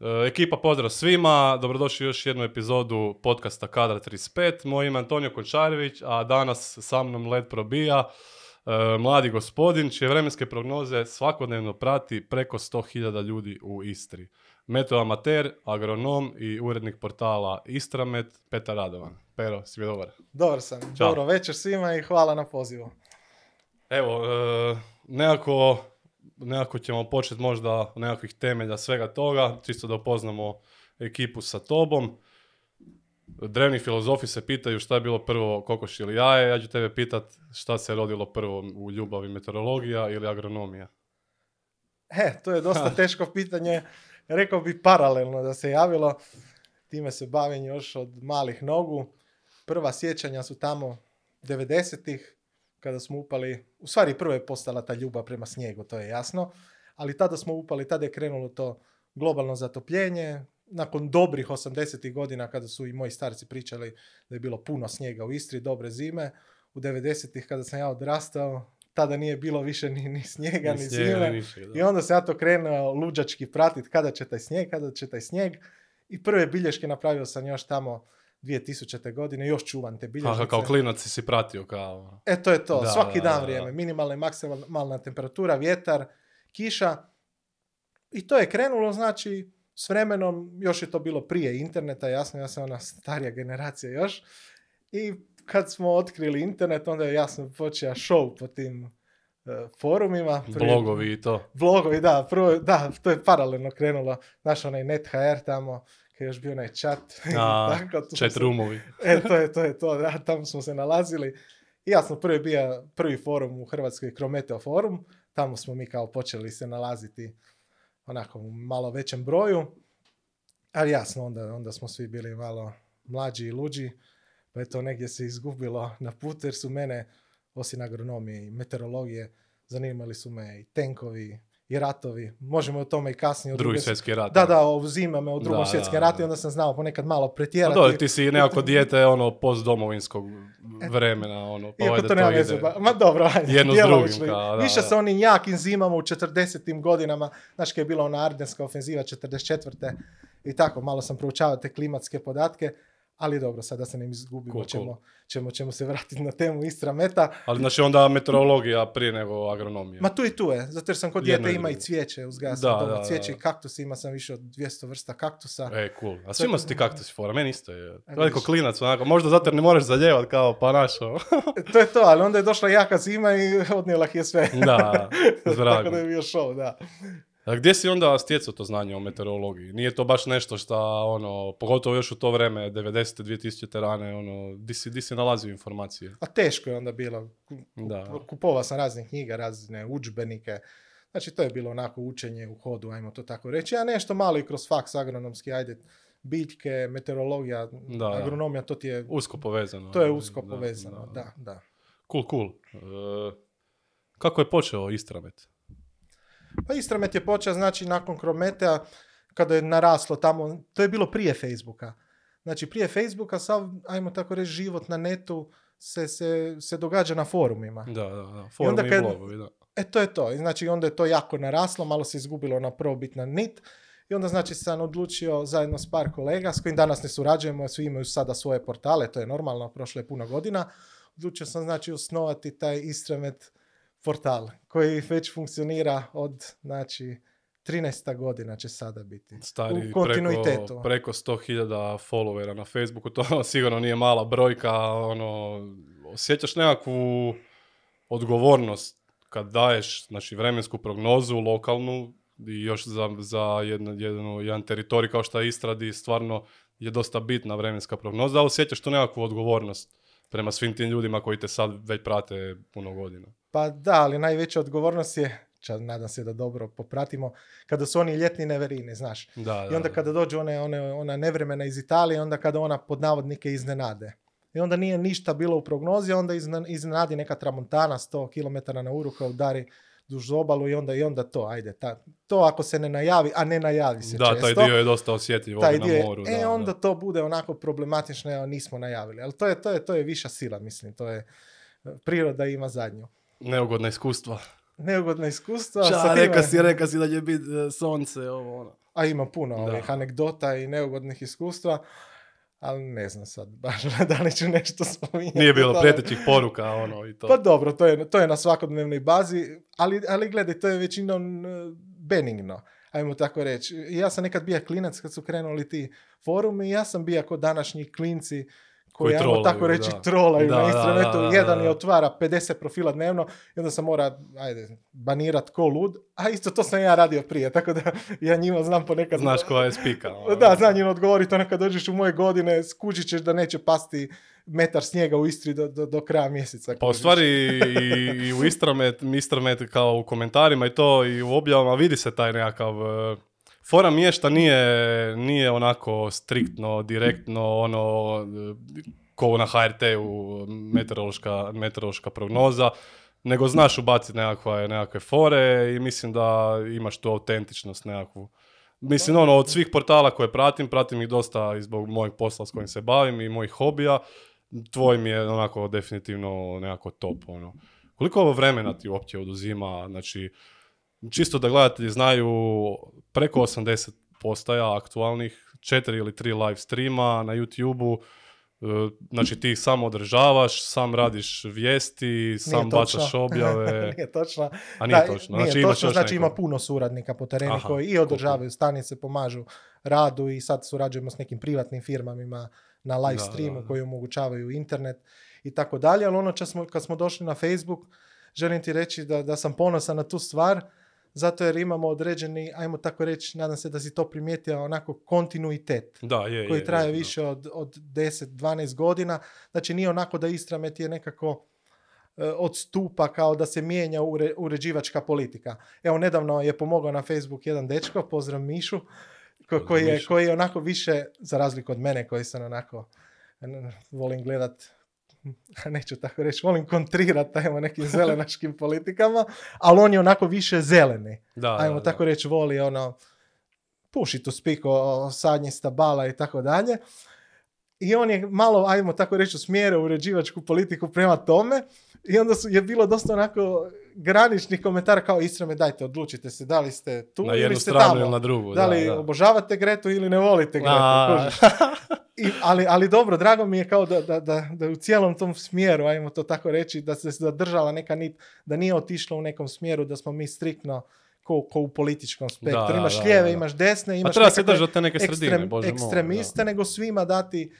E, ekipa pozdrav svima, dobrodošli u još jednu epizodu podcasta Kadra 35. Moj ime je Antonio Končarević, a danas sa mnom led probija e, mladi gospodin čije vremenske prognoze svakodnevno prati preko 100.000 ljudi u Istri. Meteoamater, agronom i urednik portala Istramet, Petar Radovan. Pero, svi dobar. Dobar sam, Ćao. dobro večer svima i hvala na pozivu. Evo, e, nekako, nekako ćemo početi možda nekakvih temelja svega toga, čisto da upoznamo ekipu sa tobom. Drevni filozofi se pitaju šta je bilo prvo kokoš ili jaje, ja ću tebe pitat šta se rodilo prvo u ljubavi meteorologija ili agronomija. E, to je dosta teško pitanje. Rekao bi paralelno da se javilo. Time se bavim još od malih nogu. Prva sjećanja su tamo 90-ih, kada smo upali, u stvari prvo je postala ta ljubav prema snijegu, to je jasno, ali tada smo upali, tada je krenulo to globalno zatopljenje, nakon dobrih 80-ih godina kada su i moji starci pričali da je bilo puno snijega u Istri, dobre zime, u 90-ih kada sam ja odrastao, tada nije bilo više ni, ni snijega, ni, snijega, zime. ni ničeg, da. I onda sam ja to krenuo luđački pratit kada će taj snijeg, kada će taj snijeg. I prve bilješke napravio sam još tamo 2000. godine, još čuvam te bilješnice. Aha, kao klinac si pratio kao... E, to je to. Da, Svaki da, dan da, vrijeme. da. Minimalna i maksimalna temperatura, vjetar, kiša. I to je krenulo, znači, s vremenom, još je to bilo prije interneta, jasno, ja sam ona starija generacija još. I kad smo otkrili internet, onda je jasno počeo show po tim e, forumima. Prvi- Blogovi i to. Blogovi, da, prvo, da, to je paralelno krenulo. Naš onaj NetHR tamo, još bio onaj chat. i A, tako, Chat se- roomovi. E, to je, to je to, da, tamo smo se nalazili. I jasno, prvi je bio prvi forum u Hrvatskoj, Krometeo forum. Tamo smo mi kao počeli se nalaziti onako u malo većem broju. Ali jasno, onda, onda smo svi bili malo mlađi i luđi. Pa je to negdje se izgubilo na putu jer su mene, osim agronomije i meteorologije, zanimali su me i tenkovi i ratovi. Možemo o tome i kasnije. Drugi drugoj- svjetski rat. Da, da, uzima me u drugom Da, svjetskom da, ratu da. i onda sam znao ponekad malo pretjerati. dobro, ti si nekako dijete ono post-domovinskog vremena, ono, pa Iako valjda to nema veze, ma dobro, ajde, jedno s drugim, kao, da, Više da. sa onim jakim zimama u 40. godinama, znaš kad je bila ona ardenska ofenziva 44. i tako, malo sam proučavao te klimatske podatke, ali dobro, sada se ne izgubimo, Cool, cool. ćemo, ćemo, ćemo se vratiti na temu Istra Meta. Ali znači onda meteorologija prije nego agronomija. Ma tu i tu je, zato jer sam kod dijete ima i cvijeće, uzgaja Da, sam doma da, cvijeće da. i kaktus, ima sam više od 200 vrsta kaktusa. E, cool. A svima su ti kaktusi fora, meni isto je. E, Veliko klinac, onako, možda zato jer ne moraš zaljevat kao pa našo. to je to, ali onda je došla jaka zima i odnijela ih je sve. da, Tako da je bio show, da. A gdje si onda stjecao to znanje o meteorologiji? Nije to baš nešto šta, ono, pogotovo još u to vreme, 90. 2000. terane, ono, di si, di si nalazio informacije? A teško je onda bilo. Da. Kupovao sam razne knjige, razne udžbenike. Znači, to je bilo onako učenje u hodu, ajmo to tako reći. A nešto malo i kroz faks agronomski, ajde, biljke, meteorologija, Da, da. agronomija, to ti je, Usko povezano. to je usko Da, povezano. Da, da. Cool, cool. E, kako je počeo Istramet? Pa Istramet je počeo, znači, nakon Krometea, kada je naraslo tamo, to je bilo prije Facebooka. Znači, prije Facebooka, sav, ajmo tako reći, život na netu se, se, se događa na forumima. Da, da, da. Forumi onda i kad- blogovi, da. E to je to. I Znači onda je to jako naraslo, malo se izgubilo na prvobitna nit. I onda znači sam odlučio zajedno s par kolega s kojim danas ne surađujemo, svi imaju sada svoje portale, to je normalno, prošlo je puno godina. Odlučio sam znači osnovati taj Istramet portal koji već funkcionira od znači 13. godina će sada biti. Stari u kontinuitetu. preko, preko 100.000 followera na Facebooku, to sigurno nije mala brojka, ono, osjećaš nekakvu odgovornost kad daješ, znači, vremensku prognozu lokalnu i još za, za jedno, jednu, jedan teritorij kao što je Istra, di stvarno je dosta bitna vremenska prognoza, ali osjećaš tu nekakvu odgovornost prema svim tim ljudima koji te sad već prate puno godina. Pa da, ali najveća odgovornost je, ča, nadam se da dobro popratimo, kada su oni ljetni neverini, znaš. Da, da, I onda da. kada dođu one, one, ona nevremena iz Italije, onda kada ona pod navodnike iznenade. I onda nije ništa bilo u prognozi, onda iznenadi neka tramontana 100 km na uru koja udari duž obalu i onda, i onda to, ajde, ta, to ako se ne najavi, a ne najavi se Da, često. taj dio je dosta osjetljiv taj dio na moru. e, da, onda da. to bude onako problematično, evo, nismo najavili. Ali to je, to je, to je viša sila, mislim, to je, priroda ima zadnju. Neugodna iskustva. neugodna iskustva. Ča, sa reka si, reka si da će biti e, sonce, ovo ono. A ima puno Da. ovih anegdota i neugodnih iskustva, ali ne znam sad baš da li ću nešto spominjati. Nije bilo tome. prijetećih poruka, ono i to. Pa dobro, to je, to je na svakodnevnoj bazi, ali, ali gledaj, to je većinom e, benigno, ajmo tako reći. Ja sam nekad bija klinac kad su krenuli ti forumi i ja sam bija kod današnji klinci koji, Koji trolaju, tako reći, da. trolaju Da, na da, Jedan da. je otvara 50 profila dnevno i onda sam mora, ajde, banirat ko lud, a isto to sam ja radio prije, tako da ja njima znam ponekad... Znaš koja je spika. ono. Da, znam njim odgovoriti, ono kad dođeš u moje godine, skužit ćeš da neće pasti metar snijega u Istri do, do, do kraja mjeseca. Pa u stvari i, i u Istromet, Istromet kao u komentarima i to i u objavama vidi se taj nekakav... e, Fora mi je šta nije, nije onako striktno, direktno, ono, ko na HRT-u meteorološka, meteorološka prognoza, nego znaš ubaciti nekakve, nekakve fore i mislim da imaš tu autentičnost nekakvu. Mislim, ono, od svih portala koje pratim, pratim ih dosta i zbog mojeg posla s kojim se bavim i mojih hobija, tvoj mi je onako definitivno nekako top, ono. Koliko ovo vremena ti uopće oduzima, znači, čisto da gledatelji znaju, preko 80 postaja aktualnih, četiri ili tri live streama na YouTube-u, e, znači ti ih samo održavaš, sam radiš vijesti, sam točno. bacaš objave, nije točno. a nije Da, točno. Nije Znači, imaš točno, znači ima puno suradnika po terenu Aha, koji i održavaju stanice, pomažu radu i sad surađujemo s nekim privatnim firmama na live streamu da, da. koji omogućavaju internet i tako dalje, ali ono čas smo, kad smo došli na Facebook, želim ti reći da, da sam ponosan na tu stvar, zato jer imamo određeni, ajmo tako reći, nadam se da si to primijetio, onako kontinuitet Da, je, koji je, traje je, da. više od, od 10-12 godina. Znači nije onako da Istramet je nekako e, odstupa kao da se mijenja ure, uređivačka politika. Evo, nedavno je pomogao na Facebook jedan dečko, pozdrav Mišu, ko- koji, je, koji je onako više, za razliku od mene koji sam onako, volim gledat neću tako reći, volim kontrirat ajmo nekim zelenaškim politikama, ali on je onako više zeleni Da, ajmo da, tako da. reći, voli ono puši to speak o, o sadnji stabala i tako dalje. I on je malo, ajmo tako reći, usmjerao uređivačku politiku prema tome i onda su, je bilo dosta onako graničnih komentara kao Istrame, dajte, odlučite se da li ste tu Na ili ste tamo. ili na drugu. Da li da. obožavate Gretu ili ne volite Gretu. A? I, ali, ali dobro, drago mi je kao da, da, da, da u cijelom tom smjeru, ajmo to tako reći, da se zadržala neka nit, da nije otišla u nekom smjeru, da smo mi striktno ko, ko u političkom spektru. Da, imaš da, lijeve, da. imaš desne, Pa imaš treba se držati neke sredine, ekstrem- bože moj, ekstremiste, nego svima dati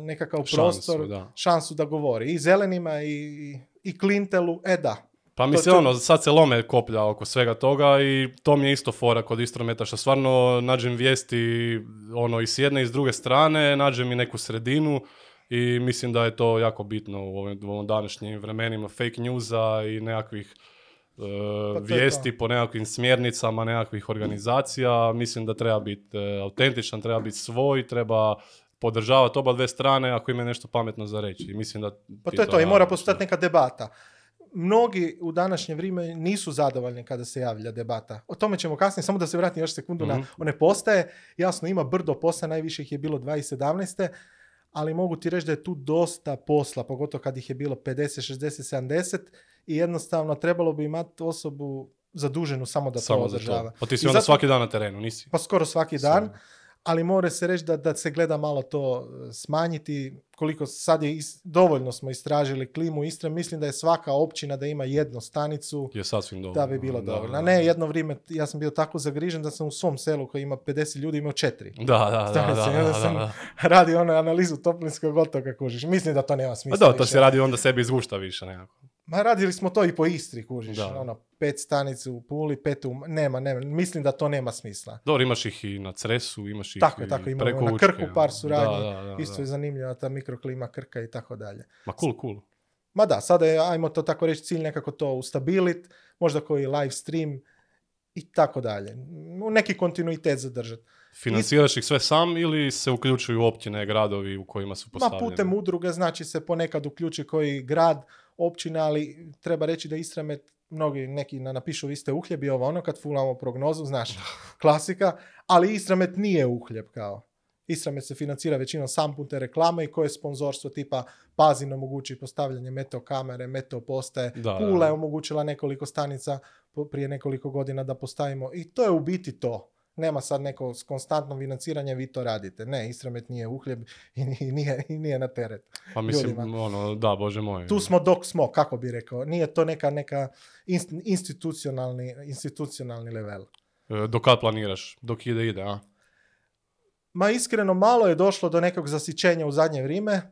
nekakav Šansu, prostor, da. šansu da govori. I zelenima i, i klintelu, e da. Pa mislim, to- ono, sad se lome koplja oko svega toga i to mi je isto fora kod Istrometa, što stvarno nađem vijesti ono, i s jedne i s druge strane, nađem i neku sredinu i mislim da je to jako bitno u ovim, u ovim današnjim vremenima fake newsa i nekakvih e, Pa vijesti po nekakvim smjernicama nekakvih organizacija. Mislim da treba biti e, autentičan, treba biti svoj, treba podržavati oba dve strane ako ima nešto pametno za reći. Mislim da Pa to je to i mora radiš, postojati neka debata. Mnogi u današnje vrijeme nisu zadovoljni kada se javlja debata. O tome ćemo kasnije, samo da se vratim još sekundu Mhm. na one postaje. Jasno, ima brdo postaje, najviše ih je bilo 2017. Ali mogu ti reći da je tu dosta posla, pogotovo kad ih je bilo 50, 60, 70 i jednostavno trebalo bi imati osobu zaduženu samo da Samo to održava. to. Pa ti si onda zato- svaki dan na terenu, nisi? Pa skoro svaki dan. Ali mora se reći da, da se gleda malo to e, smanjiti. Koliko sad je is- dovoljno smo istražili klimu Istre, mislim da je svaka općina da ima jednu stanicu Je sasvim dovoljno. da bi bilo Da, dovoljno. da, A ne, jedno vrijeme ja sam bio tako zagrižen da sam u svom selu koji ima 50 ljudi imao četiri. Da, da, da, da, onda da, sam da. radio ono analizu toplinskog otoka, kužiš. Mislim da to nema smisla da, to više. se radi onda sebi izgušta više nekako. Ma radili smo to i po Istri, kužiš. Da. Ono, pet stanica u Puli, pet u... Nema, nema. Mislim da to nema smisla. Dobro, imaš ih i na Cresu, imaš ih Tako i tako imamo preko na Učke. Krku par suradnji. Da, da, da, Isto da. je zanimljiva ta mikroklima Krka i tako dalje. Ma cool, cool. Ma da, sada je, ajmo to tako reći, cilj nekako to ustabilit, možda koji live stream i tako dalje. U neki kontinuitet zadržati. Financiraš ih sve sam ili se uključuju općine, gradovi u kojima su Ma postavljeni? putem udruge, znači se ponekad uključi koji grad, općina, ali treba reći da Istramet, mnogi neki na- napišu vi ste uhljebi, ovo ono kad fulamo prognozu, znaš, klasika, ali Istramet nije uhljeb kao. Istramet se financira većinom sam putem reklame i koje je sponzorstvo tipa Pazin omogući postavljanje meteo kamere, meteo postaje, Da, Pula je omogućila nekoliko stanica prije nekoliko godina da postavimo i to je u biti to. Nema sad neko konstantno financiranje, vi to radite. Ne, Istramet nije uhljeb i nije, i nije, na teret. Pa mislim, ljudima. ono, da, bože moj. Tu smo dok smo, kako bi rekao. Nije to neka, neka inst- institucionalni, institucionalni level. E, Do kad planiraš? Dok ide, ide, a? Ma iskreno malo je došlo do nekog zasićenja u zadnje vrijeme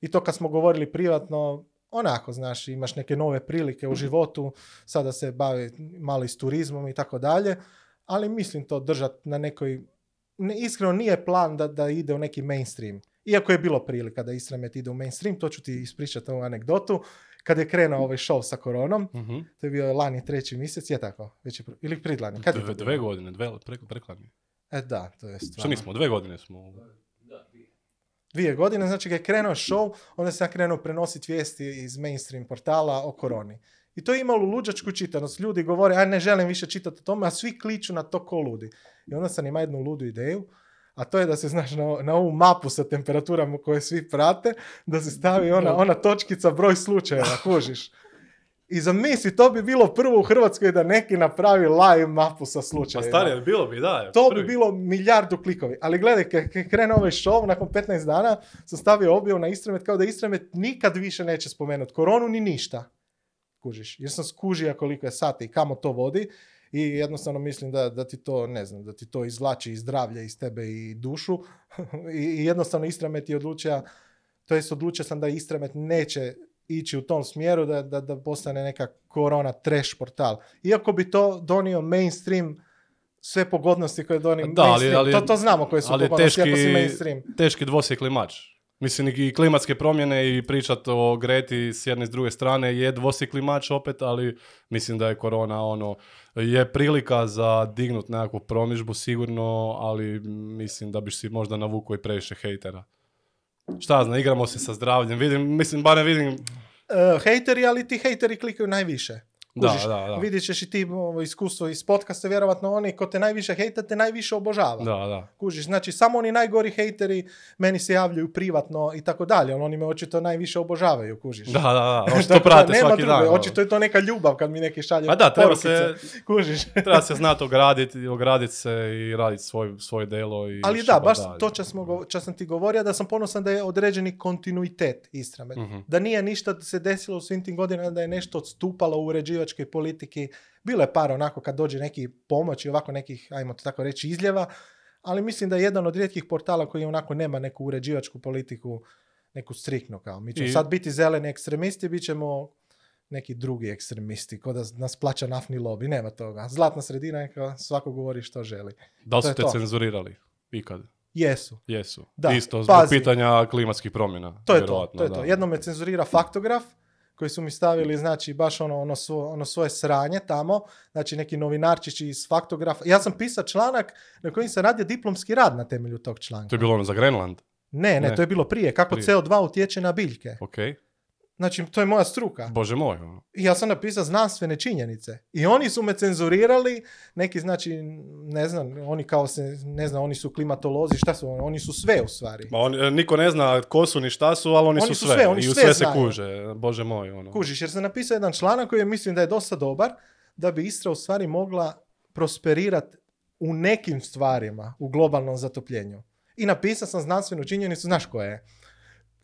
i to kad smo govorili privatno, onako, znaš, imaš neke nove prilike u životu, sada se bavi malo i s turizmom i tako dalje, ali mislim to držati na nekoj, ne, iskreno nije plan da, da ide u neki mainstream. Iako je bilo prilika da Istramet ide u mainstream, to ću ti ispričati ovu anegdotu. Kad je krenuo ovaj show sa koronom, Mhm. to je bio lani treći mjesec, je tako? Već je, ili pridlani? Kad je to Dve, dve godine, dve, preko, prekladni. E da, to je stvarno. Što nismo, dve godine smo. dvije godine, znači kad je krenuo show, onda sam ja krenuo prenositi vijesti iz mainstream portala o koroni. I to je imalo luđačku čitanost. Ljudi govore, a ne želim više čitati o tome, a svi kliču na to ko ludi. I onda sam ima jednu ludu ideju, a to je da se, znaš, na, na ovu mapu sa temperaturama koje svi prate, da se stavi ona, ona točkica broj slučajeva, kužiš. I zamisli, to bi bilo prvo u Hrvatskoj da neki napravi live mapu sa Pa slučajevima. stari, bilo bi, da. To prvi. bi bilo milijardu klikovi. Ali gledaj, kad krene ovaj show, nakon 15 dana sam stavio objavu na Istramet kao da Istramet nikad više neće spomenuti koronu ni ništa. Kužiš. Jer sam skužio koliko je sati i kamo to vodi i jednostavno mislim da, da ti to, ne znam, da ti to izvlači i zdravlje iz tebe i dušu I, jednostavno Istramet je odlučio, to jest odlučio sam da Istramet neće ići u tom smjeru da, da, da postane neka korona trash portal. Iako bi to donio mainstream sve pogodnosti koje doni Da, ali- mainstream. ali- to, to znamo koje su ali pogodnosti ako si teški- mainstream. Teški dvosjekli mač. Mislim, i klimatske promjene i pričat o Greti s jedne i s druge strane je dvosjekli mač opet, ali mislim da je korona ono, je prilika za dignut nekakvu promižbu sigurno, ali mislim da biš si možda navukao i previše hejtera. Šta znam, igramo se sa zdravljem, vidim, mislim, barem vidim, Uh, hejteri, ali ti hejteri klikaju najviše. Da, Kužiš, da, da, Vidjet ćeš i ti ovo, iskustvo iz podcasta, vjerovatno oni ko te najviše hejta, te najviše obožava. da, da. Kužiš, znači samo oni najgori hejteri meni se javljaju privatno i tako dalje, oni me očito najviše obožavaju, kužiš. Da, da, da, da prate nema svaki druge, dan. ono. Očito je to neka ljubav kad mi neki šalje Pa da, treba porukice, se, kužiš. treba se znati ograditi, ograditi se i raditi svoj, svoje delo. I Ali da, baš dalje. to čas, smo, čas sam ti govorio da sam ponosan da je određeni kontinuitet Istramet. Mhm. Da nije ništa se desilo u svim tim godinama da je nešto odstupalo u uređivačkoj politiki. Bilo je par onako kad dođe neki pomoć i ovako nekih, ajmo to tako reći, izljeva, ali mislim da je jedan od rijetkih portala koji onako nema neku uređivačku politiku, neku striknu kao. Mi ćemo I- sad biti zeleni ekstremisti, bit ćemo neki drugi ekstremisti, ko da nas plaća naftni lobby, nema toga. Zlatna sredina je kao svako govori što želi. Da li su te to. cenzurirali? Ikad? Jesu. Jesu. Da, Isto zbog pazi. pitanja klimatskih promjena. To je to, to je da. to. Jednom me cenzurira faktograf, koji su mi stavili, znači, baš ono, ono, svo- ono svoje sranje tamo, znači neki novinarčići iz faktografa. Ja sam pisao članak na kojem sam radio diplomski rad na temelju tog članka. To je bilo ono za Grenland. Ne, ne, Ne. to je bilo prije. Kako Prije. CO2 utječe na biljke. Ok. Znači, to je moja struka. Bože moj. ono. I ja sam napisao znanstvene činjenice. I oni su me cenzurirali, neki znači, ne znam, oni kao se, ne znam, oni su klimatolozi, šta su oni? Oni su sve u stvari. Ma on, e, niko ne zna ko su ni šta su, ali oni, Oni su su sve. sve, oni I sve sve se kuže. Bože moj. Ono. Kužiš, jer sam napisao jedan članak koji je, mislim da je dosta dobar, da bi Istra u stvari mogla prosperirati u nekim stvarima u globalnom zatopljenju. I napisao sam znanstvenu činjenicu, znaš koja je?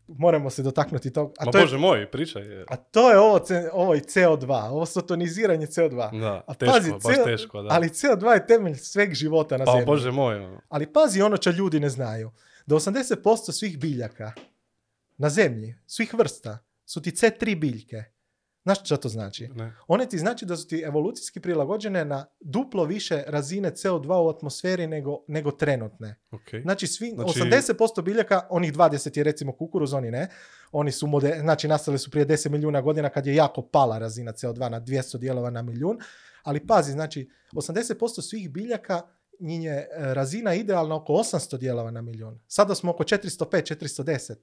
Moramo se dotaknuti tog. A Ma to, je, Bože moj, pričaj. je. a to je ovo, ovo i CO2, ovo sotoniziranje CO2. Da, A teško, pazi, baš CO teško. Da. Ali CO2 je temelj sveg života na pa zemlji. Bože moj. ono. Ali pazi ono što ljudi ne znaju. Da 80% svih biljaka na zemlji, svih vrsta, su ti C3 biljke. Znaš što to znači? Ne. One ti znači da su ti evolucijski prilagođene na duplo više razine CO2 u atmosferi nego, nego trenutne. Ok. Znači, svi, Znači- 80% biljaka, onih 20 je recimo kukuruz, oni ne, oni su, mode, znači nastali su prije 10 milijuna godina kad je jako pala razina CO2 na 200 dijelova na milijun, ali pazi, znači 80% svih biljaka njih je e, razina idealna oko 800 dijelova na milijun. Sada smo oko 405, 410.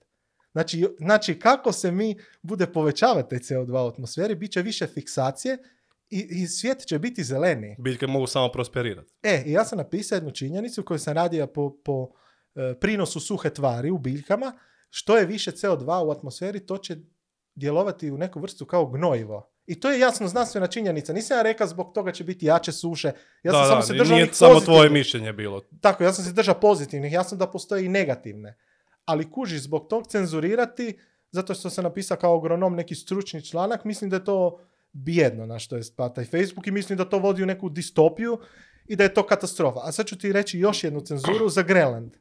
Znači, znači kako se mi bude povećavati taj CO2 u atmosferi, bit će više fiksacije i, i svijet će biti zeleniji. Biljke mogu samo prosperirati. E, i ja sam napisao jednu činjenicu koju sam radio po, po e, prinosu suhe tvari u biljkama, što je više CO2 u atmosferi, to će djelovati u neku vrstu kao gnojivo. I to je jasno znanstvena činjenica. Nisam ja rekao zbog toga će biti jače suše. Ja sam da, samo da, se držao nije samo tvoje mišljenje bilo. Tako, ja sam se držao pozitivnih. Jasno da postoje i negativne. Ali kužiš, zbog tog cenzurirati, zato što sam napisao kao agronom neki stručni članak, mislim da je to bijedno na što je pa taj Facebook i mislim da to vodi u neku distopiju i da je to katastrofa. A sad ću ti reći još jednu cenzuru za Grenland.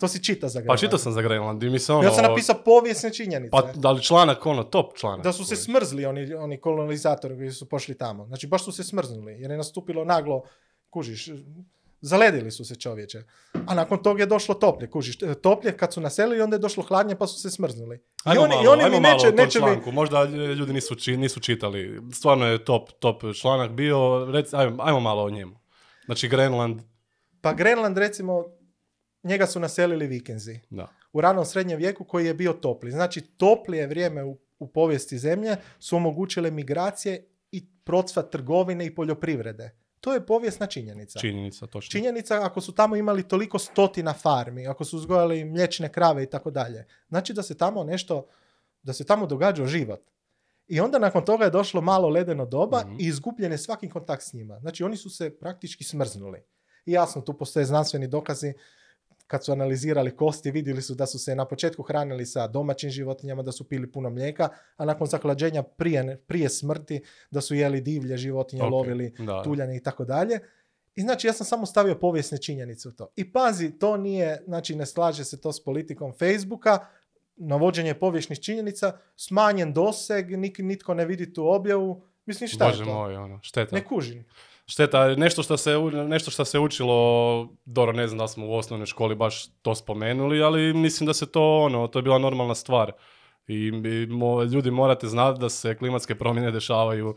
To si čita za Pa Grenland. čitao sam za Grenland i mi se ono... Ja sam napisao povijesne činjenice. Pa da li članak ono, top članak? da su se smrzli oni, oni kolonizatori koji su pošli tamo. Znači baš su se smrznuli jer je nastupilo naglo, kužiš, zaledili su se čovječe. A nakon toga je došlo toplje, kužiš, toplje kad su naselili onda je došlo hladnje pa su se smrznuli. I Ajmo oni, malo, i oni ajmo mi malo neće, o tom neće mi. Možda ljudi nisu, či- nisu čitali. Stvarno je top, top članak bio. Rec, ajmo, ajmo malo o njemu. Znači Grenland, pa Grenland recimo, njega su naselili vikenzi. da. u ranom srednjem vijeku koji je bio topli. Znači, toplije vrijeme u, u povijesti zemlje su omogućile migracije i procvat trgovine i poljoprivrede. To je povijesna činjenica. Činjenica, točno. Činjenica ako su tamo imali toliko stotina farmi, ako su uzgojali mliječne krave i tako dalje. Znači da se tamo nešto, da se tamo događao život. I onda nakon toga je došlo malo ledeno doba Mhm. i izgubljen je svaki kontakt s njima. Znači oni su se praktički smrznuli. I jasno, tu postoje znanstveni dokazi kad su analizirali kosti, vidjeli su da su se na početku hranili sa domaćim životinjama, da su pili puno mlijeka, a nakon zahlađenja prije, prije smrti da su jeli divlje životinje, Ok, lovili da. tuljane i tako dalje. I znači ja sam samo stavio povijesne činjenice u to. I pazi, to nije, znači ne slaže se to s politikom Facebooka, navođenje povijesnih činjenica, smanjen doseg, nik, nitko ne vidi tu objavu. Mislim, šta Bože je to? moj, ono, šteta. Ne kužim. Šteta, nešto što se, nešto što se učilo, dobro, ne znam da smo u osnovnoj školi baš to spomenuli, ali mislim da se to, ono, to je bila normalna stvar. I, i mo- ljudi morate znati da se klimatske promjene dešavaju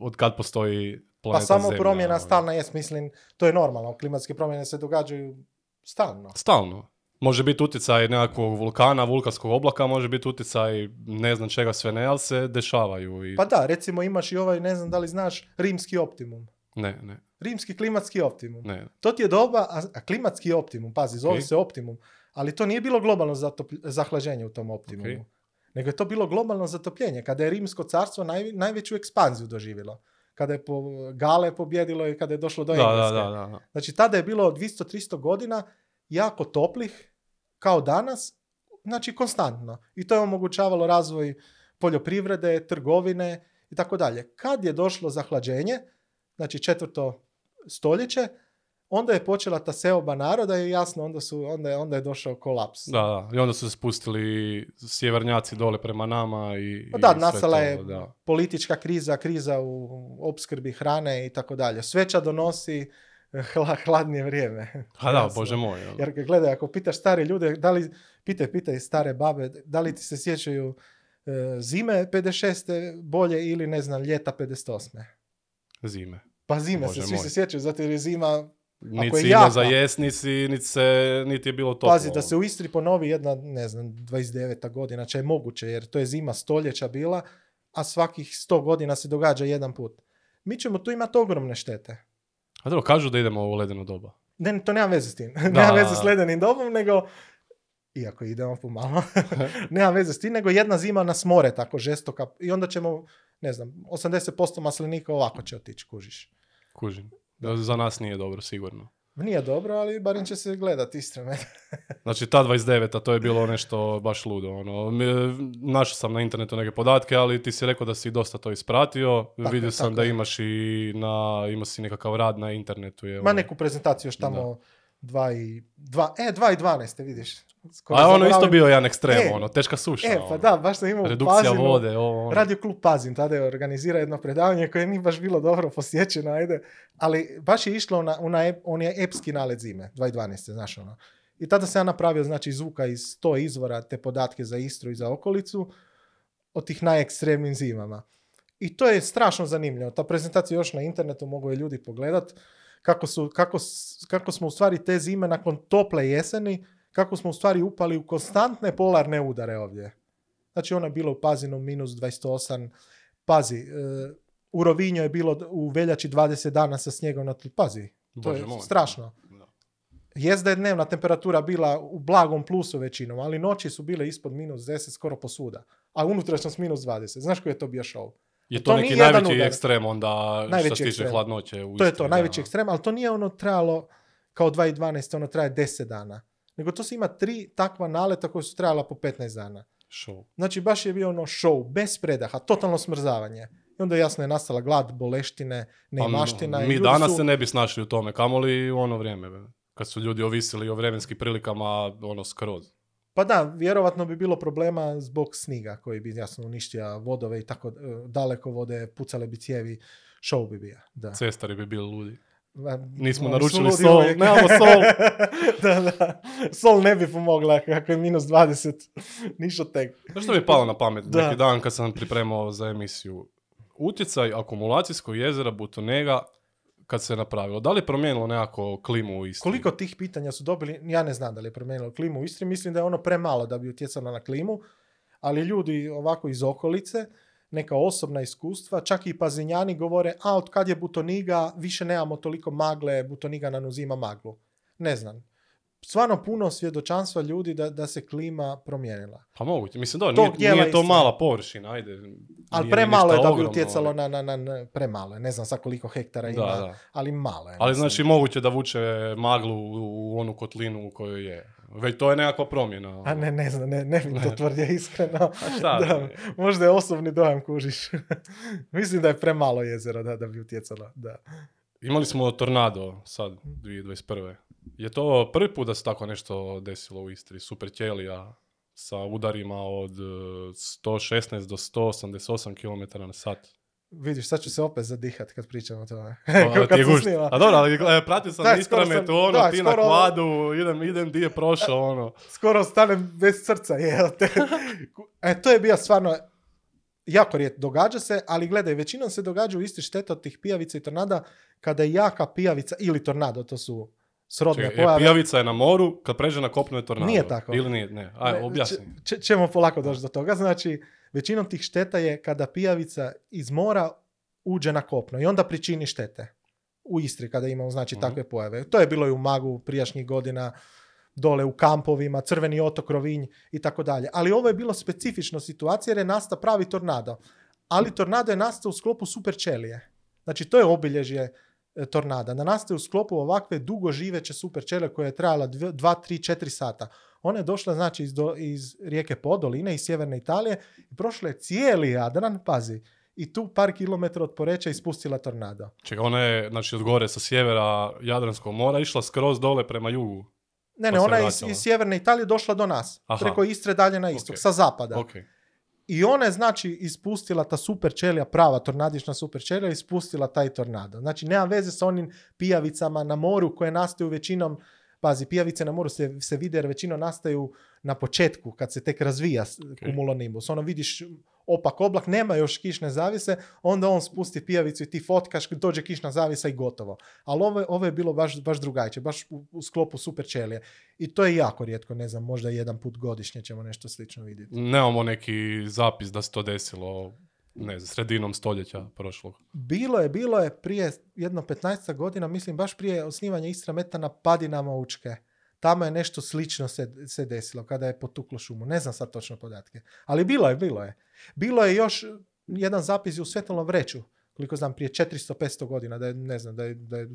od kad postoji planeta Pa samo Zemlja, promjena ono. stalna jest, mislim, to je normalno. Klimatske promjene se događaju stalno. Stalno. Može biti utjecaj nekakvog vulkana, vulkanskog oblaka, može biti utjecaj ne znam čega sve ne, ali se dešavaju. I... Pa da, recimo imaš i ovaj, ne znam da li znaš, rimski optimum. Ne, ne, Rimski klimatski optimum. ne. To ti je doba, a, klimatski optimum, pazi, zove Ok. se optimum, ali to nije bilo globalno zatop- zahlađenje u tom optimumu. Ok. Nego je to bilo globalno zatopljenje, kada je rimsko carstvo naj, najveću ekspanziju doživjelo. Kada je po, Gale pobjedilo i kada je došlo do Da, Engleske. da, da, da. Znači tada je bilo 200-300 godina jako toplih, kao danas, znači konstantno. I to je omogućavalo razvoj poljoprivrede, trgovine i tako dalje. Kad je došlo zahlađenje, znači četvrto stoljeće, onda je počela ta seoba naroda i jasno, onda, su, onda, je, onda je došao kolaps. Da, da. I onda su se spustili sjevernjaci dole prema nama i, Pa i da, sve nastala je da. politička kriza, kriza u opskrbi hrane i tako dalje. Sveća donosi hla, hladnije vrijeme. A da, bože moj. ono. Jer gledaj, ako pitaš stare ljude, da li, pitaj, pitaj stare babe, da li ti se sjećaju e, zime 56. bolje ili ne znam, ljeta 58. Zime. Pa zime Bože se svi moj. se sjećaju, zato jer je zima, Niti je jaka. za jest, niti, se, niti je bilo toplo. pazi, da se u Istri ponovi jedna, ne znam, 29. godina, će je moguće, jer to je zima stoljeća bila, a svakih 100 godina se događa jedan put. Mi ćemo tu imati ogromne štete. A dobro, kažu da idemo u ledeno doba. Ne, to nema veze s tim. Da, nema veze s ledenim dobom, nego, iako idemo pomalo, nema veze s tim, nego jedna zima nas more tako žestoka i onda ćemo, ne znam, 80% maslinika ovako će otići, kužiš. Kužim. Da Za nas nije dobro, sigurno. Nije dobro, ali barem će se gledati istreme. Znači, ta 29. to je bilo nešto baš ludo. Ono. Našao sam na internetu neke podatke, ali ti si rekao da si dosta to ispratio. Tako Vidio sam tako da imaš i na, ima si nekakav rad na internetu. Je, Ma ono. neku prezentaciju još tamo 2 i, 2, e, 2 i 12, vidiš. Skoro A ono isto bio jedan ekstrem, E, ono, teška suša. E, pa ono. da, baš sam imao Redukcija Pazinu, vode, ovo, ono. Radio klub Pazin tada je organizira jedno predavanje koje nije baš bilo dobro posjećeno, ajde, ali baš je išlo na, on je epski nalet zime, 2012. znaš ono. I tada sam ja napravio znači zvuka iz 100 izvora te podatke za Istru i za okolicu o tih najekstremnim zimama. I to je strašno zanimljivo. Ta prezentacija još na internetu mogu je ljudi pogledat kako, su, kako, kako smo u stvari te zime nakon tople jeseni, kako smo u stvari upali u konstantne polarne udare ovdje. Znači ono je bilo u Pazinu minus 28, pazi, e, u Rovinju je bilo u veljači 20 dana sa snijegom na tlu, pazi, to Bože je moj. strašno. Da. Jest da je dnevna temperatura bila u blagom plusu većinom, ali noći su bile ispod minus 10 skoro posvuda. A unutrašnjost minus 20. Znaš koji je to bio show? Je To to, neki najveći udar. ekstrem onda Najveći što se tiče hladnoće u To je to, da. najveći ekstrem, ali to nije ono trajalo kao 2012. ono traje 10 dana. Nego to se ima tri takva naleta koja su trajala po 15 dana. Show. Znači baš je bio ono show, bez predaha, totalno smrzavanje. I onda jasno je nastala glad, boleštine, neimaština. Pa, mi danas su- se ne bi snašli u tome, kamoli u ono vrijeme. Kad su ljudi ovisili o vremenskim prilikama, ono, skroz. Pa da, vjerovatno bi bilo problema zbog sniga koji bi jasno uništio vodove i tako e, daleko vode, pucale bi cijevi, show bi bio. Da. Cestari bi bili ludi. Nismo oni naručili sol, nemamo sol. da, da. Sol ne bi pomogla kako je minus 20. Ništa tek. Znaš što mi je palo na pamet Da. neki dan kad sam pripremao za emisiju? Utjecaj akumulacijskog jezera Butonega kad se je napravilo. Da li je promijenilo nekako klimu u Istri? Koliko tih pitanja su dobili, ja ne znam da li je promijenilo klimu u Istri, mislim da je ono premalo da bi utjecalo na klimu, ali ljudi ovako iz okolice, neka osobna iskustva, čak i pazinjani govore, a od kad je Butoniga, više nemamo toliko magle, Butoniga nam uzima maglu. Ne znam. Stvarno puno svjedočanstva ljudi da, da se klima promijenila. Pa moguće. Mislim, da, nije, nije to mala površina, ajde. Ali premalo je da bi utjecalo na, na, na, na premalo je. Ne znam sa koliko hektara ima, Da, da. ali malo je. Ali mislim. znači moguće da vuče maglu u, u onu kotlinu u kojoj je. Već to je nekakva promjena. A ne, ne znam, ne, ne bi to tvrdio iskreno. A šta? da, možda je osobni dojam kužiš. Mislim da je premalo jezero da, da bi utjecalo. Da. Imali smo tornado sad, 2021. Je to prvi put da se tako nešto desilo u Istri? Super ćelija sa udarima od e, 116 do 188 km na sat. Vidiš, sad ću se opet zadihat kad pričam o tome. Kad snimao. A dobro, ali pratio sam Da, na skoro sam- Istrametu, ono, da, ti na kvadu, idem, idem di je prošao, ono. Skoro ostanem bez srca. Je, te. E, to je bio stvarno jako rijetko. Događa se, ali gledaj, većinom se događa u isti šteta od tih pijavica i tornada kada je jaka pijavica ili tornado, to su srodne Čekaj, pojave. pijavica je na moru, kad pređe na kopno je tornado. Nije tako. Ili nije, ne. Aj, objasni. ćemo polako doći do toga. Znači, većinom tih šteta je kada pijavica iz mora uđe na kopno i onda pričini štete. U Istri kada imamo znači Mhm. takve pojave. To je bilo i u Magu prijašnjih godina, dole u kampovima, Crveni otok, Rovinj i tako dalje. Ali ovo je bilo specifično situacija jer je nastao pravi tornado. Ali tornado je nastao u sklopu super čelije. Znači, to je obilježje e, tornada. Da nastaje u sklopu ovakve dugo živeće super čelije koja je trajala 2, 3, 4 sata. Ona je došla znači iz, do, iz rijeke Podoline, iz sjeverne Italije i prošla je cijeli Jadran, pazi, i tu par kilometra od Poreča ispustila tornado. Čekaj, ona je, znači, od gore sa sjevera Jadranskog mora išla skroz dole prema jugu. Ne, Pa ne, se ona je iz, iz sjeverne Italije došla do nas, Aha. preko Istre dalje na istok, Ok. sa zapada. Ok. I ona je znači ispustila ta super čelija, prava tornadična super čelija, ispustila taj tornado. Znači nema veze sa onim pijavicama na moru koje nastaju većinom, pazi, pijavice na moru se, se vide jer većinom nastaju na početku kad se tek razvija s- cumulonimbus. Ono vidiš opak oblak, nema još kišne zavise, onda on spusti pijavicu i ti fotkaš, dođe kišna zavisa i gotovo. Ali ovo, ovo je bilo baš, baš drugačije, baš u, u sklopu super čelije. I to je jako rijetko, ne znam, možda jedan put godišnje ćemo nešto slično vidjeti. Nemamo neki zapis da se to desilo, ne znam, sredinom stoljeća prošlog. Bilo je, bilo je prije jedno 15 godina, mislim baš prije osnivanja Istra Meta na padinama Učke. Tamo je nešto slično se, se desilo kada je potuklo šumu. Ne znam sad točno podatke. Ali bilo je, bilo je. Bilo je još jedan zapis u Svetlom vreću, koliko znam, prije 400-500 godina, da je, ne znam, da je, da je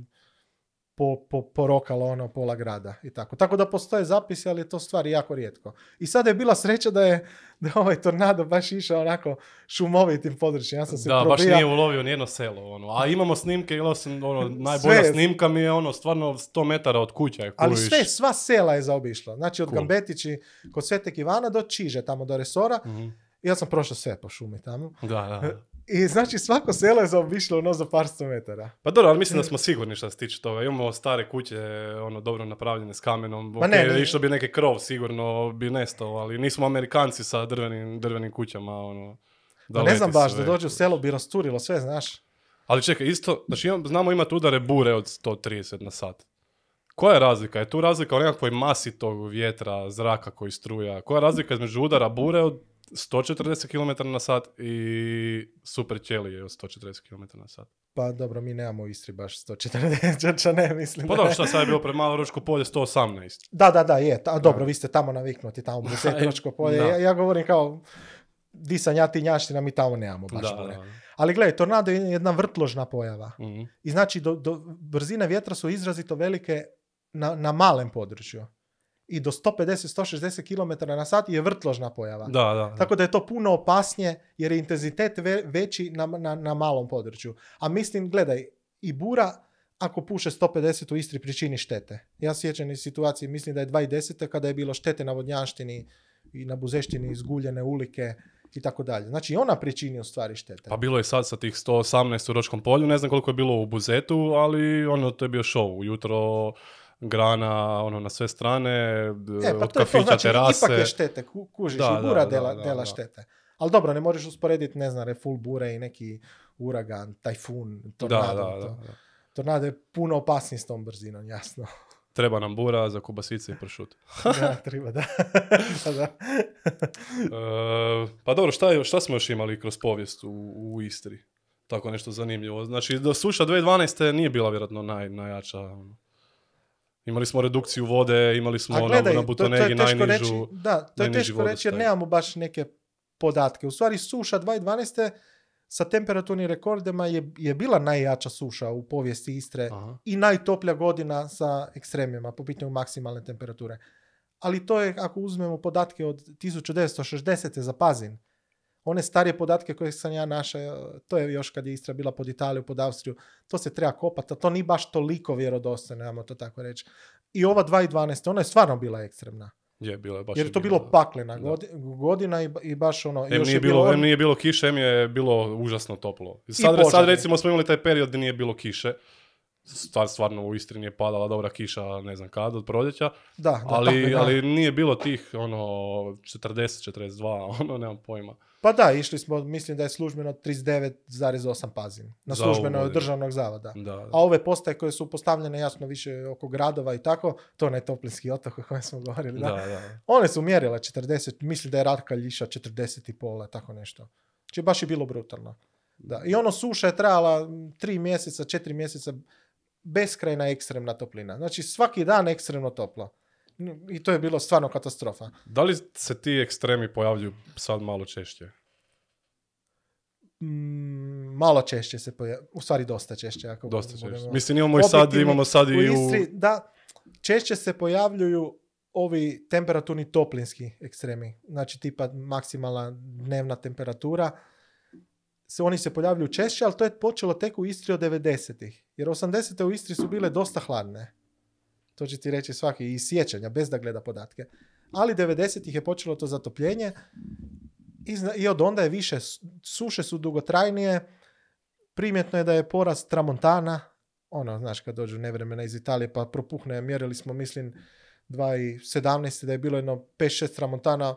po, po, porokalo ono pola grada i tako. Tako da postoje zapisi, ali je to stvari jako rijetko. I sada je bila sreća da je, da ovaj tornado baš išao onako šumovitim područjem. Ja sam se Da, baš probijao- nije ulovio nijedno selo, ono. A imamo snimke, ili osim, ono, najbolja Sve. snimka mi je, ono, stvarno 100 metara od kuća. je, Ali sve, sva sela je zaobišla. Znači od Cool. Gambetići kod Sveteg Ivana do Čiže, tamo do resora. Mhm. Ja sam prošao sve po šumi tamo. Da, da. I znači svako selo je zaobišlo ono za par sto metara. Pa dobro, ali mislim da smo sigurni što se tiče toga. Imamo stare kuće, ono, dobro napravljene s kamenom. Ma ne, nije- išlo bi neki krov, sigurno bi nestao, ali nismo Amerikanci sa drvenim, drvenim kućama, ono. Da ne znam baš, sve. da dođe u selo bi rasturilo sve, znaš. Ali čekaj, isto, znači imam- znamo imati udare bure od 130 na sat. Koja je razlika? Je tu razlika u nekakvoj masi tog vjetra, zraka koji struja? Koja je razlika između udara bure od 140 km na sat i Super Ćeli je od 140 km na sat. Pa dobro, mi nemamo u Istri baš 140, ne mislim. Pa dobro, šta sad je bilo pre malo polje 118. Da, da, da, je. Ta, dobro, vi ste tamo naviknuti, tamo u Buzetinočko polje. Ja, ja govorim kao, di sam ja ti njaština, mi tamo nemamo baš Da, da, Ali gledaj, tornado je jedna vrtložna pojava. Mhm. I znači, do, do, brzine vjetra su izrazito velike na, na malem području. I do 150-160 km na sat je vrtložna pojava. Da, da, da. Tako da je to puno opasnije jer je intenzitet ve- veći na, na, na malom području. A mislim, gledaj, i bura ako puše 150 u Istri pričini štete. Ja sjećam iz situacije, mislim da je 2010. kada je bilo štete na vodnjanštini i na buzeštini izguljene ulike i tako dalje. Znači i ona pričini u stvari štete. Pa bilo je sad sa tih 118 u Ročkom polju, ne znam koliko je bilo u Buzetu, ali ono, to je bio show. Ujutro grana, ono, na sve strane, E, pa od to kafića, znači terase. ipak je štete, ku- kužiš, Da, i bura da, dela, da, dela da. štete. Ali dobro, ne možeš usporediti, ne znam, reful bure i neki uragan, tajfun, tornado. da, da, to. da. Tornado je puno opasniji s tom brzinom, jasno. Treba nam bura za kubasice i pršut. da, treba, da. Pa da. E, pa dobro, šta, je, šta smo još imali kroz povijest u, u Istri? Tako nešto zanimljivo. Znači, do suša 2012. nije bila vjerojatno naj, najjača. Ono. Imali smo redukciju vode, imali smo A na, gledaj, na to, to Butonegi teško najnižu... reći, da, to je teško reći jer nemamo baš neke podatke. U stvari suša 2012. sa temperaturnim rekordima je, je bila najjača suša u povijesti Istre Aha. i najtoplja godina sa ekstremima po pitanju maksimalne temperature. Ali to je, ako uzmemo podatke od 1960. za Pazin, one starije podatke koje sam ja našao, to je još kad je Istra bila pod Italiju, pod Austriju, to se treba kopati, a to nije baš toliko vjerodostojno, ajmo to tako reći. I ova 2012. ona je stvarno bila ekstremna. Je, bilo je baš Jer je to bila- bilo paklena godina i, i baš ono... Em još nije, je bilo, on- em nije bilo kiše, em je bilo užasno toplo. Sad, požari. sad recimo smo imali taj period gdje nije bilo kiše. Stvar, stvarno u Istri nije padala dobra kiša, ne znam kad, od proljeća. Da, da, tako ali, da. ali nije bilo tih, ono, 40, 42, ono, nemam pojma. Pa da, išli smo, mislim da je službeno 39,8 pazin. Na službeno od državnog zavoda. Da, A ove postaje koje su postavljene jasno više oko gradova i tako, to onaj toplinski otok o kojem smo govorili, da. One su mjerile 40, mislim da je Ratka Ljiša 40 i pola, tako nešto. Znači baš je bilo brutalno. Da. I ono suša je trajala m, tri mjeseca, četiri mjeseca, beskrajna ekstremna toplina. Znači svaki dan ekstremno toplo. I to je bilo stvarno katastrofa. Da li se ti ekstremi pojavljuju sad malo češće? Mm, malo češće se pojavljaju, u stvari dosta češće. Ako Dosta budemo- češće. Mislim, imamo i sad, imamo sad i u u... Istri, da, češće se pojavljuju ovi temperaturni toplinski ekstremi, znači tipa maksimalna dnevna temperatura, se, oni se pojavljuju češće, ali to je počelo tek u Istri od 90-ih. Jer 80-te u Istri su bile dosta hladne. To će ti reći svaki iz sjećanja, bez da gleda podatke. Ali 90-ih je počelo to zatopljenje i, zna- i od onda je više, suše su dugotrajnije, primjetno je da je porast tramontana, ono, znaš, kad dođu nevremena iz Italije pa propuhne, mjerili smo, mislim, 2017. da je bilo jedno 5-6 tramontana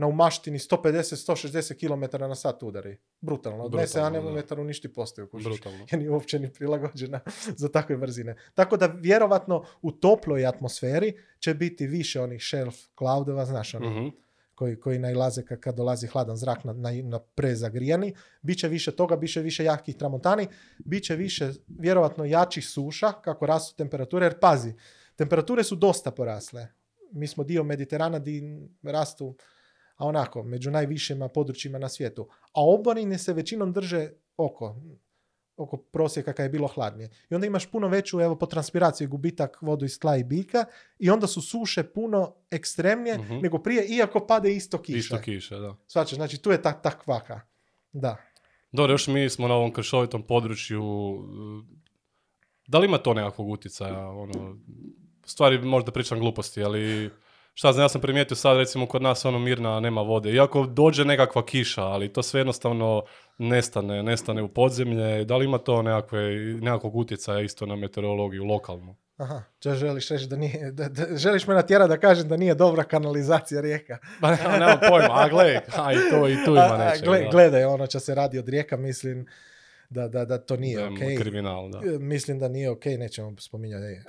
na umaštini 150-160 km na sat udari. Brutalno. Odnese anemometar uništi postaju. Brutalno. Jer nije uopće ni prilagođena za takve brzine. Tako da vjerovatno u toploj atmosferi će biti više onih shelf cloudova, znaš, Mhm. koji, koji najlaze kad, kad dolazi hladan zrak na, na, na prezagrijani. Biće više toga, biće više jakih tramontani, biće više vjerovatno jačih suša kako rastu temperature, jer pazi, temperature su dosta porasle. Mi smo dio Mediterana di rastu a onako, među najvišima područjima na svijetu. A oborine se većinom drže oko, oko prosjeka kad je bilo hladnije. I onda imaš puno veću, evo, po transpiraciji gubitak vodu iz tla i biljka i onda su suše puno ekstremnije Mhm. nego prije, iako pade isto kiša. Isto kiše, da. Svačaš, znači tu je ta, ta kvaka. Da. Dobro, još mi smo na ovom kršovitom području. uh, Da li ima to nekakvog utjecaja? Ono, stvari možda pričam gluposti, ali šta znam, ja sam primijetio sad recimo kod nas ono mirna nema vode. Iako dođe nekakva kiša, ali to sve jednostavno nestane, nestane u podzemlje. Da li ima to nekakve, nekakvog utjecaja isto na meteorologiju lokalnu? Aha, želiš reći da nije, da, da- želiš me natjerati da kažem da nije dobra kanalizacija rijeka. Pa nema, nemam pojma, a gle, a i to i tu ima nečega. gle- da. gledaj, ono će se radi od rijeka, mislim da, da, da to nije Da, okej. Kriminal, da. E, Mislim da nije ok, nećemo spominjati.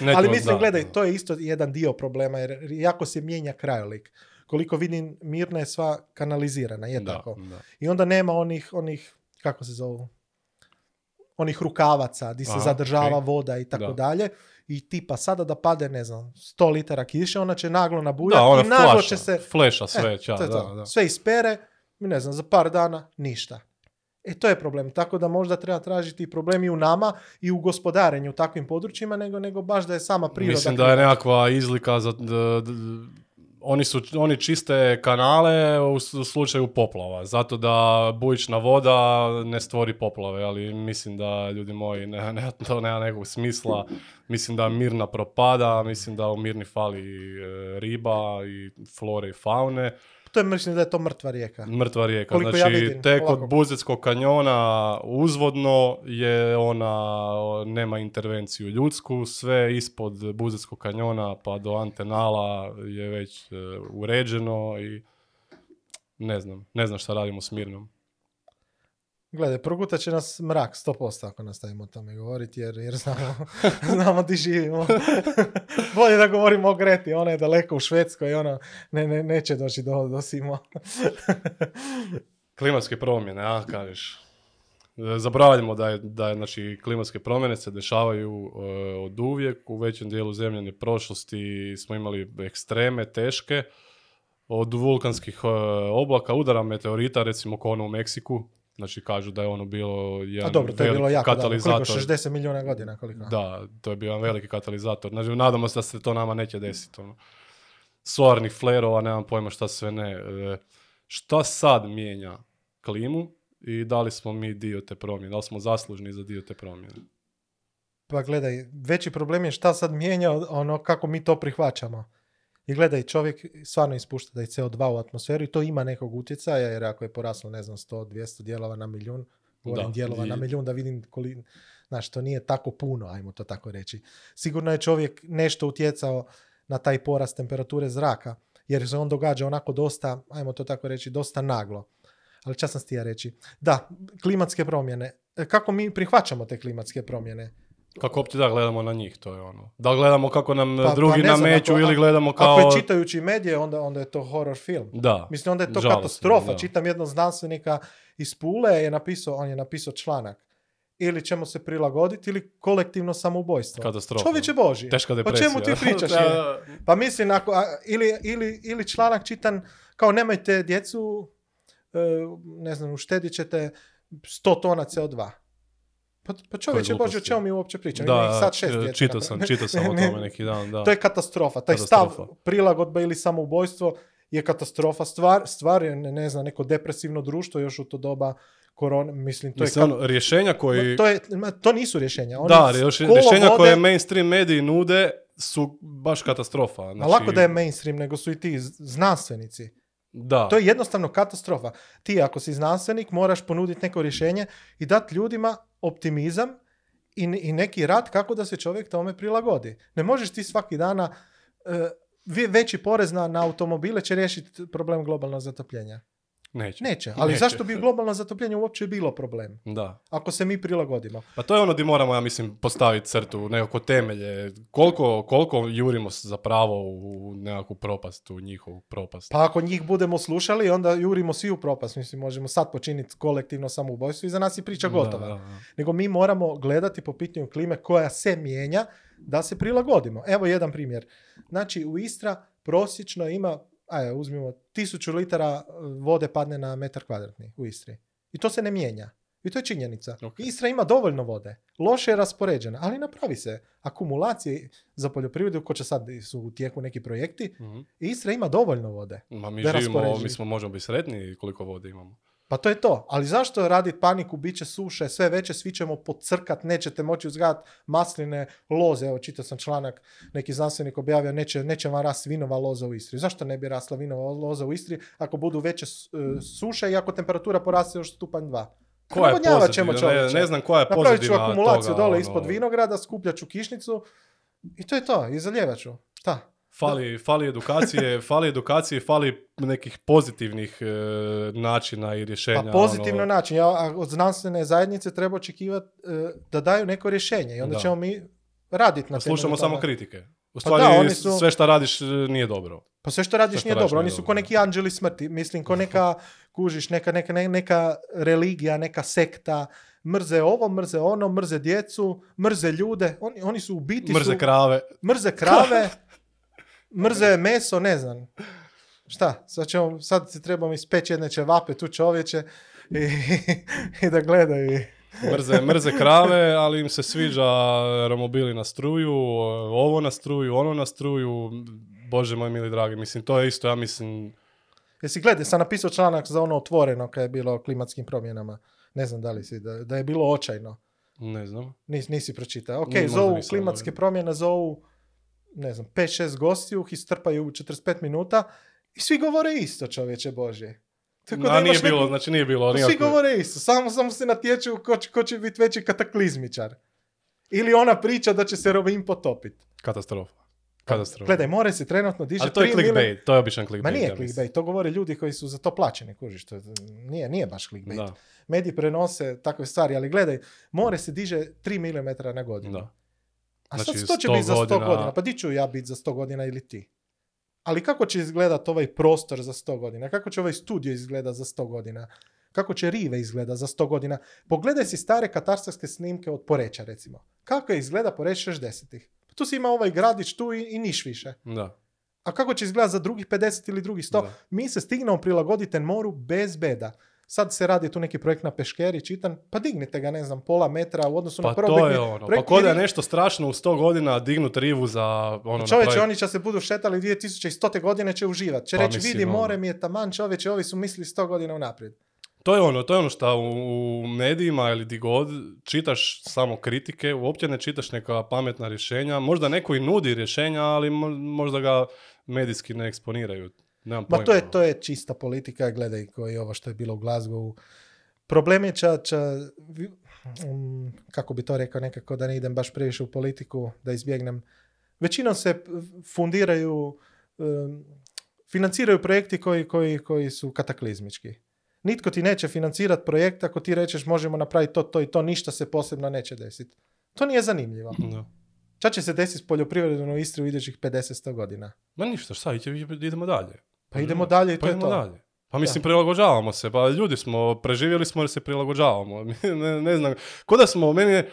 Nećemo, Ali mislim, da, gledaj, da. to je isto jedan dio problema, jer jako se mijenja krajolik. koliko vidim Mirna je sva kanalizirana, je Da, tako. da. I onda nema onih, onih, kako se zovu, onih rukavaca gdje se Aha, zadržava ok. voda i tako Da. dalje. I tipa sada da pade, ne znam, 100 litara kiše, ona će naglo ona i naglo flaša, će se... fleša E, sve, ča, to je da, da. Sve ispere, ne znam, za par dana ništa. E to je problem. Tako da možda treba tražiti i problem i u nama i u gospodarenju u takvim područjima, nego, nego baš da je sama priroda. Mislim da je nekakva izlika za... d- d- oni, su, oni čiste kanale u slučaju poplava, zato da bujična voda ne stvori poplave, ali mislim da, ljudi moji, ne, ne, to nema nekog smisla. Mislim da Mirna propada, mislim da u Mirni fali e, riba i flore i faune. To je, mislim da je to mrtva rijeka. Mrtva rijeka. Koliko ja znači, vidim, tek ovako. od Buzetskog kanjona uzvodno je ona, nema intervenciju ljudsku, sve ispod Buzetskog kanjona pa do Antenala je već e, uređeno i ne znam, ne znam šta radimo s Mirnom. Gledaj, progutat će nas mrak 100% ako nastavimo o tome govoriti, jer, jer znamo, znamo di živimo. Bolje da govorimo o Greti, ona je daleko u Švedskoj ona ne, ne, neće doći do, do Simo. Klimatske promjene, a kažeš. Zaboravljamo da je, da je znači, klimatske promjene se dešavaju e, od uvijek. U većem dijelu zemljene prošlosti smo imali ekstreme, teške. Od vulkanskih e, oblaka, udara meteorita, recimo kao ono u Meksiku. Znači kažu da je ono bilo jedan A dobro, to je bilo jako davno. Koliko? katalizator. 60 milijuna godina koliko? Da, to je bio jedan veliki katalizator. Znači, nadamo se da se to nama neće desiti. Ono. Solarnih flerova, nemam pojma šta sve ne. E, šta sad mijenja klimu i da li smo mi dio te promjene? Da li smo zaslužni za dio te promjene? Pa gledaj, veći problem je šta sad mijenja ono kako mi to prihvaćamo. I gledaj, čovjek stvarno ispušta da je CO2 u atmosferu i to ima nekog utjecaja, jer ako je poraslo, ne znam, 100, 200 dijelova na milijun, govorim dijelova i- na milijun da vidim koliko, znaš, to nije tako puno, ajmo to tako reći. Sigurno je čovjek nešto utjecao na taj porast temperature zraka, jer se on događa onako dosta, ajmo to tako reći, dosta naglo. Ali čas sam stija reći. Da, klimatske promjene. E, Kako mi prihvaćamo te klimatske promjene? Kako opće da gledamo na njih, to je ono. Da gledamo kako nam Pa- pa drugi znam, nameću ili gledamo kao... Ako je čitajući medije, onda, onda je to horror film. Da. Mislim, onda je to Žalosno, katastrofa. da. Čitam jednog znanstvenika iz Pule, je napisao, on je napisao članak. Ili ćemo se prilagoditi ili kolektivno samoubojstvo. Katastrofa. Čovječe Boži. Teška O depresija. čemu ti pričaš? Da. Pa mislim, ako, a, ili, ili, ili članak čitan kao nemojte djecu, e, ne znam, uštedit ćete 100 tona CO2. Pa, pa čovječe Bože, o čemu mi uopće pričamo? Ima Da, sad šest djece. čitao sam, čitao sam o tome neki dan, da. To je katastrofa. Taj Katastrofa. stav prilagodba ili samoubojstvo je katastrofa. Stvar, stvar je, ne, ne znam, neko depresivno društvo još u to doba korona. Mislim, to Mislim, je... ono, rješenja koji... to, je, to nisu rješenja. Oni Da, rješenja vode- koje mainstream mediji nude su baš katastrofa. Znači, lako da je mainstream, nego su i ti znanstvenici. Da, To je jednostavno katastrofa. Ti ako si znanstvenik moraš ponuditi neko rješenje i dati ljudima optimizam i, i neki rad kako da se čovjek tome prilagodi. Ne možeš ti svaki dana e, veći porez na, na automobile će riješiti problem globalnog zatopljenja. Neće. Neće. Ali Neće. zašto bi globalno zatopljenje uopće bilo problem? Da. Ako se mi prilagodimo. Pa to je ono di moramo, ja mislim, postaviti crtu, nekako temelje. Koliko, koliko jurimo zapravo u nekakvu propast, u njihovu propast. Pa ako njih budemo slušali, onda jurimo svi u propast. Mislim, možemo sad počiniti kolektivno samoubojstvo i za nas je priča gotova. Da, da, da. nego mi moramo gledati po pitanju klime koja se mijenja da se prilagodimo. Evo jedan primjer. Znači u Istra prosječno ima, ajde uzmimo, tisuću litara e, vode padne na metar kvadratni u Istri. I to se ne mijenja. I to je činjenica. Ok. Istra ima dovoljno vode. Loše je raspoređena, ali napravi se akumulacije za poljoprivredu, ko će sad su u tijeku neki projekti. Mhm. Istra ima dovoljno vode. Ma mi Da živimo, mi smo možemo biti sretni koliko vode imamo. Pa to je to. Ali zašto raditi paniku, bit će suše, sve veće, svi ćemo pocrkat, nećete moći uzgajati masline, loze. Evo, čitao sam članak, neki znanstvenik objavio, neće, neće vam rast vinova loza u Istri. Zašto ne bi rasla vinova loza u Istri ako budu veće e, suše i ako temperatura poraste još stupanj 2? Koja je pozadina? Ne, ne znam koja je Napravit ću pozadina akumulaciju toga, dole ono, ispod vinograda, skupljat ću kišnicu i to je to. I zaljevat ću. Šta? Fali, fali edukacije, fali edukacije, fali nekih pozitivnih e, načina i rješenja. Pa pozitivno ono, način. Ja a od znanstvene zajednice treba očekivati e, da daju neko rješenje i onda Da. ćemo mi raditi na Slušamo samo toga. kritike. U stvari, da, oni su- sve što radiš e, nije dobro. Pa sve što radiš Sve što nije radiš dobro, oni su ko neki anđeli smrti, mislim ko neka, kužiš, neka, neka, ne- neka religija, neka sekta, mrze ovo, mrze ono, mrze djecu, mrze ljude, oni, oni su u biti Mrze su, krave. mrze krave, mrze meso, ne znam. Šta, sad, ćemo, sad si trebamo ispeći jedne ćevape tu čovječe i, i da gledaju. Mrze, mrze krave, ali im se sviđa romobili na struju, ovo na struju, ono na struju. Bože moj mili dragi, mislim, to je isto, ja mislim, Jesi gledaj, sam napisao članak za ono otvoreno kad je bilo o klimatskim promjenama. Ne znam da li si, da, da je bilo očajno. ne znam. Nis, nisi pročitao. Ok, možda zovu klimatske promjene, zovu ne znam, 5-6 gostiju, ih strpaju u 45 minuta i svi govore isto, čovječe Božje. Tako A nije bilo, neku- znači nije bilo. svi govore isto, samo, samo se natječu ko, će- ko će biti veći kataklizmičar. Ili ona priča da će se Rovin potopiti. Katastrofa. Katastrofa. Gledaj, more se trenutno diže Ali to je 3 milijuna- clickbait, to je običan clickbait. Ma nije ja clickbait, to govore ljudi koji su za to plaćeni, kužiš, to je- nije, nije baš clickbait. Da, Mediji prenose takve stvari, ali gledaj, more se diže 3 mm na godinu. da. A Znači, sad što će 100 biti za 100 godina? godina? Pa di ću ja biti za 100 godina ili ti? Ali kako će izgledat ovaj prostor za 100 godina? Kako će ovaj studio izgledat za 100 godina? Kako će rive izgleda za 100 godina? Pogledaj si stare katastarske snimke od Poreća, recimo. Kako je izgleda Poreć 60-ih? Tu si ima ovaj gradić tu i, i niš više. Da. A kako će izgledati za drugih 50 ili drugih 100? Da. Mi se stignemo prilagoditi moru bez beda. Sad se radi tu neki projekt na Peškeri, čitam, pa dignite ga, ne znam, pola metra u odnosu Pa na to prvobitni je ono. Pa projekt ko da je nešto strašno u 100 godina dignut rivu za ono Čovječe, oni će se budu šetali 2100. godine će uživat. Će Pa reći, vidi, ono. more mi je taman, čovječe, ovi su mislili 100 godina unaprijed. To je ono, to je ono što u, u medijima ili di god čitaš samo kritike, uopće ne čitaš neka pametna rješenja. Možda neko i nudi rješenja, ali mo- možda ga medijski ne eksponiraju. Nemam Ma pojma. to je, to je čista politika, gledaj koji ovo što je bilo u Glasgowu. Problem je ča, ča, um, kako bi to rekao nekako da ne idem baš previše u politiku, da izbjegnem. Većinom se fundiraju, um, financiraju projekti koji, koji, koji su kataklizmički. Nitko ti neće financirati projekt ako ti rečeš možemo napraviti to, to i to, ništa se posebno neće desiti. To nije zanimljivo. Da. Šta će se desiti s poljoprivredom u Istri u idućih 50-100 godina? Ma ništa, šta, ide- idemo dalje. Pa idemo dalje i to Pa je idemo to. dalje. Pa mislim, prilagođavamo se. Pa ljudi smo, preživjeli smo jer se prilagođavamo. ne, ne znam, ko da smo, meni je,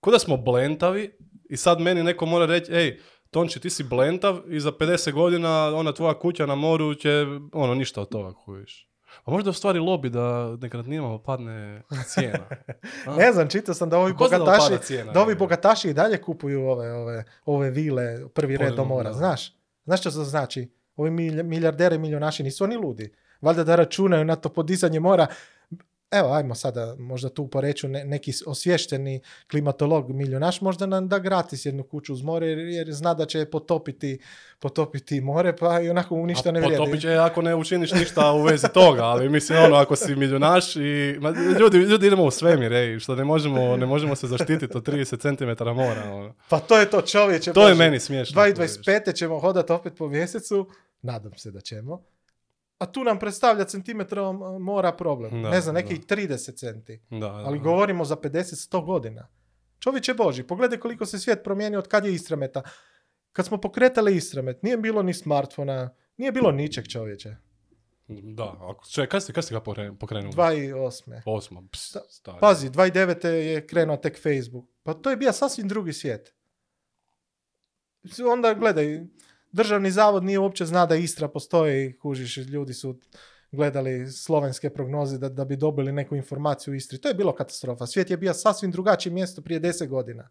ko da smo blentavi i sad meni neko mora reći, ej, Tonči, ti si blentav i za 50 godina ona tvoja kuća na moru će, ono, ništa od toga kuviš. A možda je u stvari lobby da nekretninama padne cijena. Ne znam, čitao sam da ovi da bogataši, cijena, da ovi je? bogataši i dalje kupuju ove, ove, ove vile, prvi red do mora, znaš? Znaš što to znači? Ovi milijarderi i milionaši nisu oni ludi. Valjda da računaju na to podizanje mora. Evo, ajmo sada, možda tu poreću ne, neki osvješteni klimatolog milionaš, možda nam da gratis jednu kuću uz more, jer, jer zna da će potopiti, potopiti more, pa i onako mu ništa A ne vrijedi. potopit će ako ne učiniš ništa u vezi toga, ali mislim ono, ako si milionaš i... Ma, ljudi, ljudi idemo u svemir, ej, što ne možemo, ne možemo se zaštititi od 30 cm mora. Ono. Pa to je to čovječe. To je Bože. meni smiješno. 2025. ćemo hodati opet po mjesecu, nadam se da ćemo. A tu nam predstavlja centimetrom a, mora problem. Da, ne znam, da. nekih 30 centi. Da, da, Ali da. govorimo za 50-100 godina. Čovječe Boži, pogledaj koliko se svijet promijenio od kad je Istrameta. Kad smo pokretali Istramet, nije bilo ni smartfona, nije bilo ničeg čovječe. Da, ako, čekaj, kad ste, kad ste ga pokre- pokrenuli? 2008. Osma, ps, Da, stari. Pazi, 2009. je krenuo tek Facebook. Pa to je bio sasvim drugi svijet. Onda gledaj, državni zavod nije uopće zna da Istra postoji, kužiš, ljudi su gledali slovenske prognoze da, da bi dobili neku informaciju u Istri. To je bilo katastrofa. Svijet je bio sasvim drugačije mjesto prije 10 godina.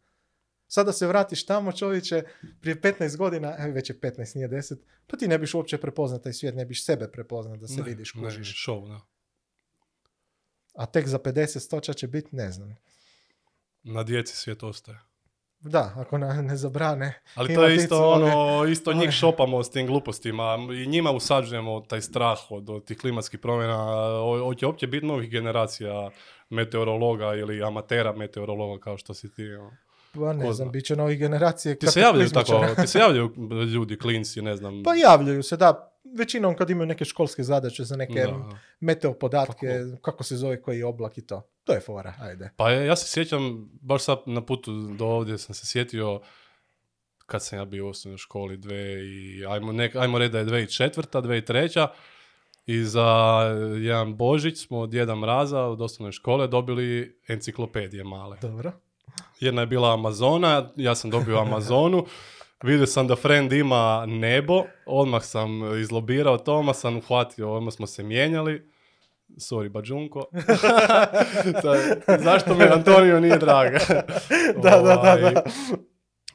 Sada se vratiš tamo, čovječe, prije 15 godina, e, već je 15, nije 10, pa ti ne biš uopće prepoznat taj svijet, ne biš sebe prepoznat da se Ne, vidiš, ne, kužiš. show, da. A tek za 50 stoča će biti, ne znam. Na djeci svijet ostaje. Da, ako na, ne zabrane. Ali to je isto ono, isto njih šopamo s tim glupostima i njima usađujemo taj strah od, od tih klimatskih promjena. Hoće uopće biti novih generacija meteorologa ili amatera meteorologa kao što si ti. ono. Pa ne Ko znam, zna. bit će novih generacije. Ti se javljaju tako, ti se javljaju ljudi, klinci, ne znam. Pa javljaju se, da. Većinom kad imaju neke školske zadaće za neke Da, meteo podatke, kako se zove koji oblak i to. To je fora, ajde. Pa ja se sjećam, baš sad na putu do ovdje sam se sjetio kad sam ja bio u osnovnoj školi, dve i, ajmo, nek, ajmo reći da je 2004. 2003. I za jedan Božić smo od Djeda Mraza od osnovne škole dobili enciklopedije male. Dobro. Jedna je bila Amazona, ja sam dobio Amazonu. Vidio sam da friend ima nebo, odmah sam izlobirao to, odmah sam uhvatio, odmah smo se mijenjali. Sorry, Bađunko. Zašto mi Antonio nije draga? Da, da, da, Ovaj, da.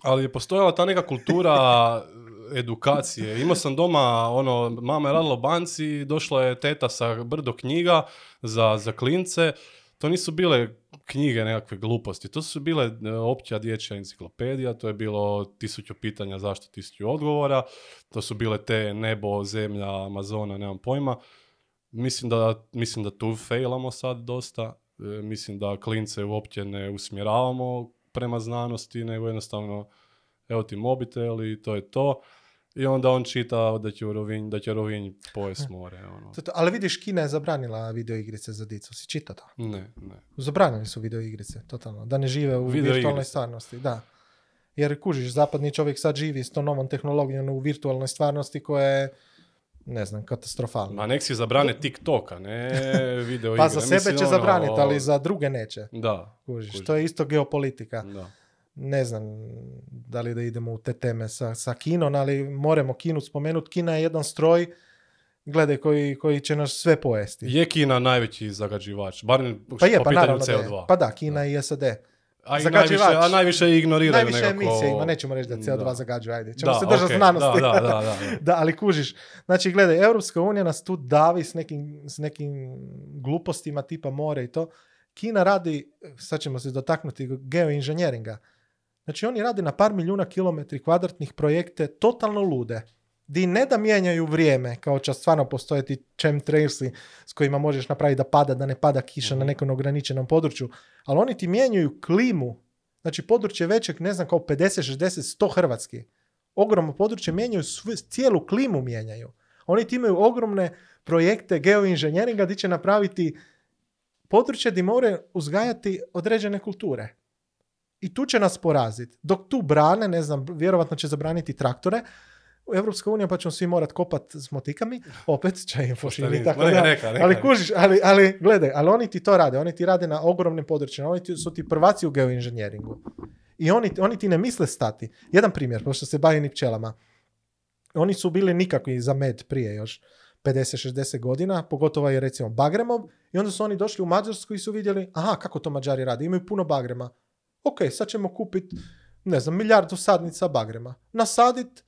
Ali je postojala ta neka kultura edukacije. Imao sam doma, ono, mama je radila u banci, došla je teta sa brdo knjiga za, za klince. To nisu bile knjige nekakve gluposti, to su bile e, opća dječja enciklopedija, to je bilo tisuću pitanja, zašto tisuću odgovora, to su bile te nebo, zemlja, Amazona, nemam pojma. Mislim da, mislim da tu failamo sad dosta, E, mislim da klince uopće ne usmjeravamo prema znanosti, nego jednostavno evo ti mobitel i to je to. I onda on čita da će Rovinj, da će Rovinj pojest more. Ono. Ali vidiš, Kina je zabranila video igrice za dicu. Si čitao to? Ne, ne. Zabranili su video igrice, totalno. Da ne žive u Video virtualnoj igrice. stvarnosti, da. Jer kužiš, zapadni čovjek sad živi s tom novom tehnologijom u virtualnoj stvarnosti koja je, ne znam, katastrofalna. Ma nek si zabrane TikToka, ne video Pa igre. za sebe Mislim, će ono, zabraniti, ali za druge neće. Da, Kužiš, kužiš. to je isto geopolitika. da. Ne znam da li da idemo u te teme sa, sa Kinom, ali moramo Kinu spomenuti. Kina je jedan stroj, gledaj, koji, koji će nas sve pojesti. Je Kina najveći zagađivač, barem pa je, po pa pitanju naravno da je. CO2. Pa da, Kina i SAD. a, i najviše, a najviše ignoriraju Najviše nekako. emisije ima, nećemo reći da CO2 Da. zagađuje, ajde. Ćemo Da, se držati okej, znanosti. Da, da, da, da. Da, ali kužiš. Znači, gledaj, Europska unija nas tu davi s nekim, s nekim glupostima tipa more i to. Kina radi, sad ćemo se dotaknuti geoinženjeringa. Znači, oni rade na par milijuna kilometri kvadratnih projekte totalno lude. Di ne da mijenjaju vrijeme, kao će stvarno postoje ti chemtrailsi s kojima možeš napraviti da pada, da ne pada kiša na Mhm. nekom ograničenom području, ali oni ti mijenjaju klimu. Znači, područje većeg, ne znam, kao 50, 60, 100 hrvatski. Ogromno područje mijenjaju, cijelu klimu mijenjaju. Oni ti imaju ogromne projekte geoinženjeringa gdje će napraviti područje gdje moraju uzgajati određene kulture. I tu će nas poraziti. Dok tu brane, ne znam, vjerovatno će zabraniti traktore, Evropska unija pa ćemo svi morat kopat s motikami, opet će im fošili i tako da. neka, neka. Ali kužiš, ali, ali gledaj, ali oni ti to rade, oni ti rade na ogromnim područjima, oni ti, su ti prvaci u geoinženjeringu. I oni, oni ti ne misle stati. Jedan primjer, pošto se bavim i pčelama. Oni su bili nikakvi za med prije još 50-60 godina, pogotovo je recimo bagremov, i onda su oni došli u Mađarsku i su vidjeli, aha, kako to Mađari rade, imaju puno bagrema. Ok, sad ćemo kupiti, ne znam, milijardu sadnica bagrema. Nasadit,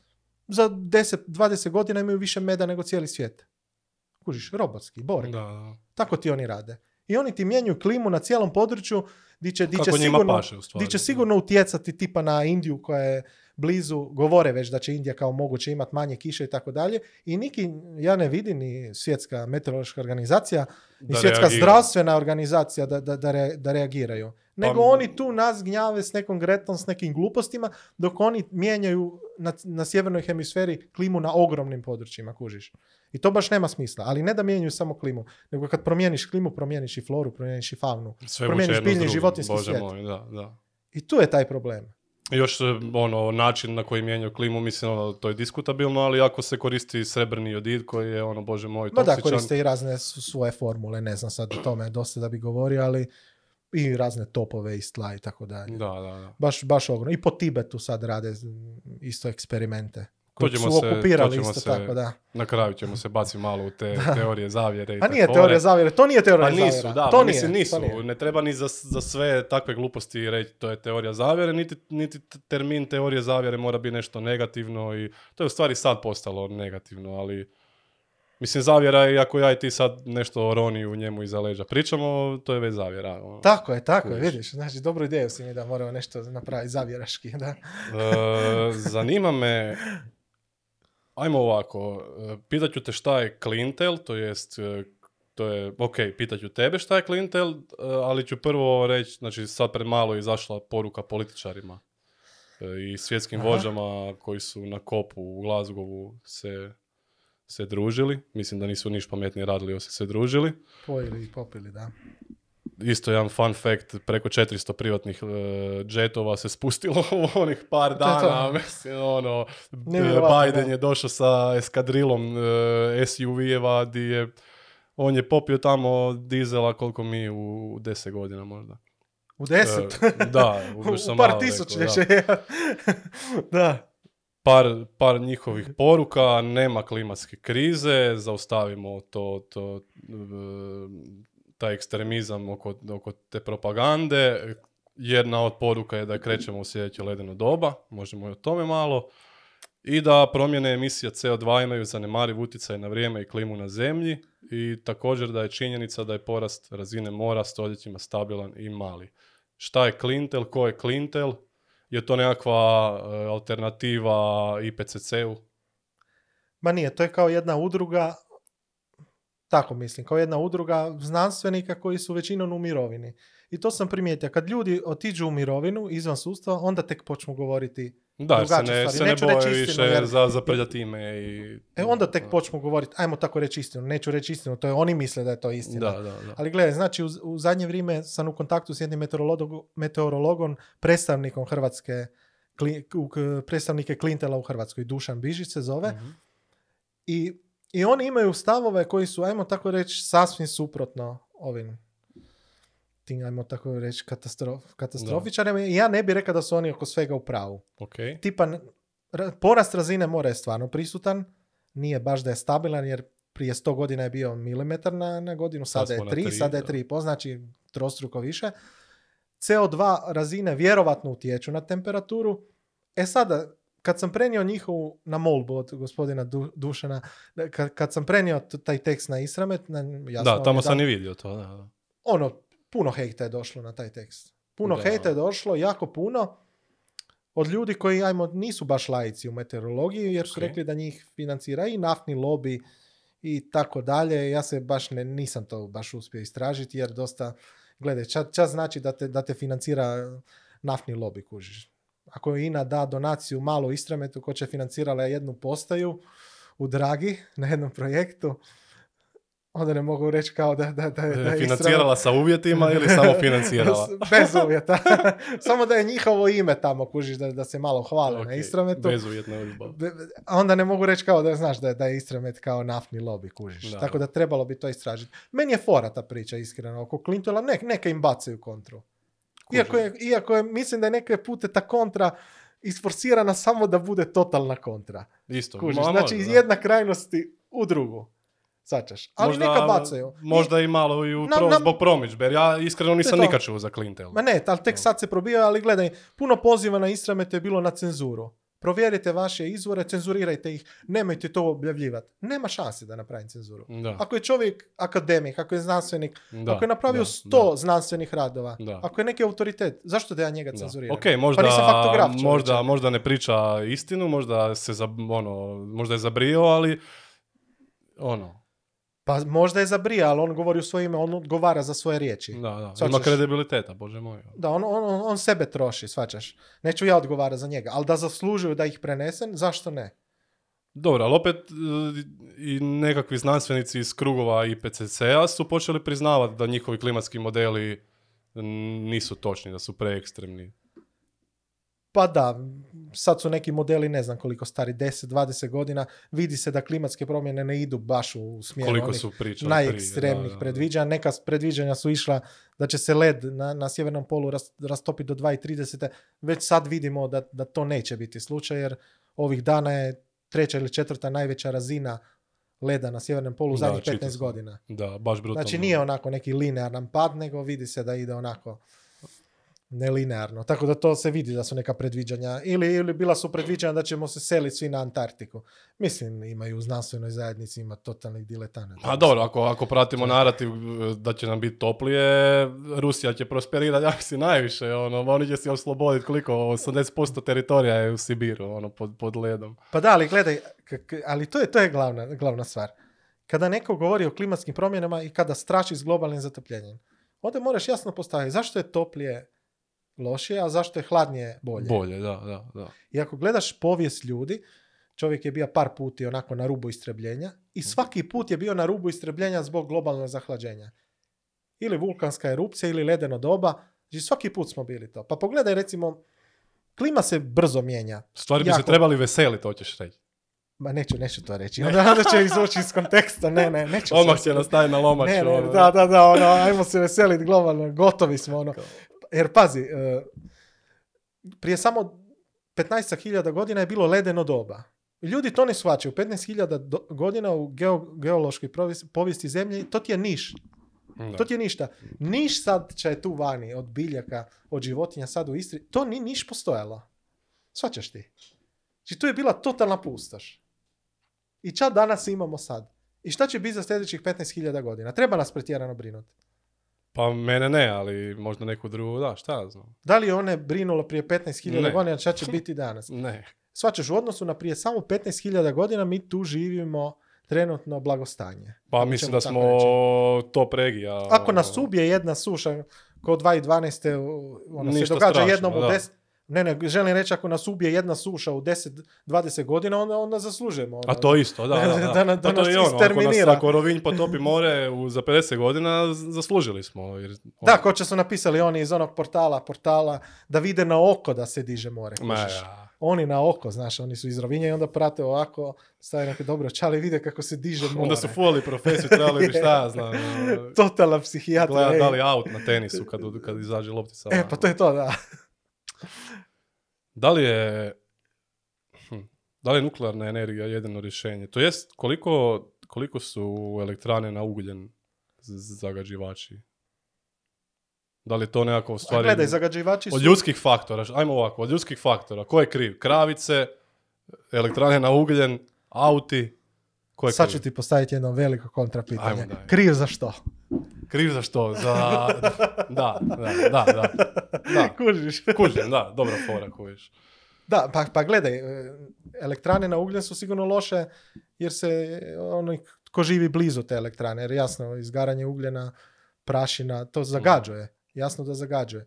za 10-20 godina imaju više meda nego cijeli svijet. Kužiš, robotski, borg. Da. Tako ti oni rade. I oni ti mijenjaju klimu na cijelom području di će, di će sigurno, paše, di će sigurno utjecati tipa na Indiju koja je blizu, govore već da će Indija kao moguće imati manje kiše i tako dalje. I niki, ja ne vidim ni svjetska meteorološka organizacija, ni Da svjetska reagira. zdravstvena organizacija da, da, da, re- da reagiraju. Nego Pa- oni tu nas gnjave s nekom gretom, s nekim glupostima, dok oni mijenjaju na, na sjevernoj hemisferi klimu na ogromnim područjima, kužiš. I to baš nema smisla. Ali ne da mijenjaju samo klimu, nego kad promijeniš klimu, promijeniš i floru, promijeniš i faunu. Sve promijeniš biljni drugim, životinjski Bože svijet. moj, da, da. I tu je taj problem. Još e, ono, način na koji mijenjaju klimu, mislim, ono, to je diskutabilno, ali ako se koristi srebrni jodid koji je, ono, bože moj, Ma da, toksičan. koriste i razne svoje formule, ne znam sad o tome dosta da bi govorio, ali i razne topove iz tla i tako dalje. Da, da, da. Baš, baš ogromno. I po Tibetu sad rade isto eksperimente. Koji ćemo su se- okupirali to ćemo isto se- tako, da. Na kraju ćemo se baciti malo u te teorije zavjere i A nije takove. teorija zavjere, to nije teorija Pa zavjera. nisu, da, to pa nije, mislim nisu. to nije. Ne treba ni za, za sve takve gluposti reći to je teorija zavjere, niti, niti termin teorije zavjere mora biti nešto negativno i to je u stvari sad postalo negativno, ali mislim zavjera je ako ja i ti sad nešto roni u njemu iza leđa pričamo, to je već zavjera. ono. Tako je, tako je, vidiš. Znači, dobru ideju si mi da moramo nešto napraviti zavjeraški, da. E, zanima me, ajmo ovako, e, pitaću te šta je klintel, to jest, e, to je, ok, pitaću tebe šta je klintel, e, ali ću prvo reći, znači sad pred malo je izašla poruka političarima i svjetskim Aha. vođama koji su na kopu u Glazgovu se, se družili, mislim da nisu niš pametnije radili osim se družili. Pojili i popili, da. isto jedan fun fact, preko 400 privatnih e, džetova se spustilo u onih par dana, mislim, ono, Nevjerovatno, Biden je došao sa eskadrilom e, SUV-eva, di je, on je popio tamo dizela koliko mi u 10 godina možda. U deset. E, da, u par tisuća. da. da. Par, par njihovih poruka, nema klimatske krize, zaustavimo to, to, e, taj ekstremizam oko, oko te propagande. Jedna od poruka je da krećemo u sljedeće ledeno doba, možemo i o tome malo. I da promjene emisija CO2 imaju zanemariv utjecaj na vrijeme i klimu na zemlji i također da je činjenica da je porast razine mora stoljećima stabilan i mali. Šta je klintel, ko je klintel? Je to nekakva e, alternativa IPCC-u? Ma nije, to je kao jedna udruga, tako mislim, kao jedna udruga znanstvenika koji su većinom u mirovini. I to sam primijetio, kad ljudi otiđu u mirovinu izvan sustava, onda tek počnu govoriti Da, se ne, se ne boje reći više istinu, jer- za zaprljati ime i... E onda tek počnu govoriti, ajmo tako reći istinu, neću reći istinu, to je oni misle da je to istina. Da, da, da. Ali gledaj, znači u, u zadnje vrijeme sam u kontaktu s jednim meteorologom, meteorologom predstavnikom Hrvatske, kli, u- k- predstavnike Klintela u Hrvatskoj, Dušan Bižić se zove, Mhm. i, i oni imaju stavove koji su, ajmo tako reći, sasvim suprotno ovim tim, ajmo tako reći, katastrof, katastrofičarima. Ja ne bih rekao da su oni oko svega u pravu. Ok. Tipa, porast razine mora je stvarno prisutan, nije baš da je stabilan, jer prije 100 godina je bio milimetar na, na godinu, Sad sada je smo na 3, tri, sada je da. 3,5, znači trostruko više. CO2 razine vjerovatno utječu na temperaturu. E sada, kad sam prenio njihovu na molbu od gospodina Du- Dušana, kad, kad sam prenio taj tekst na Isramet, na, jasno, Da, tamo sam i vidio to, da, da. ono, puno hejta je došlo na taj tekst. Puno Da. hejta je došlo, jako puno. Od ljudi koji, ajmo, nisu baš laici u meteorologiji, jer su Ok. rekli da njih financira i naftni lobby i tako dalje. Ja se baš ne, nisam to baš uspio istražiti, jer dosta, gledaj, čas, čas znači da te, da te financira naftni lobby, kužiš. Ako INA da donaciju malo Istrametu, ko će financirala jednu postaju u Dragi na jednom projektu, onda ne mogu reći kao da, da, da, da je Financirala sa uvjetima ili samo financirala? Bez uvjeta. Samo da je njihovo ime tamo, kužiš, da, da se malo hvale na Ok, Istrametu. Bezuvjetna ljubav. Be- A onda ne mogu reći kao da znaš da je, da je Istramet kao naftni lobby, kužiš. Da. Tako da trebalo bi to istražiti. Meni je fora ta priča, iskreno, oko Clintona. Nek, neka im bacaju kontru. Iako je, iako je, mislim da je neke pute ta kontra isforsirana samo da bude totalna kontra. Isto. Kužiš, znači može, iz da. jedne krajnosti u drugu. Svačaš. Ali neka bacaju. Možda i malo i u Na- pro, na- zbog promidžbe, jer ja iskreno nisam nikad čuo za Klintel. Ma ne, ali tek sad se probija, ali gledaj, puno poziva na Istramete je bilo na cenzuru. Provjerite vaše izvore, cenzurirajte ih, nemojte to objavljivati. Nema šanse da napravim cenzuru. Da, Ako je čovjek akademik, ako je znanstvenik, da, ako je napravio da, sto znanstvenih radova, Da. ako je neki autoritet, zašto da ja njega da. cenzuriram? Ok, možda, Pa nisam možda, možda ne priča istinu, možda se za, ono, možda je zabrio, ali ono, Pa možda je zabrija, ali on govori u svoje ime, on odgovara za svoje riječi. da, da, Shvaćaš? ima kredibiliteta, bože moj. Da, on, on, on sebe troši, svačaš. Neću ja odgovara za njega, ali da zaslužuju da ih prenesen, zašto ne? Dobro, ali opet e, i nekakvi znanstvenici iz krugova IPCC-a su počeli priznavati da njihovi klimatski modeli nisu točni, da su preekstremni. Pa da, sad su neki modeli, ne znam koliko stari, 10-20 godina, vidi se da klimatske promjene ne idu baš u smjeru Koliko onih su pričali najekstremnijih prije, da, da, da. predviđanja. Neka predviđanja su išla da će se led na, na sjevernom polu ras, rastopiti do 2030. Već sad vidimo da, da to neće biti slučaj, jer ovih dana je treća ili četvrta najveća razina leda na sjevernom polu u zadnjih čitao 15 sam. godina. Da, baš brutalno. Znači nije onako neki linearan pad, nego vidi se da ide onako nelinearno. Tako da to se vidi da su neka predviđanja. Ili, ili bila su predviđanja da ćemo se seliti svi na Antarktiku. Mislim, imaju u znanstvenoj zajednici, ima totalnih diletanata. Pa dobro, ako, ako pratimo narativ e, da će nam biti toplije, Rusija će prosperirati, ja mislim, najviše, ono, oni će se osloboditi koliko, 80% teritorija je u Sibiru, ono, pod, pod ledom. Pa da, ali gledaj, ali to je, to je glavna, glavna stvar. Kada neko govori o klimatskim promjenama i kada straši s globalnim zatopljenjem, onda moraš jasno postaviti zašto je toplije lošije, a zašto je hladnije bolje. Bolje, da, da, da. I ako gledaš povijest ljudi, čovjek je bio par puti onako na rubu istrebljenja i svaki put je bio na rubu istrebljenja zbog globalnog zahlađenja. ili vulkanska erupcija ili ledeno doba. Znači svaki put smo bili to. Pa pogledaj recimo, klima se brzo mijenja. Stvari bi Jako. se trebali veseliti, hoćeš reći. Ma neću, neću to reći. Onda, onda će izvući iz konteksta. Ne, ne, neću. Odmah će nas na lomač. Ne, ne, ono. da, da, da, ono, ajmo se veseliti globalno, gotovi smo, ono. Jer pazi, e, prije samo 15.000 godina je bilo ledeno doba. Ljudi to ne shvaćaju. 15.000 do- godina u geo- geološkoj povijesti zemlje, to ti je niš. Da. To ti je ništa. Niš sad će tu vani, od biljaka, od životinja sad u Istri, to ni niš postojalo. Shvaćaš ti? Znači tu je bila totalna pustoš. I ča danas imamo sad? I šta će biti za sljedećih 15.000 godina? Treba nas pretjerano brinuti. Pa mene ne, ali možda neku drugu, da, šta ja znam. Da li je one brinulo prije 15.000 Ne. godina, šta će biti danas? Ne. Shvaćaš, u odnosu na prije samo 15.000 godina mi tu živimo trenutno blagostanje. Pa mislim da smo reći. top regija. Ako nas ono, ubije jedna suša, ko 2012. u- ono se Ništa događa strašno, jednom u da. 10... Ne, ne, želim reći ako nas ubije jedna suša u 10-20 godina, onda, onda zaslužujemo. A ono. to isto, da, da, da. Da na- da Pa to nas je ono, ako, nas, ako Rovinj potopi more u, za 50 godina, zaslužili smo. Jer, ono, Da, ko će su napisali oni iz onog portala, portala, da vide na oko da se diže more. Ma, ja. Oni na oko, znaš, oni su iz Rovinja i onda prate ovako, stave neke dobro čale i vide kako se diže more. Onda su fulali profesiju, trebali bi šta ja znam. ono, Totalna psihijatrija. Gledat ej. da li aut na tenisu kad, kad izađe loptica. E, pa to je to, da. Da li je hm, da li je nuklearna energija jedino rješenje? To jest, koliko, koliko su elektrane na ugljen zagađivači? Da li je to nekako stvari... gledaj, zagađivači su... Od ljudskih faktora, ajmo ovako, od ljudskih faktora, ko je kriv? Kravice, elektrane na ugljen, auti, ko je Sad kriv? ću ti postaviti jedno veliko kontrapitanje. Ajmo, daj. Kriv za što? Kriv za što? Za... Da, da, da, da. Da, Kužiš? kužim, da, dobra fora kojiš. Da, pa, pa gledaj, e, elektrane na ugljen su sigurno loše jer se ono, ko živi blizu te elektrane, jer jasno, izgaranje ugljena, prašina, to zagađuje. Jasno da zagađuje.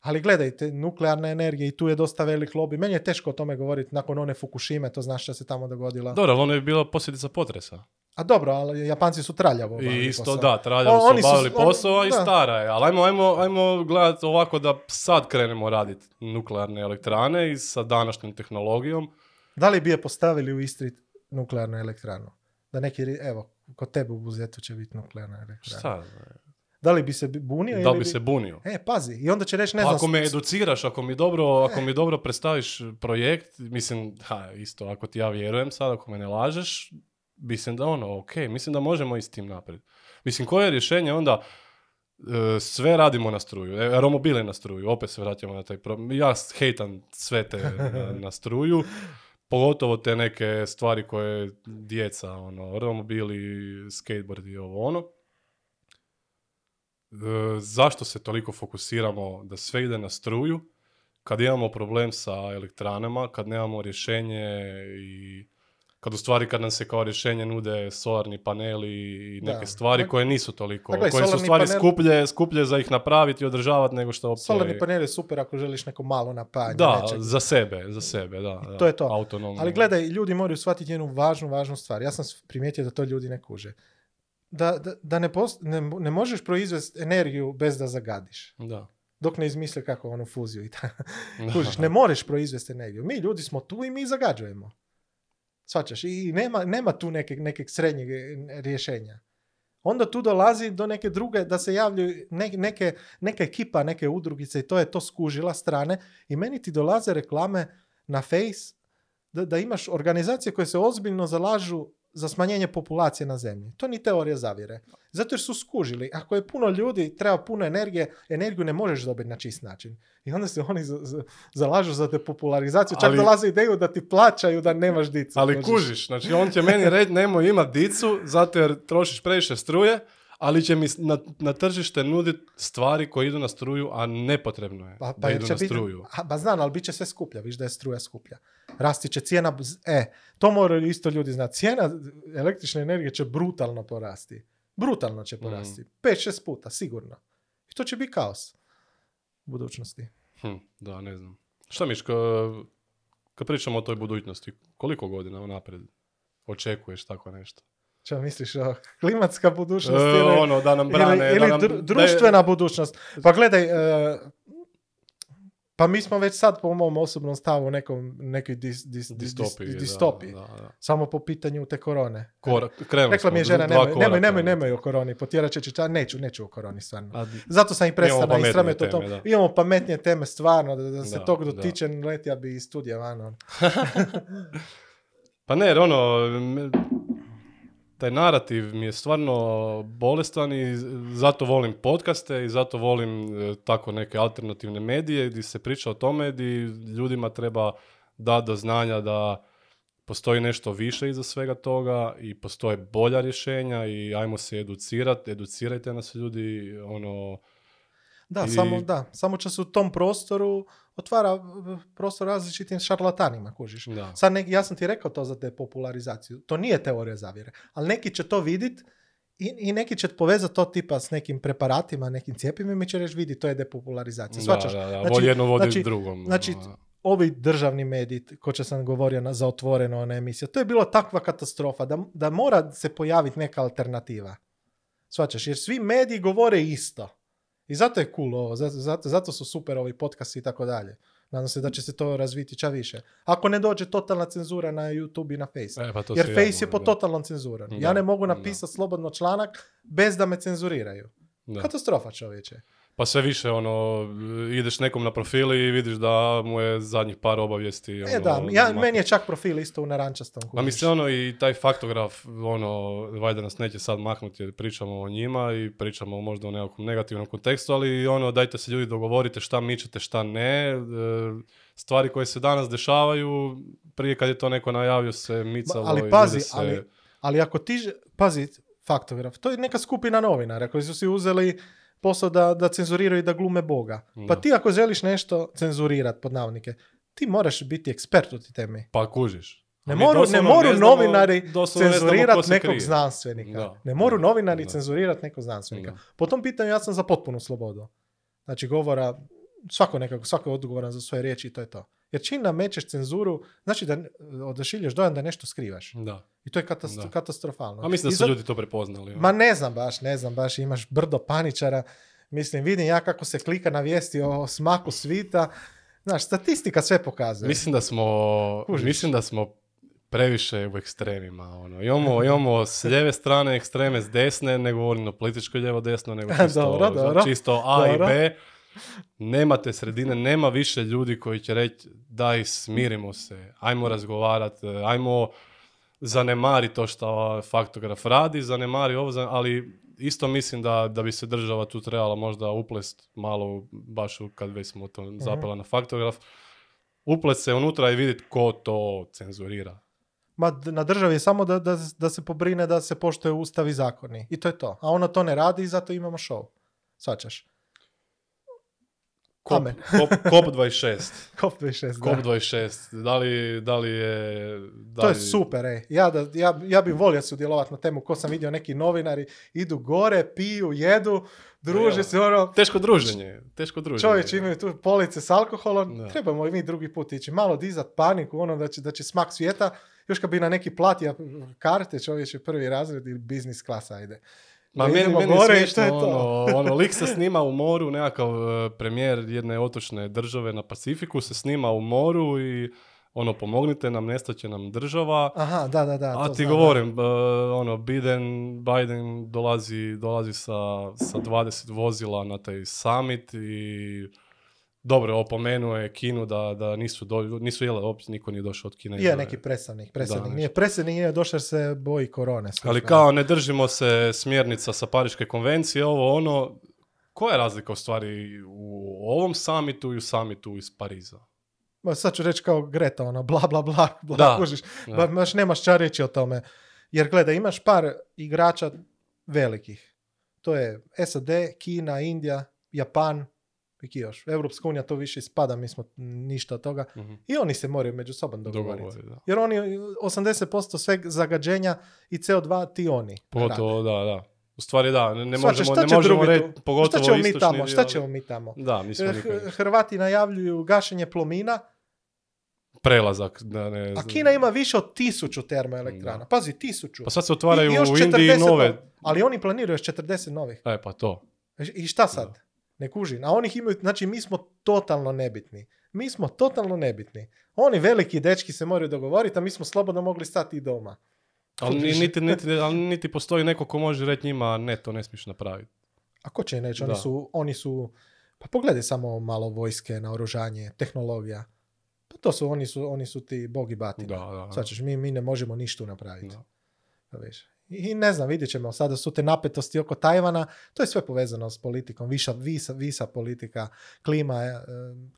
Ali gledajte, nuklearna energija i tu je dosta velik lobby. Meni je teško o tome govoriti nakon one Fukushime, to znaš što se tamo dogodilo. Dobro, ali ono je bila posljedica potresa. A dobro, ali Japanci su traljavo I isto posao. da, traljavo O, su obavili posao, i da. stara je. Ali ajmo, ajmo, ajmo gledati ovako da sad krenemo raditi nuklearne elektrane i sa današnjom tehnologijom. Da li bi je postavili u Istri nuklearnu elektranu? Da neki, evo, kod tebe u Buzetu će biti nuklearna elektrana. Šta? Da li bi se bunio Da ili bi se bunio. E, pazi, i onda će reći, ne znam... ako me educiraš, ako mi dobro, ako mi dobro predstaviš projekt, mislim, ha, isto, ako ti ja vjerujem sad, ako me ne lažeš, mislim da ono, ok, mislim da možemo i s tim naprijed. Mislim, koje je rješenje onda, e, sve radimo na struju, e, romobile na struju, opet se vraćamo na taj problem. Ja hejtam sve te na, na struju, pogotovo te neke stvari koje djeca, ono, romobili, skateboard i ovo ono. E, zašto se toliko fokusiramo da sve ide na struju kad imamo problem sa elektranama, kad nemamo rješenje i kad u stvari kad nam se kao rješenje nude solarni paneli i Da. neke stvari Pa- koje nisu toliko, gledaj, koje su stvari panel- skuplje, skuplje za ih napraviti i održavati nego što uopće... Solarni panel je super ako želiš neko malo napajanje Da, nečeg. za sebe, za sebe, da. da. To je to. Autonomno. Ali gledaj, ljudi moraju shvatiti jednu važnu, važnu stvar. Ja sam primijetio da to ljudi ne kuže. Da, da, da ne, post- ne, ne možeš proizvesti energiju bez da zagadiš. Da. Dok ne izmisle kako onu fuziju i tako. Da. Ne možeš proizvesti energiju. Mi ljudi smo tu i mi zagađujemo. Svačaš? I nema, nema tu neke, nekeg srednjeg e, rješenja. Onda tu dolazi do neke druge, da se javljaju ne- neke, neka ekipa, neke udrugice i to je to skužila strane i meni ti dolaze reklame na Face da, da imaš organizacije koje se ozbiljno zalažu za smanjenje populacije na zemlji. To ni teorija zavjere. Zato jer su skužili. Ako je puno ljudi, treba puno energije, energiju ne možeš dobiti na čist način. I onda se oni za- za- zalažu za depopularizaciju. Čak Ali- dolaze ideju da ti plaćaju da nemaš dicu. Ali kužiš. kužiš, znači on će meni reći nemoj imat dicu zato jer trošiš previše struje, ali će mi na, na tržište nuditi stvari koje idu na struju, a nepotrebno je Pa, da pa jer idu će na biti, struju. a, ba znam, ali bit će sve skuplja, viš da je struja skuplja. Rasti će cijena, e, to moraju isto ljudi znati. Cijena električne energije će brutalno porasti. Brutalno Mm. će porasti. 5-6 puta, sigurno. I to će biti kaos u budućnosti. Hm, da, ne znam. Šta miš, kad pričamo o toj budućnosti, koliko godina unaprijed očekuješ tako nešto? Čo misliš, o, klimatska budućnost E, ili, ono, da nam brane, ili, da ili nam- dru- da- društvena budućnost? Pa gledaj, e, pa mi smo već sad po mom osobnom stavu u nekom, nekoj dis, dis, dis- distopiji. dis- da, distopiji. da, da. Samo po pitanju te korone. Korak, Rekla mi je žena, nemoj, nemoj, nemoj, nemoj o koroni, potjerat će će, neću, neću o koroni stvarno. A, Zato sam i prestao Imamo na pametnije istramet o tom. da. Imamo pametnije teme stvarno, da, da se Da, tog da. dotiče, letija bi iz studija van. ono. Pa ne, ono, taj narativ mi je stvarno bolestan i zato volim podcaste i zato volim e, tako neke alternativne medije gdje se priča o tome gdje ljudima treba dati do znanja da postoji nešto više iza svega toga i postoje bolja rješenja i ajmo se educirati, educirajte nas ljudi, ono, Da, I- samo, da, samo će se u tom prostoru otvara prostor različitim šarlatanima, kužiš. da. Sad neki, ja sam ti rekao to za depopularizaciju. To nije teorija zavjere. Ali neki će to vidit i, i neki će povezati to tipa s nekim preparatima, nekim cijepivima i će reći vidi, to je depopularizacija. Da, Svačaš? da, da, Znači- vodi jedno vodi znači- drugom. znači, ono. Ovi državni mediji, ko će sam govorio na, za otvoreno ona emisija, to je bilo takva katastrofa da, da mora se pojaviti neka alternativa. Svačaš, jer svi mediji govore isto. I zato je cool ovo, zato, zato, su super ovi podcasti i tako dalje. Nadam se da će se to razviti ča više. Ako ne dođe totalna cenzura na YouTube i na Face. E, pa to Jer Face ja je pod totalnom cenzurom. Ja ne mogu napisati slobodno članak bez da me cenzuriraju. da. Katastrofa čovječe. Pa sve više, ono, ideš nekom na profili i vidiš da mu je zadnjih par obavijesti, ono, E da, ja, meni je čak profil isto u narančastom. Kužiš. mislim, ono, i taj faktograf, ono, valjda nas neće sad maknuti jer pričamo o njima i pričamo možda o nekakvom negativnom kontekstu, ali ono, dajte se ljudi dogovorite šta mičete, šta ne. E, stvari koje se danas dešavaju, prije kad je to neko najavio se micalo ali pazi, se... ali- Ali ako ti, pazi, faktograf, to je neka skupina novinara koji su si uzeli posao da, da cenzuriraju i da glume Boga. Pa ti ako želiš nešto cenzurirat, pod navodnike, ti moraš biti ekspert u ti temi. Pa kužiš. Ne moru, ne moru ne znamo- novinari doslovno ne znamo ko cenzurirat se nekog krije. znanstvenika. Da, Ne moru novinari da. cenzurirat nekog znanstvenika. Da. Po tom pitanju ja sam za potpunu slobodu. Znači govora, svako nekako, svako je odgovoran za svoje riječi i to je to. Jer čim namećeš cenzuru, znači da odašilješ dojam da nešto skrivaš. Da. I to je katast- Da. katastrofalno. A mislim da su zato- ljudi to prepoznali. ono. Ma ne znam baš, ne znam baš, imaš brdo paničara. Mislim, vidim ja kako se klika na vijesti o smaku svita. Znaš, statistika sve pokazuje. Mislim da smo, Kužiš. mislim da smo previše u ekstremima. Ono. Imamo, imamo s lijeve strane ekstreme, s desne, ne govorim o političkoj lijevo-desno, nego čisto, Dobro, dobro. čisto A Dobro. i B. Nemate sredine, nema više ljudi koji će reći daj smirimo se, ajmo razgovarati, ajmo zanemari to što faktograf radi, zanemari ovo, ali isto mislim da, da bi se država tu trebala možda uplest malo, baš u- kad već smo to Mhm. zapela na faktograf, uplest se unutra i vidjeti ko to cenzurira. Ma na državi je samo da, da, da se pobrine da se poštuje ustav i zakoni. I to je to. A ona to ne radi i zato imamo show. Svačaš. Kop, Amen. kop, kop 26. Kop 26, Kop da. 26. Da li, da li je... Da To je li- super, ej. Ja, da, ja, ja bi volio sudjelovati na temu ko sam vidio neki novinari idu gore, piju, jedu, druže Evo. se ono, Teško druženje. Teško druženje. Čovječ imaju tu police s alkoholom, Da. trebamo i mi drugi put ići. Malo dizat paniku, ono da će, da će smak svijeta, još kad bi na neki platio karte, čovječ je prvi razred ili biznis klasa ide. Ma meni, meni gore smiješno, to je to. ono, ono, lik se snima u moru, nekakav e, premijer jedne otočne države na Pacifiku se snima u moru i ono, pomognite nam, nestaće nam država. Aha, da, da, da. A to ti znam, govorim, e, ono, Biden, Biden dolazi, dolazi sa, sa 20 vozila na taj summit i dobro, opomenuo je Kinu da, da nisu, do, nisu jele, uopće niko nije došao od Kine. da. Je neki predstavnik, predstavnik. Da, nije predstavnik, nije došao se boji korone. Ali službeno. kao ne držimo se smjernica sa Pariške konvencije, ovo ono, koja je razlika u stvari u ovom samitu i u samitu iz Pariza? Ma sad ću reći kao Greta, ono, bla, bla, bla, bla, Da, kužiš. da. Ba- baš nemaš čar reći o tome. Jer gledaj, imaš par igrača velikih. To je SAD, Kina, Indija, Japan, i još. Europska unija to više ispada, mi smo ništa od toga. Mhm. I oni se moraju među sobom dogovoriti. Dogovori, da. Jer oni 80% sveg zagađenja i CO2 ti oni. Pogotovo, da, da. U stvari da, ne, ne Shvaćaš, možemo, ne možemo reći, pogotovo šta ćemo mi tamo? Šta ćemo mi tamo? Da, mi smo Eh. Hrvati najavljuju gašenje plomina, prelazak. Da ne, A Kina ima više od tisuću termoelektrana. Da. Pazi, tisuću. Pa sad se otvaraju I još u Indiji 40 nove. no- Ali oni planiraju još 40 novih. E, pa to. I šta sad? Ne kužim. A oni imaju, znači mi smo totalno nebitni. Mi smo totalno nebitni. Oni veliki dečki se moraju dogovoriti, a mi smo slobodno mogli stati i doma. Ali niti, niti, ali niti postoji neko ko može reći njima ne, to ne smiješ napraviti. A ko će neći? Oni Da. su, oni su, pa pogledaj samo malo vojske, naoružanje, tehnologija. Pa to su, oni su, oni su ti bogi batina. Da, da, da. Shvaćaš, mi, mi ne možemo ništa napraviti. Da. Pa viš. I ne znam, vidjet ćemo. Sada su te napetosti oko Tajvana. To je sve povezano s politikom. Viša, visa, visa politika, klima, e,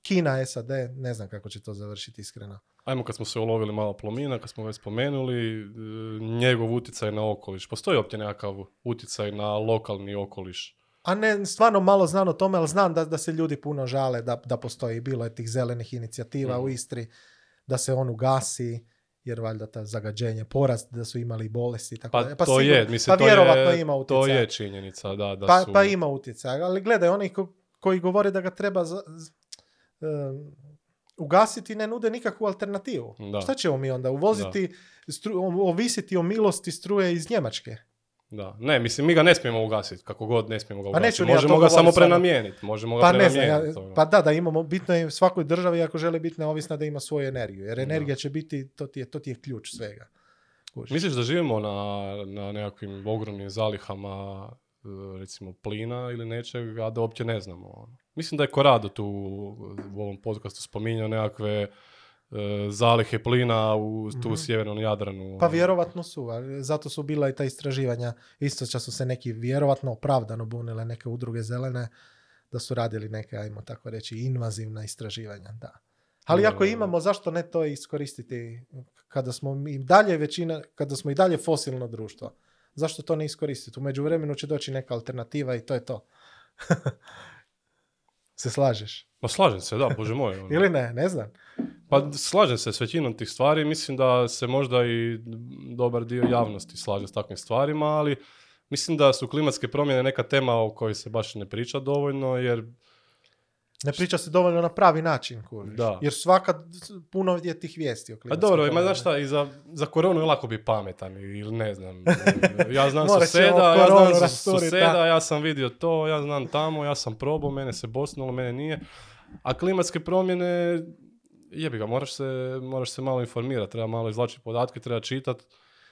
Kina, SAD. Ne znam kako će to završiti iskreno. Ajmo kad smo se ulovili malo plomina, kad smo već spomenuli, e, njegov utjecaj na okoliš. Postoji uopće nekakav utjecaj na lokalni okoliš? A ne, stvarno malo znam o tome, ali znam da, da se ljudi puno žale da, da postoji. Bilo je tih zelenih inicijativa u Mhm. Istri, da se on ugasi, jer valjda ta zagađenje, porast, da su imali bolesti i tako Pa, dalje. to sigurno- je, mislim, pa to vjerovatno je, ima to utjecaja. je činjenica, da, da pa, su... pa ima utjecaj, ali gledaj, oni ko- koji govore da ga treba za- z- em, ugasiti ne nude nikakvu alternativu. Da. Šta ćemo mi onda? Uvoziti, stru, ovisiti o milosti struje iz Njemačke. Da. Ne, mislim, mi ga ne smijemo ugasiti, kako god ne smijemo ga Pa ugasiti. ni ja Možemo ga samo prenamijeniti, možemo ga Pa ne znam, ja, ono. pa da, da imamo, bitno je svakoj državi ako želi biti neovisna da ima svoju energiju, jer Da. energija će biti, to ti je, to ti je ključ svega. Kužiš? Misliš da živimo na, na nekakvim ogromnim zalihama e, recimo plina ili nečeg, a da uopće ne znamo. ono? Mislim da je Korado tu u ovom podcastu spominjao nekakve zalihe plina u, tu u Mhm. sjevernom Jadranu. Pa ono. vjerovatno su, zato su bila i ta istraživanja. Isto čas su se neki vjerovatno opravdano bunile neke udruge zelene da su radili neke, ajmo tako reći, invazivna istraživanja, da. Ali ako imamo, zašto ne to iskoristiti kada smo mi dalje većina, kada smo i dalje fosilno društvo? Zašto to ne iskoristiti? U međuvremenu će doći neka alternativa i to je to. se slažeš? Ma slažem se, da, bože moj. ono. Ili ne? Ne znam. Pa slažem se s većinom tih stvari, mislim da se možda i dobar dio javnosti slaže s takvim stvarima, ali mislim da su klimatske promjene neka tema o kojoj se baš ne priča dovoljno, jer Ne priča se dovoljno na pravi način, kužiš. Da. Jer svaka, puno je tih vijesti o Pa klimatskim dobro, ima znaš šta, i za, za koronu je lako biti pametan ili ne znam. Ja znam suseda, ja znam suseda, da. ja sam vidio to, ja znam tamo, ja sam probao, mene se bosnulo, mene nije. A klimatske promjene, jebi ga, moraš se, moraš se malo informirati, treba malo izvlačiti podatke, treba čitati.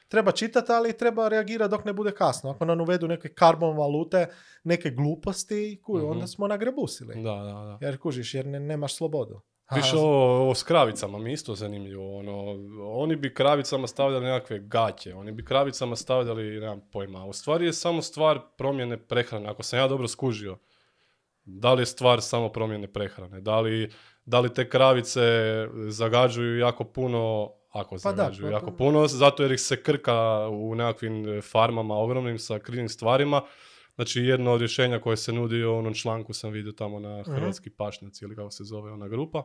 Treba čitati, ali treba reagirati dok ne bude kasno. Ako nam uvedu neke karbon valute, neke gluposti, kuj, Mhm. onda smo nagrebusili. Da, da, da. Jer kužiš, jer ne, nemaš slobodu. Više ovo, ovo s kravicama mi isto zanimljivo. Ono, oni bi kravicama stavljali nekakve gaće, oni bi kravicama stavljali, nemam pojma. U stvari je samo stvar promjene prehrane, ako sam ja dobro skužio. Da li je stvar samo promjene prehrane? Da li, da li te kravice zagađuju jako puno, ako Pa da, zagađuju pa- jako pa- puno, zato jer ih se krka u nekakvim farmama ogromnim sa krivim stvarima. Znači jedno od rješenja koje se nudi u onom članku sam vidio tamo na Mhm. Hrvatski pašnjaci ili kako se zove ona grupa.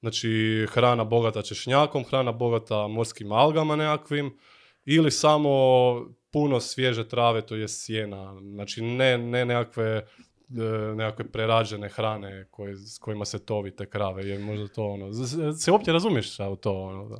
Znači hrana bogata češnjakom, hrana bogata morskim algama nekakvim ili samo puno svježe trave, to je sjena. Znači ne, ne nekakve, e, nekakve prerađene hrane koje, s kojima se tovi te krave, jer možda to ono, se uopće razumiješ šta u to ono, da.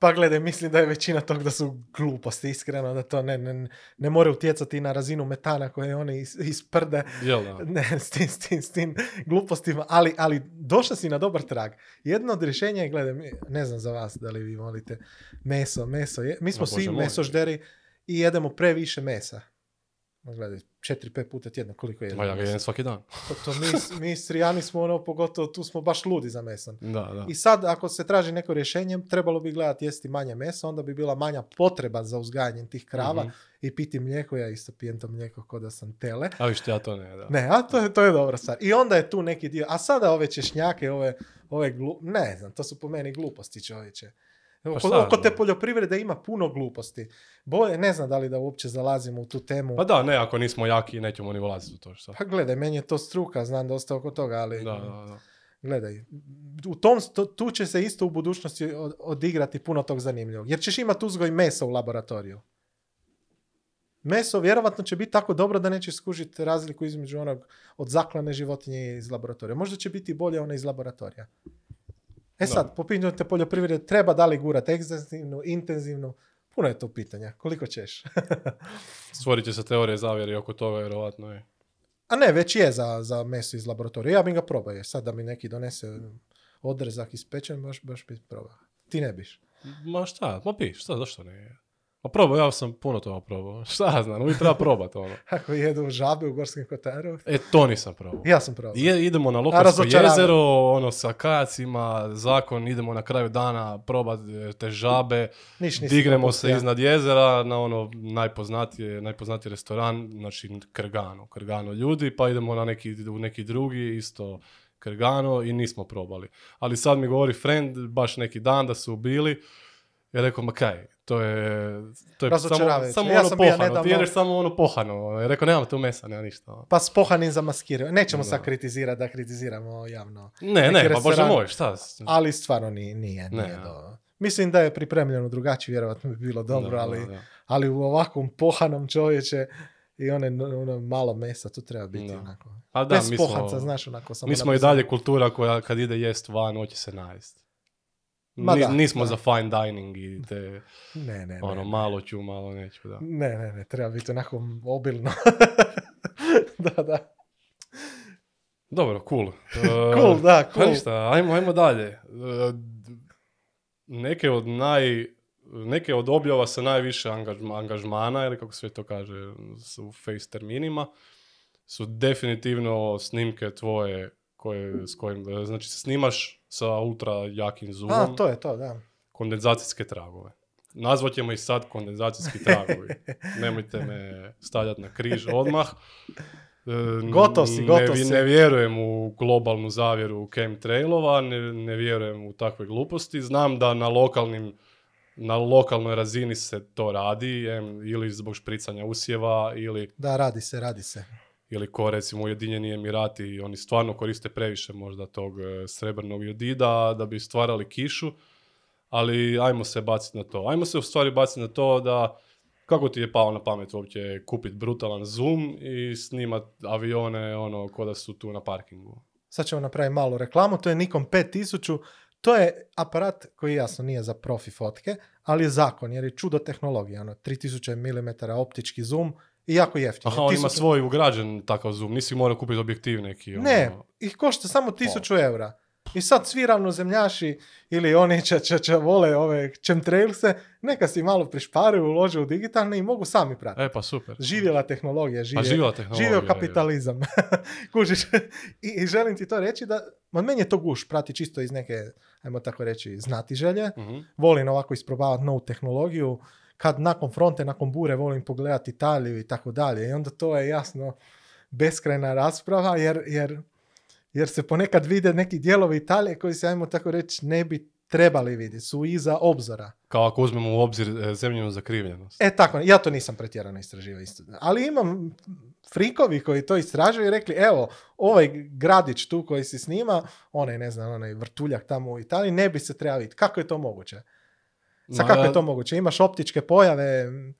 Pa gledaj, mislim da je većina tog da su gluposti, iskreno, da to ne, ne, ne more utjecati na razinu metana koje oni is, isprde. Jel da? Ne, s tim, s tim, s tim glupostima, ali, ali došla si na dobar trag. Jedno od rješenja je, gledaj, ne znam za vas da li vi volite meso, meso. Je, mi smo Ma, svi mesožderi i jedemo previše mesa. Ma Gledaj, četiri, pet puta tjedno koliko jedemo Ma ja ga jedem svaki dan. To, to mi, mi Istrijani smo ono, pogotovo tu smo baš ludi za mesom. Da, da. I sad, ako se traži neko rješenje, trebalo bi gledati jesti manje mesa, onda bi bila manja potreba za uzgajanjem tih krava Mhm. i piti mlijeko. Ja isto pijem to mlijeko kao da sam tele. A vište, ja to ne, da. Ne, a to je, to je dobra stvar. I onda je tu neki dio. A sada ove češnjake, ove, ove glu... Ne znam, to su po meni gluposti čovječe. Oko, šta, oko te poljoprivrede ima puno gluposti. Bolje, ne znam da li da uopće zalazimo u tu temu. Pa da, ne, ako nismo jaki, nećemo ni ulaziti u to što. Pa gledaj, meni je to struka, znam dosta oko toga, ali Da, da, da. gledaj, u tom, to- tu će se isto u budućnosti od- odigrati puno tog zanimljivog. Jer ćeš imati uzgoj mesa u laboratoriju. Meso vjerovatno će biti tako dobro da nećeš skužiti razliku između onog od zaklane životinje iz laboratorija. Možda će biti bolje ona iz laboratorija. E sad, po pitanju te poljoprivrede, treba da li gurat ekstenzivnu, intenzivnu, puno je to pitanja. Koliko ćeš? Stvorit će se teorije zavjeri oko toga, vjerovatno je. A ne, već je za, za meso iz laboratorija. Ja bi ga probao. je. Sad da mi neki donese odrezak ispečen, baš, baš bi probao. Ti ne biš. Ma šta, ma pi, šta, zašto ne? Ma probao, ja sam puno toga probao. Šta ja znam, uvijek treba probati ono. Ako jedu žabe u Gorskim Kotaru. E, to nisam probao. Ja sam probao. Je, idemo na Lokarsko jezero, ono, sa kajacima, zakon, idemo na kraju dana probati te žabe, Niš nisi dignemo probao, se ja. iznad jezera na ono najpoznatije, najpoznatiji restoran, znači Krgano, Krgano ljudi, pa idemo na neki, u neki drugi, isto Krgano i nismo probali. Ali sad mi govori friend, baš neki dan da su bili, ja rekao, ma kaj, to je, to je samo, samo Ja ono sam pohano, ti nedavno- jedeš samo ono pohano. Ja rekao, nema tu mesa, nema ništa. Pa s pohanim zamaskiraju. Nećemo sad kritizirati da kritiziramo javno. Ne, Neki ne, pa bože moj, šta? Ali stvarno nije, nije, Ne, nije do... Mislim da je pripremljeno drugačije, vjerojatno bi bilo dobro, Da, ali, da, da. ali u ovakvom pohanom čovječe i one, ono malo mesa, tu treba biti Da. onako. A da, Bez mi smo, pohanca, znaš, onako samo mi smo i dalje kultura koja kad ide jest van, hoće se najest. Ma da, nismo da. za fine dining i te, Ne, ne, ono, ne. malo ću, malo neću, da. Ne, ne, ne, treba biti onako obilno. da, da. Dobro, cool. Uh, Cool, da, Pa cool. ništa, ajmo, ajmo dalje. Uh, neke od naj... Neke od objava sa najviše angažma- angažmana, ili kako se to kaže u face terminima, su definitivno snimke tvoje koje, s kojim, znači snimaš sa ultra jakim zoomom A, to je to, da. kondenzacijske tragove. Nazvat ćemo ih sad kondenzacijski tragovi. Nemojte me stavljati na križ odmah. E, Gotov si, ne, gotov si. Ne vjerujem u globalnu zavjeru chemtrailova, ne, ne vjerujem u takve gluposti. Znam da na lokalnim na lokalnoj razini se to radi, em, ili zbog špricanja usjeva, ili, Da, radi se, radi se. Ili ko recimo Ujedinjeni Emirati, oni stvarno koriste previše možda tog e, srebrnog jodida da bi stvarali kišu, ali ajmo se baciti na to. Ajmo se u stvari baciti na to da kako ti je pao na pamet uopće kupiti brutalan zoom i snimat avione ono ko da su tu na parkingu. Sad ćemo napraviti malu reklamu, to je Nikon 5000, to je aparat koji jasno nije za profi fotke, ali je zakon jer je čudo tehnologija, ono 3000 mm optički zoom i jako jeftin. Aha, on ima Tisuću- svoj ugrađen takav zoom, nisi morao kupiti objektiv neki. Ne, ono. ih košta samo 1000 eura. I sad svi ravnozemljaši ili oni će, će, će vole ove chemtrailse, neka si malo prišparaju, ulože u digitalne i mogu sami pratiti. E pa super. Živjela tehnologija, živje, A živjela tehnologija, živio kapitalizam. Kužiš? I, I želim ti to reći da, ma meni je to guš, prati čisto iz neke, ajmo tako reći, znati želje. Mhm. Volim ovako isprobavati novu tehnologiju. Kad nakon fronte, nakon bure volim pogledati Italiju i tako dalje. I onda to je jasno beskrajna rasprava jer, jer, jer se ponekad vide neki dijelovi Italije koji se, ajmo tako reći, ne bi trebali vidjeti. Su iza obzora. Kao ako uzmemo u obzir e, zemljenu zakrivljenost. E tako, ja to nisam pretjerano istraživao isto. Ali imam frikovi koji to istražuju i rekli, evo, ovaj gradić tu koji se snima, onaj, ne znam, onaj vrtuljak tamo u Italiji, ne bi se trebao vidjeti. Kako je to moguće? Sa kako je to moguće? Imaš optičke pojave, m,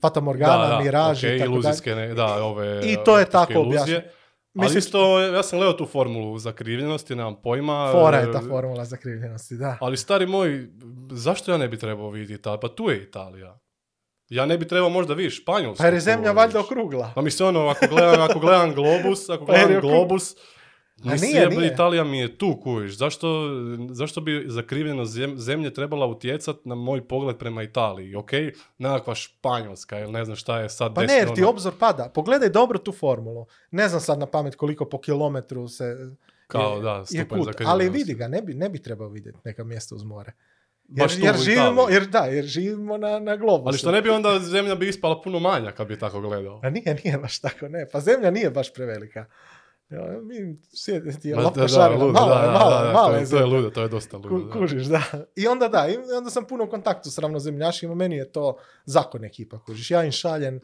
Fata Morgana, miraži okej, i tako iluzijske, ne, da, ove I to je tako objašnjeno. Mislim, isto, ja sam gledao tu formulu zakrivljenosti, nemam pojma. fora je ta e, formula zakrivljenosti, da. Ali stari moj, zašto ja ne bi trebao vidjeti Italiju? Pa tu je Italija. Ja ne bi trebao možda vidjeti Španjolsku. Pa jer je zemlja valjda okrugla. Pa mislim ono, ako gledam, ako gledam globus, ako Pa gledam globus, A nije, nije. Italija mi je tu, kuviš. Zašto, zašto bi zakrivljeno zem- zemlje trebala utjecat na moj pogled prema Italiji? Ok, nekakva Španjolska ili ne znam šta je sad Pa ne, jer ti obzor pada. Pogledaj dobro tu formulu. Ne znam sad na pamet koliko po kilometru se... Kao, je- da, je kut. Ali vidi ga, ne bi, ne bi trebao vidjeti neka mjesta uz more. Jer, Baš jer živimo, jer da, jer živimo na, na globusu. Ali što ne bi onda zemlja bi ispala puno manja kad bi tako gledao. A nije, nije baš tako, ne. Pa zemlja nije baš prevelika. Ja, mi sjedi je šarena, ludo, malo da, je, malo je, malo to je to je ludo, to je dosta ludo. Kužiš, da. I onda da, i onda sam puno u kontaktu s ravnozemljašima, meni je to zakon ekipa, kužiš. Ja im šaljem,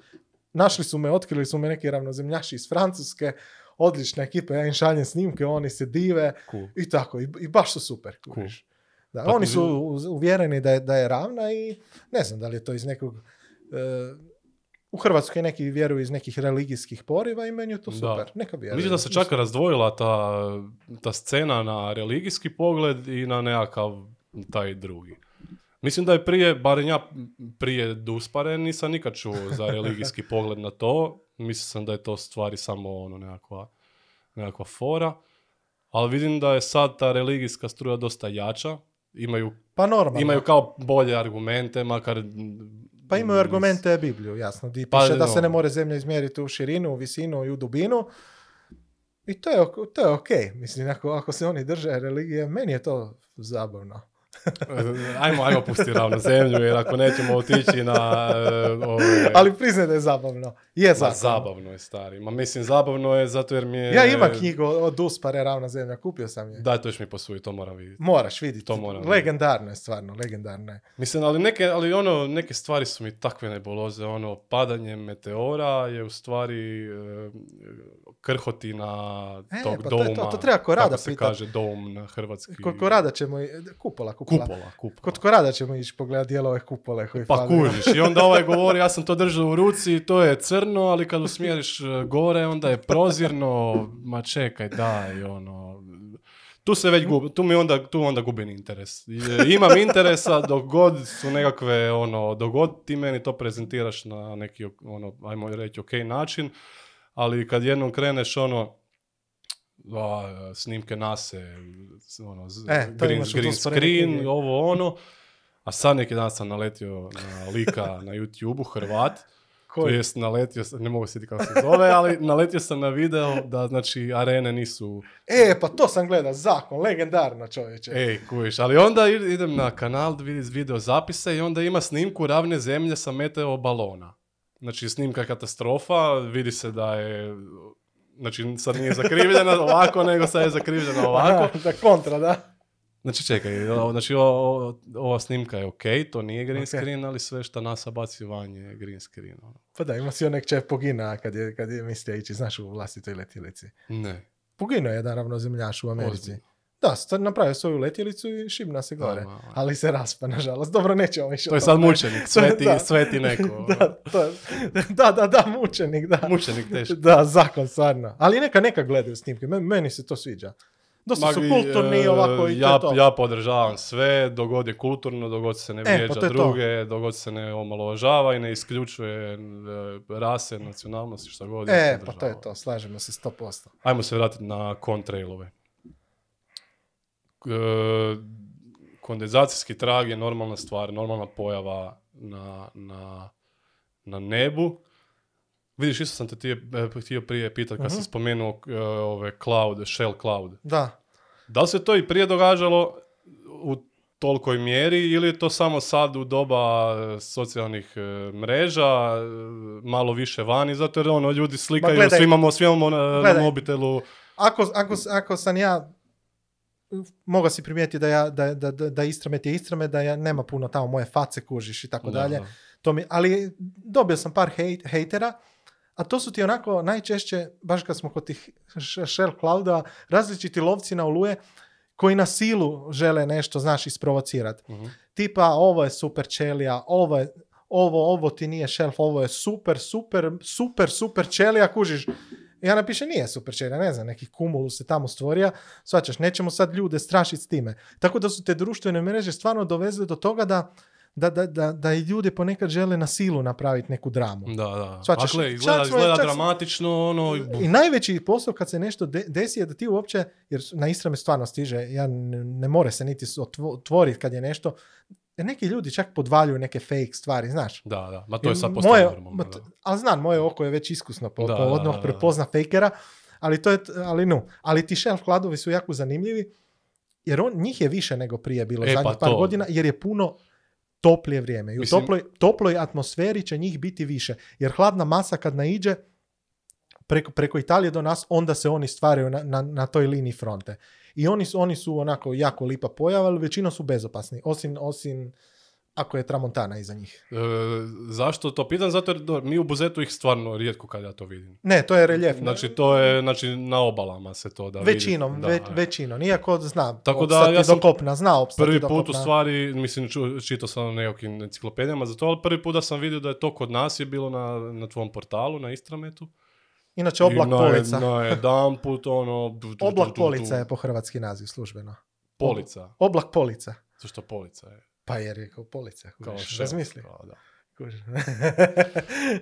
našli su me, otkrili su me neki ravnozemljaši iz Francuske, odlična ekipa, ja im šaljem snimke, oni se dive Cool. i tako, i, i baš su super, kužiš. Da, Pa oni su uvjereni da je, da je ravna i ne znam da li je to iz nekog e, U Hrvatskoj neki vjeruju iz nekih religijskih poriva i meni je to Da. super. Neka vjeruju. Mislim da se čak razdvojila ta, ta scena na religijski pogled i na nekakav taj drugi. Mislim da je prije, barem ja prije Duspare nisam nikad čuo za religijski pogled na to. Mislio sam da je to stvari samo ono nekakva, nekakva fora. Ali vidim da je sad ta religijska struja dosta jača. Imaju, Pa normalno. imaju kao bolje argumente, makar... Pa imaju argumente Bibliju, jasno. Di Pa, piše da se ne more zemlja izmjeriti u širinu, u visinu i u dubinu. I to je, ok- to je ok. Mislim, ako, ako se oni drže religije, meni je to zabavno. ajmo, ajmo pusti ravno zemlju, jer ako nećemo otići na... e, ove- Ali priznaj da je zabavno. Je Ma, zabavno. je stari. Ma mislim, zabavno je zato jer mi je... Ja imam knjigu od Uspare Ravna zemlja, kupio sam je. Daj, to još mi posuji, to moram vidjeti. Moraš vidjeti. To moram legendarno je stvarno, legendarno je. Mislim, ali neke, ali ono, neke stvari su mi takve nebuloze. Ono, padanje meteora je u stvari e, krhotina E, tog pa to doma. to, to treba Korada se kaže dom na hrvatski? Kod Korada ćemo, i- kupola, kupola. Kupola, kupola. Kod Korada ćemo ići pogledati dijelove kupole koji Pa kužiš, i onda ovaj govori, ja sam to držao u ruci, to je crno, ali kad usmjeriš e, gore, onda je prozirno, ma čekaj, daj, ono... Tu se već gubi, tu mi onda, tu onda gubim interes. Imam interesa dok god su nekakve, ono, dok god ti meni to prezentiraš na neki, ono, ajmo reći, ok način, ali kad jednom kreneš, ono, a, snimke nase, ono, E, green, green screen, ovo ono, a sad neki dan sam naletio na lika na YouTube-u, Hrvat, Koji? jest naletio sam, ne mogu se kako se zove, ali naletio sam na video da znači arene nisu, E, pa to sam gledao, zakon, legendarno čovječe. ej kuviš, ali onda id- idem na kanal da vidim video zapise i onda ima snimku ravne zemlje sa meteo balona. Znači snimka katastrofa, vidi se da je, znači sad nije zakrivljena ovako, nego sad je zakrivljena ovako. Aha, da kontra, da. Znači čekaj, o- znači o- o- ova snimka je ok, to nije green Ok. screen, ali sve što NASA baci van je green screen. Ono. Pa da, ima si onek čef pogina kad je, kad je mislio ići, znaš, u vlastitoj letjelici. Ne. Poginuo je jedan ravnozemljaš u Americi. Ozbiljno. Da, st- napravio svoju letjelicu i šibna se gore. A, a, a. Ali se raspa, nažalost. Dobro, nećemo više. To je sad mučenik, sveti, Da. sveti neko. da, to je- da, da, da, mučenik, da. Mučenik teški. Da, zakon, stvarno. Ali neka, neka gledaju snimke, Men- meni se to sviđa. Dosta su Ma, kulturni i e, ovako i ja, to. ja podržavam sve, dogod je kulturno, dogod se ne E, pa vrijeđa to. druge, dogod se ne omalovažava i ne isključuje e, rase, nacionalnosti, šta god. E, pa to je to, slažemo se 100%. Ajmo se vratiti na kontrailove. E, kondenzacijski trag je normalna stvar, normalna pojava na, na, na nebu. Vidiš, isto sam te tije, e, htio prije pitati kad Mhm. sam spomenuo e, ove cloud, shell cloud. Da. Da li se to i prije događalo u tolikoj mjeri ili je to samo sad u doba e, socijalnih mreža, malo više vani, zato jer ono, ljudi slikaju, gledaj. svi imamo, svi imamo na, na mobitelu. Ako, ako, ako sam ja mogao si primijetiti da, ja, da, da, da, da Istramet je Istramet, da ja, nema puno tamo moje face kužiš i tako Da, dalje. da. To mi, ali dobio sam par hejt, hejtera, a to su ti onako najčešće, baš kad smo kod tih shell clouda, različiti lovci na oluje koji na silu žele nešto, znaš, isprovocirati. Mhm. Tipa, ovo je super čelija, ovo je, ovo, ovo ti nije shelf, ovo je super, super, super, super čelija, kužiš. Ja napiše, nije super čelija, ne znam, neki kumulus se tamo stvorio, svačaš, nećemo sad ljude strašiti s time. Tako da su te društvene mreže stvarno dovezle do toga da, da, da, da, da i ljudi ponekad žele na silu napraviti neku dramu. Da, da. Shvaćaš? A gle, Čak izgleda, smo- izgleda čak dramatično, ono... I najveći posao kad se nešto de- desi je da ti uopće, jer na Istra me stvarno stiže, ja ne, ne more se niti otvoriti kad je nešto, neki ljudi čak podvaljuju neke fake stvari, znaš. Da, da. Ma to je sad Moje- normalno. Ali znam, moje oko je već iskusno, po, Da, po odmah da, da. prepozna fejkera, ali to je, ali no, ali ti shelf kladovi su jako zanimljivi, jer on, njih je više nego prije bilo E, zadnjih pa par to. godina, jer je puno toplije vrijeme. I u Mislim- toploj, toploj atmosferi će njih biti više. Jer hladna masa kad naiđe preko, preko Italije do nas, onda se oni stvaraju na, na, na toj liniji fronte. I oni su, oni su onako jako lipa pojava, ali većinom su bezopasni. Osim, osim ako je tramontana iza njih. E, zašto to pitam? Zato jer mi u Buzetu ih stvarno rijetko kad ja to vidim. Ne, to je reljefno. Znači, to je znači, na obalama se to da vidi. Većinom, Da, ve, e. većinom. Iako zna Tako da, ja sam do kopna, zna Prvi put u stvari, mislim, čitao sam na nekakvim enciklopedijama za to, ali prvi put da sam vidio da je to kod nas je bilo na, na tvom portalu, na Istrametu. Inače, oblak I na, polica. Na jedan put, ono... du- du- du- Oblak du- polica je po hrvatski naziv službeno. Polica. Oblak polica. Zašto polica je? Pa jer je kao polica. Kao Razmisli. kao, da.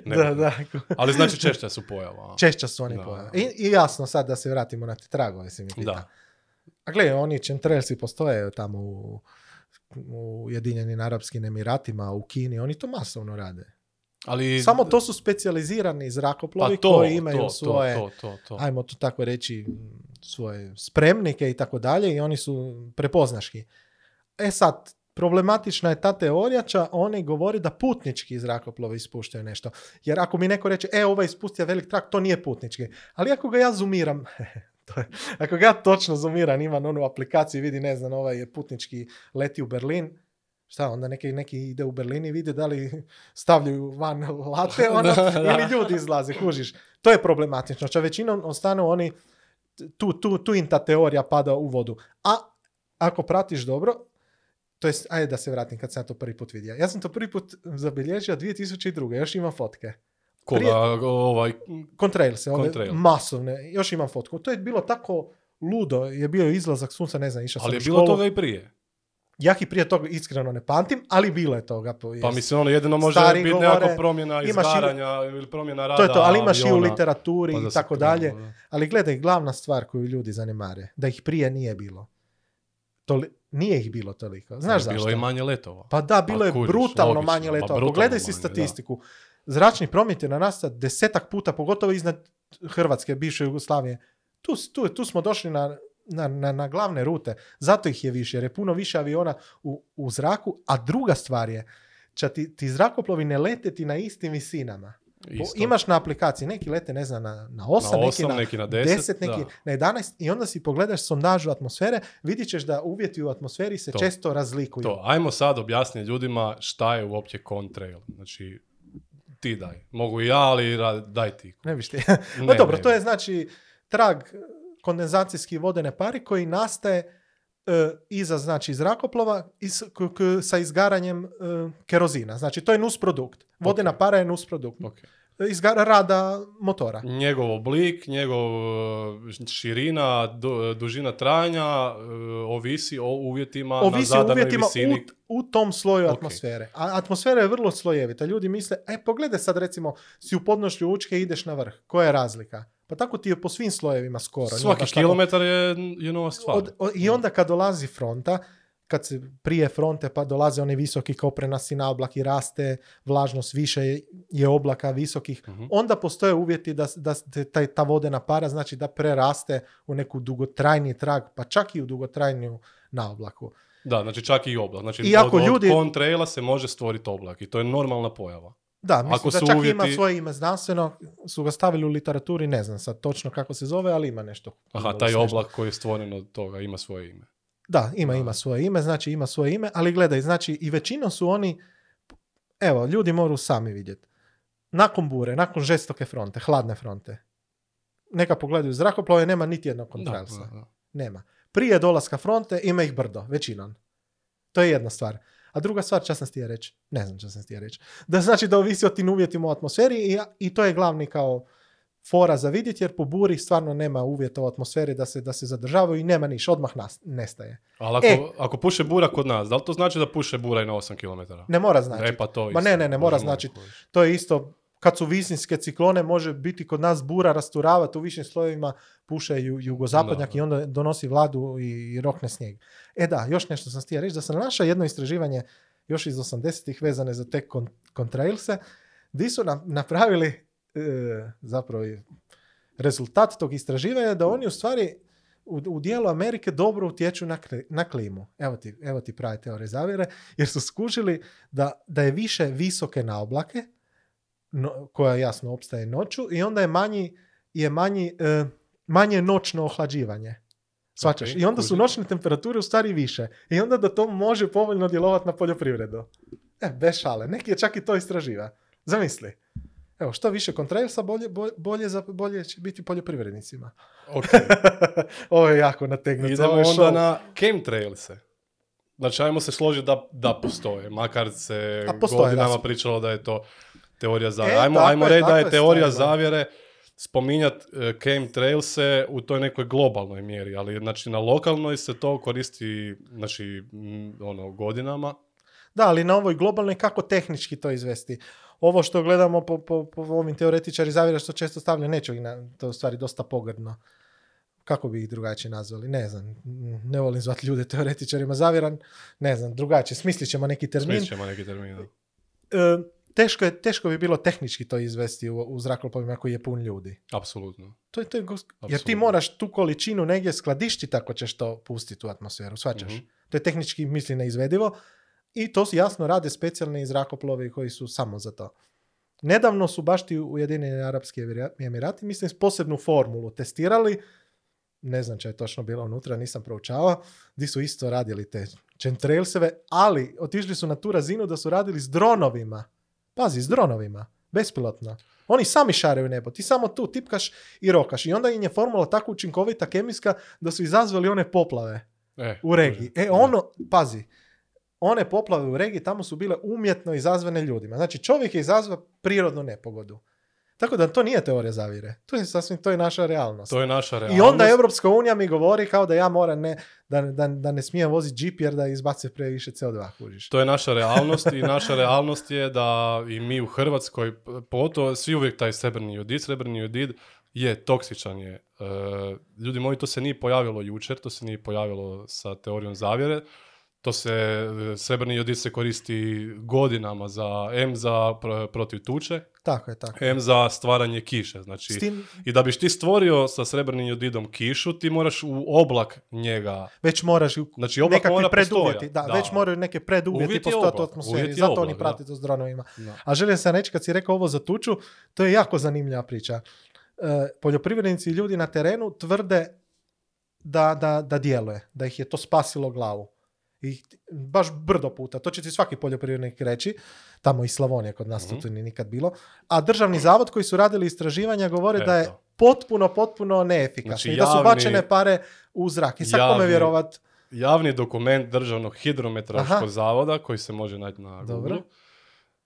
da, da. Ali znači češća su pojava. Češća su oni Da. pojave. I, I jasno sad da se vratimo na te tragove, se mi pita. Da. A gledaj, oni chemtrailsi postoje tamo u, u Ujedinjenim Arapskim Emiratima, u Kini, oni to masovno rade. Ali... Samo to su specijalizirani zrakoplovi pa to, koji imaju to, svoje, To, to, to, to. ajmo to tako reći, svoje spremnike i tako dalje i oni su prepoznaški. E sad, problematična je ta teorija, ča oni govori da putnički zrakoplovi ispuštaju nešto. Jer ako mi neko reče, e, ovaj ispustio velik trak, to nije putnički. Ali ako ga ja zoomiram, to je, ako ga ja točno zoomiram, imam onu aplikaciju i vidi, ne znam, ovaj je putnički leti u Berlin, šta onda neki, neki ide u Berlin i vide da li stavljaju van late ono, Da, da. ili ljudi izlaze, kužiš. To je problematično, ča većinom ostanu oni, tu, tu, tu im ta teorija pada u vodu. A ako pratiš dobro, to jest, ajde da se vratim kad sam to prvi put vidio. Ja sam to prvi put zabilježio 2002. Još imam fotke. Koga, prije- ovaj... Contrailse, ove Contrail. masovne. Još imam fotku. To je bilo tako ludo. Je bio izlazak sunca, ne znam, išao sam Ali je bilo toga i prije. Ja i prije toga iskreno ne pamtim, ali bilo je toga. Po, Pa jest. mislim, ono jedino može Stari biti govore, promjena imaš i- izgaranja ili promjena rada to je to, ali imaš i u aviona, literaturi pa i se tako krenulo, dalje. da. Ali gledaj, glavna stvar koju ljudi zanemare, da ih prije nije bilo. Toli- nije ih bilo toliko. Znaš zašto? Bilo je manje letova. Pa da, bilo Pa je brutalno logično, manje ma letova. Pogledaj si statistiku. Zračni promet je narastao desetak puta, pogotovo iznad Hrvatske, bivše Jugoslavije. Tu, tu, tu smo došli na, na, na, na glavne rute. Zato ih je više, jer je puno više aviona u, u zraku. A druga stvar je, ča ti, ti zrakoplovi ne lete ti na istim visinama. Isto. Imaš na aplikaciji, neki lete, ne znam, na, na 8, Na neki, osam, na neki na 10, 10, neki da. na 11 i onda si pogledaš sondažu atmosfere, vidit ćeš da uvjeti u atmosferi se To. često razlikuju. To, ajmo sad objasniti ljudima šta je uopće contrail. Znači, ti daj. Mogu i ja, ali daj ti. Ne biš ti. Ne, no dobro, ne to je znači trag kondenzacijski vodene pari koji nastaje e, iza znači zrakoplova i s- k- k- sa izgaranjem e, kerozina. Znači to je nusprodukt. Vodena Ok. para je nusprodukt. Ok. Izgara rada motora. Njegov oblik, njegov e, širina, du- dužina trajanja, e, ovisi o uvjetima na Ovisi o zadanoj uvjetima visini. u, u tom sloju Ok. atmosfere. A atmosfera je vrlo slojevita. Ljudi misle, e pogledaj sad recimo si u podnošlju Učke i ideš na vrh. Koja je razlika? Pa tako ti je po svim slojevima skoro. Svaki tako- kilometar je, je nova stvar. Od- o- I onda kad dolazi fronta, kad se prije fronte pa dolaze oni visoki kao prenasi na oblak i raste, vlažnost više je, je oblaka visokih, Mhm. onda postoje uvjeti da, da se taj, ta vodena para znači da preraste u neku dugotrajni trag, pa čak i u dugotrajniju na oblaku. Da, znači čak i oblak. Znači, I ako od, ljudi- od contraila se može stvoriti oblak i to je normalna pojava. Da, mislim Ako da čak uvjeti- ima svoje ime znanstveno, su ga stavili u literaturi, ne znam sad točno kako se zove, ali ima nešto. Aha, taj nešto. oblak koji je stvoren od toga ima svoje ime. Da, ima, ima svoje ime, znači ima svoje ime, ali gledaj, znači i većinom su oni, evo, ljudi moraju sami vidjeti. Nakon bure, nakon žestoke fronte, hladne fronte, neka pogledaju zrakoplove, nema niti jednog Da, kontralsa. da, da. Nema. Prije dolaska fronte ima ih brdo, većinom. To je jedna stvar. A druga stvar, čas sam ti reći, ne znam čas sam ti reći, da znači da ovisi o tim uvjetima u atmosferi i, i to je glavni kao fora za vidjeti, jer po buri stvarno nema uvjeta u atmosferi da se, da se zadržavaju i nema niš, odmah nas, nestaje. Ali ako, E. ako puše bura kod nas, da li to znači da puše bura i na 8 km? Ne mora znači. E pa to Ma isto. ne, ne, ne mora kužiš. To je isto, kad su visinske ciklone, može biti kod nas bura rasturavati u višim slojevima, puše ju, jugozapadnjak Da. i onda donosi vladu i, i rokne snijeg. E da, još nešto sam htio reći, da sam našao jedno istraživanje još iz 80-ih vezane za te kon, contrailse, di su nam napravili zapravo i rezultat tog istraživanja da oni u stvari u, u dijelu Amerike dobro utječu na, na klimu. Evo ti, evo ti prave teorije zavjere, jer su skužili da, da je više visoke naoblake, no, koja jasno opstaje noću, i onda je manji, je manji, e, manje noćno ohlađivanje. Svačaš? Ok, I onda su noćne temperature u stvari više. I onda da to može povoljno djelovati na poljoprivredu. E, bez šale. Neki je čak i to istraživa. Zamisli. Evo, što više kontrailsa, bolje, bolje, bolje, za, bolje će biti poljoprivrednicima. Ok. Ovo je jako nategnuto. Idemo je onda show. na chemtrailse. Znači, ajmo se složiti da, da postoje. Makar se A postoje, godinama da. pričalo da je to teorija zavjere. E, ajmo ajmo je, reći da je je teorija stvarno. zavjere spominjat uh, chemtrailse u toj nekoj globalnoj mjeri, ali znači na lokalnoj se to koristi znači, ono, godinama. Da, ali na ovoj globalnoj kako tehnički to izvesti? Ovo što gledamo po, po, po ovim teoretičari zavjera što često stavljaju, neću ih na, to je u stvari dosta pogrdno. Kako bi ih drugačije nazvali? Ne znam. Ne volim zvati ljude teoretičarima zavjera. Ne znam, drugačije. Smislit ćemo neki termin. Smislit ćemo neki termin. da. E, teško, je, teško bi bilo tehnički to izvesti u, u zrakoplovima koji je pun ljudi. Apsolutno. To je, to je, jer ti moraš tu količinu negdje skladištiti ako ćeš to pustiti u atmosferu, svačaš. Mhm. To je tehnički, misli, neizvedivo. I to jasno rade specijalni zrakoplovi koji su samo za to. Nedavno su baš ti Ujedinjeni Arapski Emira- Emirati, mislim, posebnu formulu testirali, ne znam če je točno bilo unutra, nisam proučavao, di su isto radili te chemtrailseve, ali otišli su na tu razinu da su radili s dronovima. Pazi, s dronovima, bespilotno. Oni sami šaraju nebo, ti samo tu tipkaš i rokaš. I onda im je formula tako učinkovita kemijska da su izazvali one poplave E, u regiji. E, ono, pazi, one poplave u regiji tamo su bile umjetno izazvane ljudima. Znači, čovjek je izazvao prirodnu nepogodu. Tako da to nije teorija zavire. To je sasvim, to je naša realnost. To je naša I realnost. onda Europska unija mi govori kao da ja moram ne, da, da, da ne smijem voziti Jeep jer da izbace previše CO2, kužiš. To je naša realnost i naša realnost je da i mi u Hrvatskoj, p- pogotovo svi uvijek taj srebrni jodid, srebrni jodid je toksičan je. E, ljudi moji, to se nije pojavilo jučer, to se nije pojavilo sa teorijom zavjere. To se, srebrni jodid se koristi godinama za M za pr- protiv tuče, Tako je, tako. M za stvaranje kiše. Znači, S tim I da biš ti stvorio sa srebrnim jodidom kišu, ti moraš u oblak njega već moraš Znači, oblak nekakvi mora preduvjeti. Da, da. već moraju neke preduvjeti Uvjet je postojati u atmosferi. Zato oblak, oni prate to s dronovima. Da. A želim sam reći, kad si rekao ovo za tuču, to je jako zanimljiva priča. E, poljoprivrednici i ljudi na terenu tvrde da, da, da djeluje, da ih je to spasilo glavu. I baš brdo puta, to će ti svaki poljoprivrednik reći, tamo i Slavonija kod nas Mhm. to nije nikad bilo. A državni zavod koji su radili istraživanja govore da je potpuno, potpuno neefikasno Znači, i da su bačene pare u zrak. I sad kome javni- vjerovat? javni dokument Državnog hidrometeorološkog Aha. zavoda koji se može naći na. Google.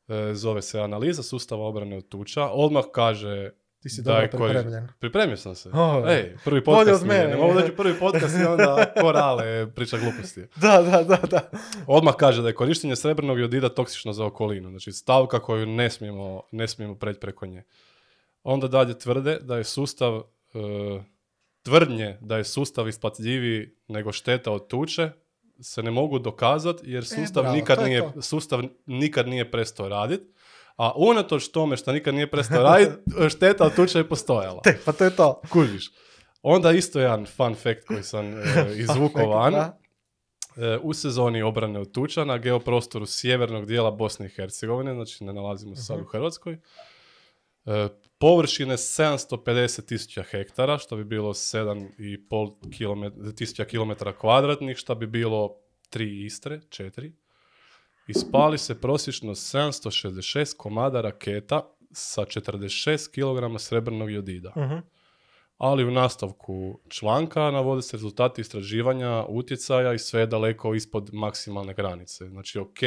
E, zove se analiza sustava obrane od tuča. Odmah kaže Ti si dobro pripremljen. Pripremio sam se. O, Ej, prvi podcast od mi je. mene. Ne mogu doći prvi podcast i onda korale priča gluposti. Da, da, da, da. Odmah kaže da je korištenje srebrnog jodida toksično za okolinu. Znači stavka koju ne smijemo, ne smijemo preći preko nje. Onda dalje tvrde da je sustav e, tvrdnje da je sustav isplatljiviji nego šteta od tuče se ne mogu dokazati jer sustav, E, bravo, nikad, nije, to. sustav nikad nije prestao raditi. A unatoč tome što nikad nije prestao raditi, šteta od tuče je postojala. Te, pa to je to. Kužiš. Onda isto jedan fun fact koji sam e, izvukao van. E, u sezoni obrane od tuča na geoprostoru sjevernog dijela Bosne i Hercegovine, znači ne nalazimo se sad Mhm. u Hrvatskoj. E, površine 750 tisuća hektara, što bi bilo 7,5 kilomet- tisuća kilometara kvadratnih, što bi bilo tri Istre, četiri. I spali se prosječno 766 komada raketa sa 46 kg srebrnog jodida Mhm. ali u nastavku članka navode se rezultati istraživanja utjecaja i sve je daleko ispod maksimalne granice. Znači, ok,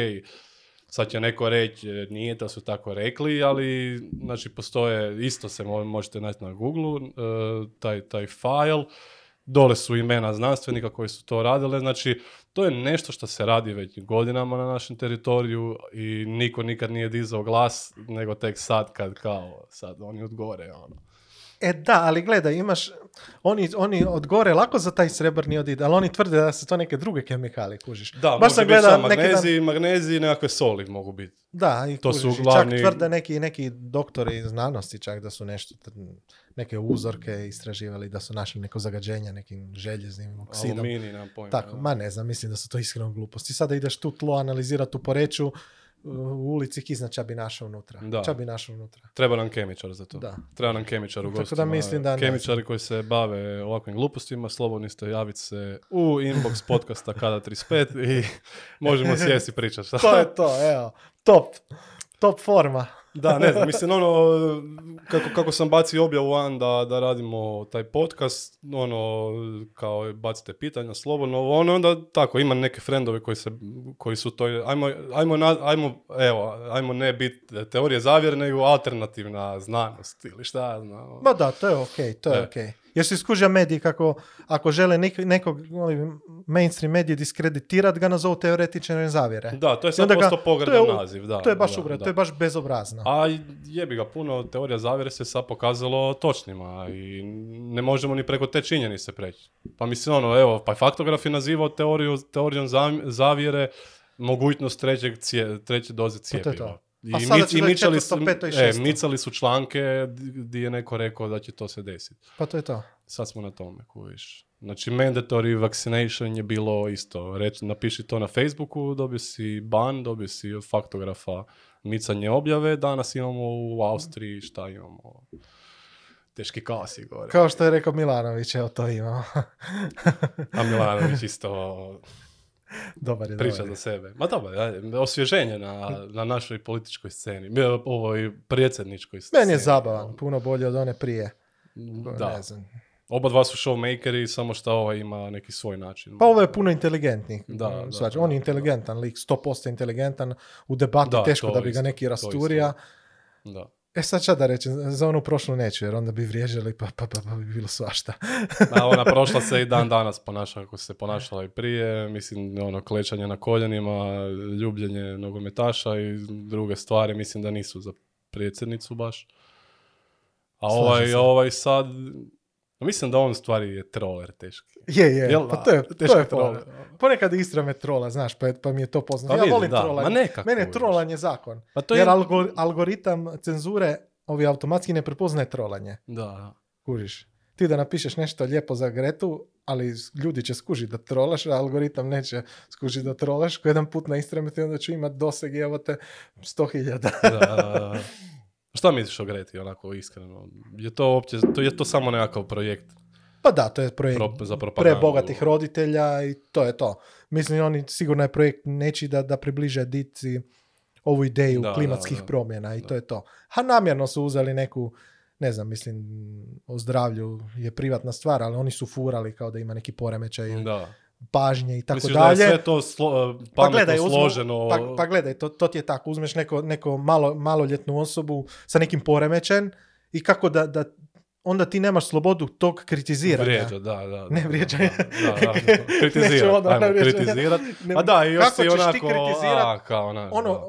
sad će neko reći, e, nije da su tako rekli, ali znači, postoje, isto se mo- možete naći na Google, taj, taj file, dole su imena znanstvenika koji su to radile, znači, to je nešto što se radi već godinama na našem teritoriju i niko nikad nije dizao glas, nego tek sad kad kao, sad oni odgovore, ono. E da, ali gledaj, imaš, oni, oni odgore lako za taj srebrni jodid, ali oni tvrde da su to neke druge kemikalije, kužiš. Da, Baš sam samo neki dan- magnezij i nekakve soli mogu biti. Da, i To su kužiš, i glavni- čak tvrde neki, neki doktori znanosti čak da su nešto, neke uzorke istraživali, da su našli neko zagađenje nekim željeznim oksidom. Aluminij, nemam pojma. Tako, da. ma ne znam, mislim da su to iskreno gluposti. Sada ideš tu tlo analizirati u poreću, u ulici Kizna ča bi našao unutra. Da. Ča bi našao unutra. Treba nam kemičar za to. Da. Treba nam kemičar u Tako da mislim da Kemičari koji se bave ovakvim glupostima, slobodni ste javiti se u inbox podcasta kada 35 i možemo sjesti pričati. To je to, evo. Top. Top forma. Da, ne znam, mislim, ono, kako, kako sam bacio objavu van da, da radimo taj podcast, ono, kao bacite pitanja slobodno, ono, onda tako, ima neke frendove koji, se, koji su to, ajmo, ajmo, na- ajmo, evo, ajmo ne biti teorije zavjere, nego alternativna znanost ili šta ja znam. ono. Ma da, to je okej, to je E. okej. Jer se skuža mediji kako, ako žele nek- nekog mainstream medije diskreditirati, ga nazovu teoretične zavjere. Da, to je sad onda ga- postao to pogrdan naziv, da. to je baš da, da. to je baš bezobrazno. A jebi ga, puno teorija zavjere se sad pokazalo točnima i ne možemo ni preko te činjenice preći. Pa mislim, ono, evo, pa faktograf je nazivao teoriju, teorijom zav- zavjere mogućnost trećeg cije, treće doze je cijepiva. I, A sada i micali, su, e, micali su članke gdje je neko rekao da će to se desiti. Pa to je to. Sad smo na tome, kuviš. Znači, mandatory vaccination je bilo isto. Reći, napiši to na Facebooku, dobio si ban, dobio si od faktografa micanje objave. Danas imamo u Austriji, šta imamo? Teški kaos je gore. Kao što je rekao Milanović, evo to imamo. A Milanović isto dobar je, priča dobar je. za sebe. Ma dobro, ajde, osvježenje na, na našoj političkoj sceni. Ovoj predsjedničkoj sceni. Meni je zabavan, puno bolje od one prije. Da. Ne znam. Oba dva su showmakeri, samo što ovaj ima neki svoj način. Pa ovo je puno inteligentniji. Da, Mm, da, da, on je da. inteligentan lik, 100% inteligentan. U debati Da, teško da bi ga neki rasturija. Da. E sad šta da reći, za onu prošlu neću, jer onda bi vrijeđali pa, pa, pa, pa bi bilo svašta. A ona prošla se i dan danas ponaša kako se ponašala i prije. Mislim, ono, klečanje na koljenima, ljubljenje nogometaša i druge stvari. Mislim da nisu za predsjednicu baš. A ovaj, se. ovaj sad... Mislim da on stvari je troller teški. Je, je, Jel pa to je, to je troller. fora. Ponekad Istra me trola, znaš, pa, pa mi je to poznato. Pa ja volim da, trolanje. ma nekako Mene trolanje zakon. Pa to jer je... algo- algoritam cenzure ovi automatski ne prepoznaje trolanje. Da. Kužiš. Ti da napišeš nešto lijepo za Gretu, ali ljudi će skužiti da trolaš, a algoritam neće skužiti da trolaš. Ko jedan put na Instagramu onda ću imat doseg evo te 100.000. Da, da, da. Šta misliš o Greti, onako iskreno? Je to uopće, to je to samo nekakav projekt pa da, to je projekt pro, za prebogatih roditelja i to je to. Mislim, oni sigurno je projekt neći da, da približe dici ovu ideju Da, klimatskih da, da. promjena i Da. to je to. A namjerno su uzeli neku, ne znam, mislim, o zdravlju je privatna stvar, ali oni su furali kao da ima neki poremećaj Da. Pažnje i tako Misliš da je dalje. sve to slo, Pa gledaj, uzmu- složeno? pa, pa gledaj, to, to ti je tako, uzmeš neko, neko malo, maloljetnu osobu sa nekim poremećajem i kako da, da onda ti nemaš slobodu tog kritiziranja. Vrijeđa, da, da. Ne da, vrijeđanje. Da, da, da. Neću Kritizirat. Ne- Pa da, i još kako si ćeš ti onako, kritizirat a, kao, znaš, Ono,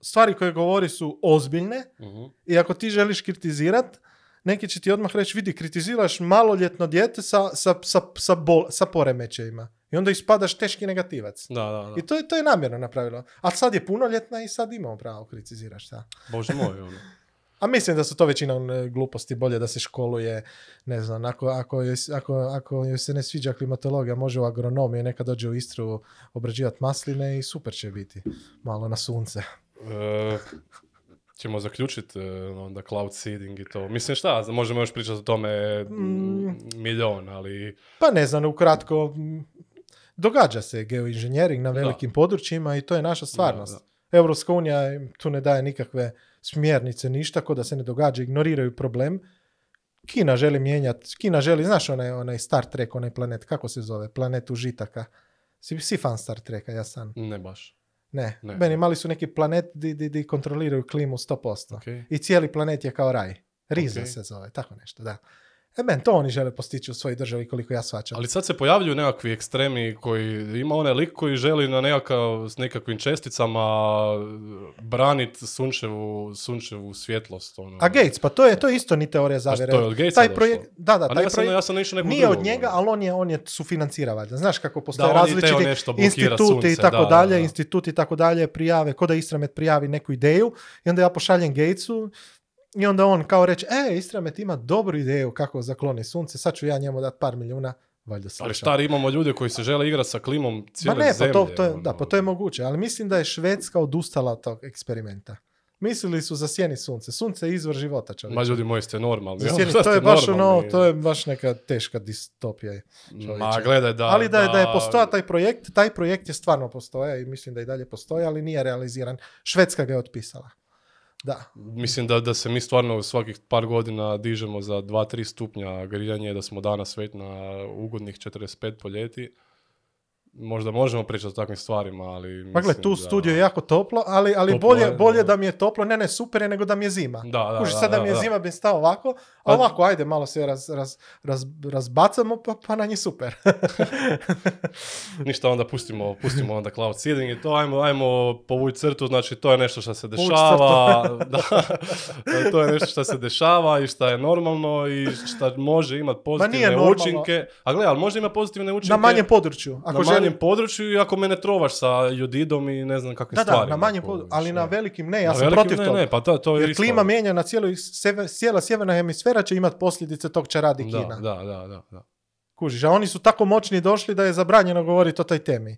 stvari koje govori su ozbiljne Mhm. i ako ti želiš kritizirat, neki će ti odmah reći, vidi, kritiziraš maloljetno dijete sa, sa, sa, sa, bol, sa poremećajima. I onda ispadaš teški negativac. Da, da, da. I to je, to je namjerno napravilo. A sad je punoljetna i sad imamo pravo kritiziraš šta. Bože moj, ono. A mislim da su to većinom e, gluposti, bolje da se školuje, ne znam, ako, ako, joj, ako, ako joj se ne sviđa klimatologija, može u agronomiju, neka dođe u Istru obrađivati masline i super će biti, malo na sunce. E, ćemo zaključiti e, onda cloud seeding i to. Mislim šta, možemo još pričati o tome Mm. milion, ali Pa ne znam, ukratko, događa se geoinženjering na velikim područjima i to je naša stvarnost. Da, Europska unija tu ne daje nikakve smjernice, ništa, ko da se ne događa, ignoriraju problem. Kina želi mijenjati, Kina želi, znaš onaj, onaj Star Trek, onaj planet, kako se zove, planet užitaka. Si, si fan Star Treka, ja sam. ne baš. Ne, Ne. meni mali su neki planet di, di, di kontroliraju klimu 100%. Okay. I cijeli planet je kao raj. Riza Ok. se zove, tako nešto, da. E men, to oni žele postići u svojoj državi koliko ja svačam. Ali sad se pojavljuju nekakvi ekstremi koji ima onaj lik koji želi na nekakav, s nekakvim česticama braniti sunčevu, sunčevu svjetlost. Ono. A Gates, pa to je, to je isto ni teorija zavjere. to je od Gatesa taj projekt, da, da, taj ja sam, projekt ja sam nije od njega, ono. ali on je, on je sufinancira valjda. Znaš kako postoje Da, različiti instituti i tako da, da, dalje, da. instituti i tako dalje, prijave, ko da Istramet prijavi neku ideju i onda ja pošaljem Gatesu i onda on kao reče, e, Istramet ima dobru ideju kako zakloni sunce, sad ću ja njemu dati par milijuna, valjda Ali slušao. stari, imamo ljude koji se žele igrati sa klimom cijele ne, pa zemlje. to, to je, ono. da, pa to je moguće, ali mislim da je Švedska odustala od tog eksperimenta. Mislili su za sjeni sunce. Sunce je izvor života, čovječe. Ma ljudi moji ste normalni. Za ono, sjeni- šta to je baš ono, to je baš neka teška distopija. čovječe. Ma gledaj da... ali da, je- da je postojao taj projekt, taj projekt je stvarno postoja i mislim da i dalje postoji, ali nije realiziran. Švedska ga je otpisala. Da. Mislim da, da se mi stvarno svakih par godina dižemo za 2-3 stupnja grijanje, da smo danas već na ugodnih 45 po ljeti. Možda možemo pričati o takvim stvarima, ali mislim tu da- studiju je jako toplo, ali, ali Toplo bolje, je, bolje da. mi je toplo, ne ne super je nego da mi je zima. Da, da, Kužiš, da, sad da da, mi je da. zima bi stao ovako, a Pa- ovako, ajde, malo se raz, raz, raz, razbacamo, pa, pa nam je super. Ništa, onda pustimo, pustimo onda cloud seeding i to, ajmo, ajmo povući crtu, znači to je nešto što se dešava, da, to je nešto što se dešava i što je normalno i što može imati pozitivne učinke. A gle, ali može imati pozitivne učinke na manjem području. Ako na želim- manjem području i ako me ne trovaš sa jodidom i ne znam kakvim Da, stvarima. da, na manjem području, ali ne. na velikim ne, ja Na sam protiv ne, toga. Ne, pa to, to je Jer isto. klima mijenja na cijeloj, seve- cijela sjeverna hemisfera će imati posljedice tog će radi da, Kina. da, da, da, da. Kužiš, a oni su tako moćni došli da je zabranjeno govoriti o toj temi.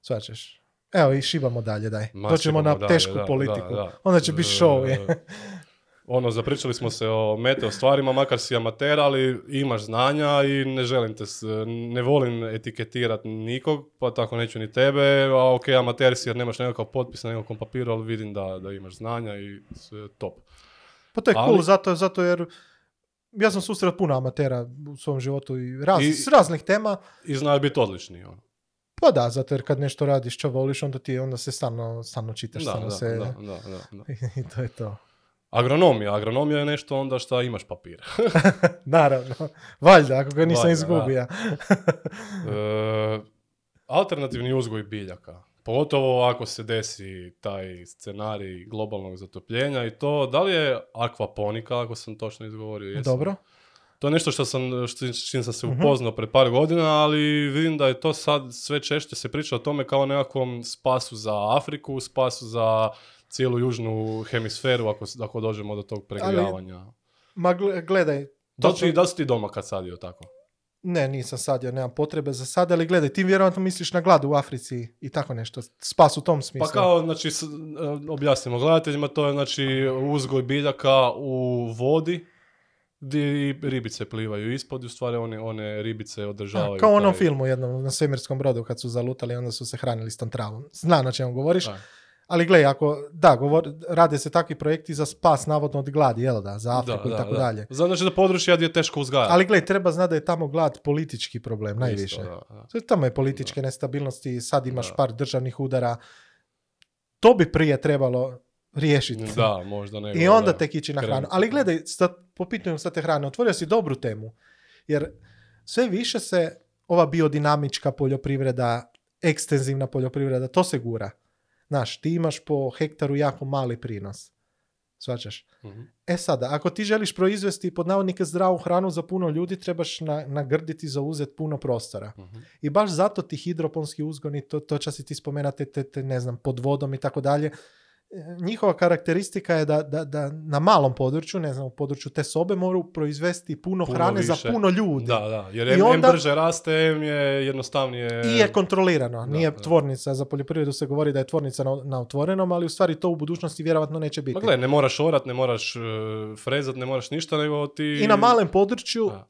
Svačeš. Evo i šibamo dalje, daj. Ma, Doćemo na dalje, tešku da, politiku. da, da. Onda će biti show, ono, zapričali smo se o meteo stvarima, makar si amater, ali imaš znanja i ne želim te, ne volim etiketirati nikog, pa tako neću ni tebe, a ok, amater si jer nemaš nekakav potpis na nekakvom papiru, ali vidim da, da imaš znanja i sve top. Pa to je Ali- cool zato, zato jer ja sam susret puno amatera u svom životu i, raz, I- s raznih tema. I znaju biti odlični. Ono. Pa da, zato jer kad nešto radiš što voliš, onda ti onda se stalno, stalno čitaš, Da, stalno da, se... da, da, da, da. I to je to. Agronomija. Agronomija je nešto onda što imaš papir. Naravno. Valjda, ako ga nisam Valjda, izgubio. E, alternativni uzgoj biljaka. Pogotovo ako se desi taj scenarij globalnog zatopljenja i to, da li je akvaponika, ako sam točno izgovorio? jesam? Dobro. To je nešto što sam, što, s čim sam se Mhm. upoznao pred par godina, ali vidim da je to sad sve češće se priča o tome kao nekakvom spasu za Afriku, spasu za cijelu južnu hemisferu ako, ako dođemo do tog pregrijavanja. Ma gle- gledaj, Da to ti, da si ti doma kad sadio tako? Ne, nisam sadio, nemam potrebe za sad, ali gledaj, ti vjerojatno misliš na glad u Africi i tako nešto, spas u tom smislu. Pa kao, znači, e, objasnimo gledateljima, to je znači uzgoj biljaka u vodi, gdje ribice plivaju ispod u stvari one, one ribice održavaju. A, kao u onom taj- filmu jednom na svemirskom brodu kad su zalutali, onda su se hranili s tom travom. Znam na čemu govoriš, Da. Ali gledaj, ako, da, govor, rade se takvi projekti za spas navodno od gladi, jel da, za Afriku Da, i tako da. dalje. Znači da područja gdje je teško uzgajati. Ali gledaj, treba znati da je tamo glad politički problem, najviše. Isto, da, Tamo je političke nestabilnosti, sad imaš Da. par državnih udara. To bi prije trebalo riješiti. Da, možda nego. I onda da. tek ići na hranu. Ali gledaj, sta, po pitanju sad te hrane, otvorio si dobru temu. Jer sve više se ova biodinamička poljoprivreda, ekstenzivna poljoprivreda, to se gura. Znaš, ti imaš po hektaru jako mali prinos. Svačaš? Mhm. E sada, ako ti želiš proizvesti pod navodnike zdravu hranu za puno ljudi, trebaš na, nagrditi zauzeti puno prostora. Mhm. I baš zato ti hidroponski uzgoni, to, to čas si ti spomenate, te, te, ne znam, pod vodom i tako dalje, njihova karakteristika je da, da, da na malom području, ne znam, u području te sobe moraju proizvesti puno, Puno hrane za više. puno ljudi. Da, da, jer I em onda- brže raste, em je jednostavnije... I je kontrolirano, nije da. tvornica, za poljoprivredu se govori da je tvornica na, na otvorenom, ali u stvari to u budućnosti vjerojatno neće biti. Ma gle, ne moraš orat, ne moraš uh, frezat, ne moraš ništa, nego ti... I na malem području Da.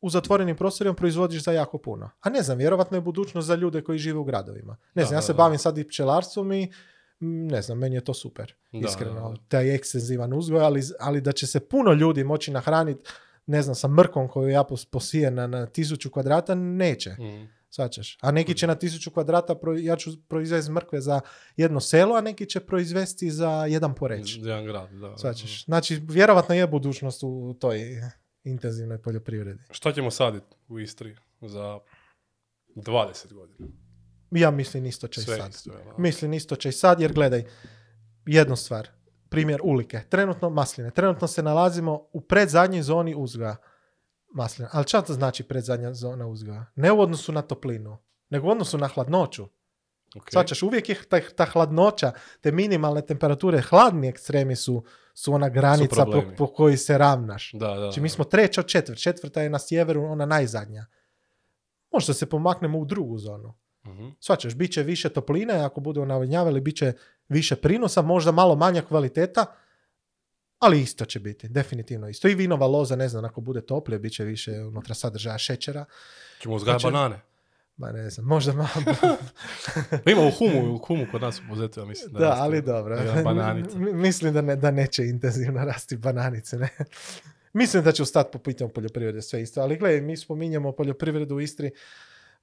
u zatvorenim prostorima proizvodiš za jako puno. A ne znam, vjerojatno je budućnost za ljude koji žive u gradovima. Ne Da, znam, ja da, se da. bavim sad i pčelarstvom i ne znam, meni je to super, Da, iskreno. da, da. Taj ekstenzivan uzgoj, ali, ali da će se puno ljudi moći nahraniti, ne znam, sa mrkom koju ja pos- posijem na, na tisuću kvadrata, neće. Mhm. Svačaš. A neki će na tisuću kvadrata, pro, ja ću proizvesti mrkve za jedno selo, a neki će proizvesti za jedan poreć. Jedan grad, da. Svačaš. Znači, vjerovatno je budućnost u toj intenzivnoj poljoprivredi. Šta ćemo saditi u Istri za 20 godina? Ja mislim isto će i sad. isto? Mislim isto će i sad, jer gledaj, jednu stvar. Primjer ulike. Trenutno masline. Trenutno se nalazimo u predzadnjoj zoni uzgoja maslina. Ali šta to znači predzadnja zona uzgoja? Ne u odnosu na toplinu, nego u odnosu na hladnoću. Ok. Svačaš, uvijek je ta, ta hladnoća, te minimalne temperature, hladni ekstremi su, su ona granica po, problemi. po kojoj se ravnaš. Da, da. Znači mi smo treća od četvrt. Četvrta je na sjeveru, ona najzadnja. možda se pomaknemo u drugu zonu. Mhm. Svačaš, bit će više topline, ako budu navodnjavali, bit će više prinosa, možda malo manja kvaliteta, ali isto će biti, definitivno isto. I vinova loza, ne znam, ako bude toplije, bit će više unutra sadržaja šećera. Ćemo uzgajati Znači- banane. Ma ne znam, možda malo. Ima u humu, u humu kod nas u Buzetu, ja mislim. da, raste ali dobro. M- Mislim da, ne, da neće intenzivno rasti bananice, ne. Mislim da će ostati po pitanju poljoprivrede sve isto. Ali gledaj, mi spominjemo poljoprivredu u Istri,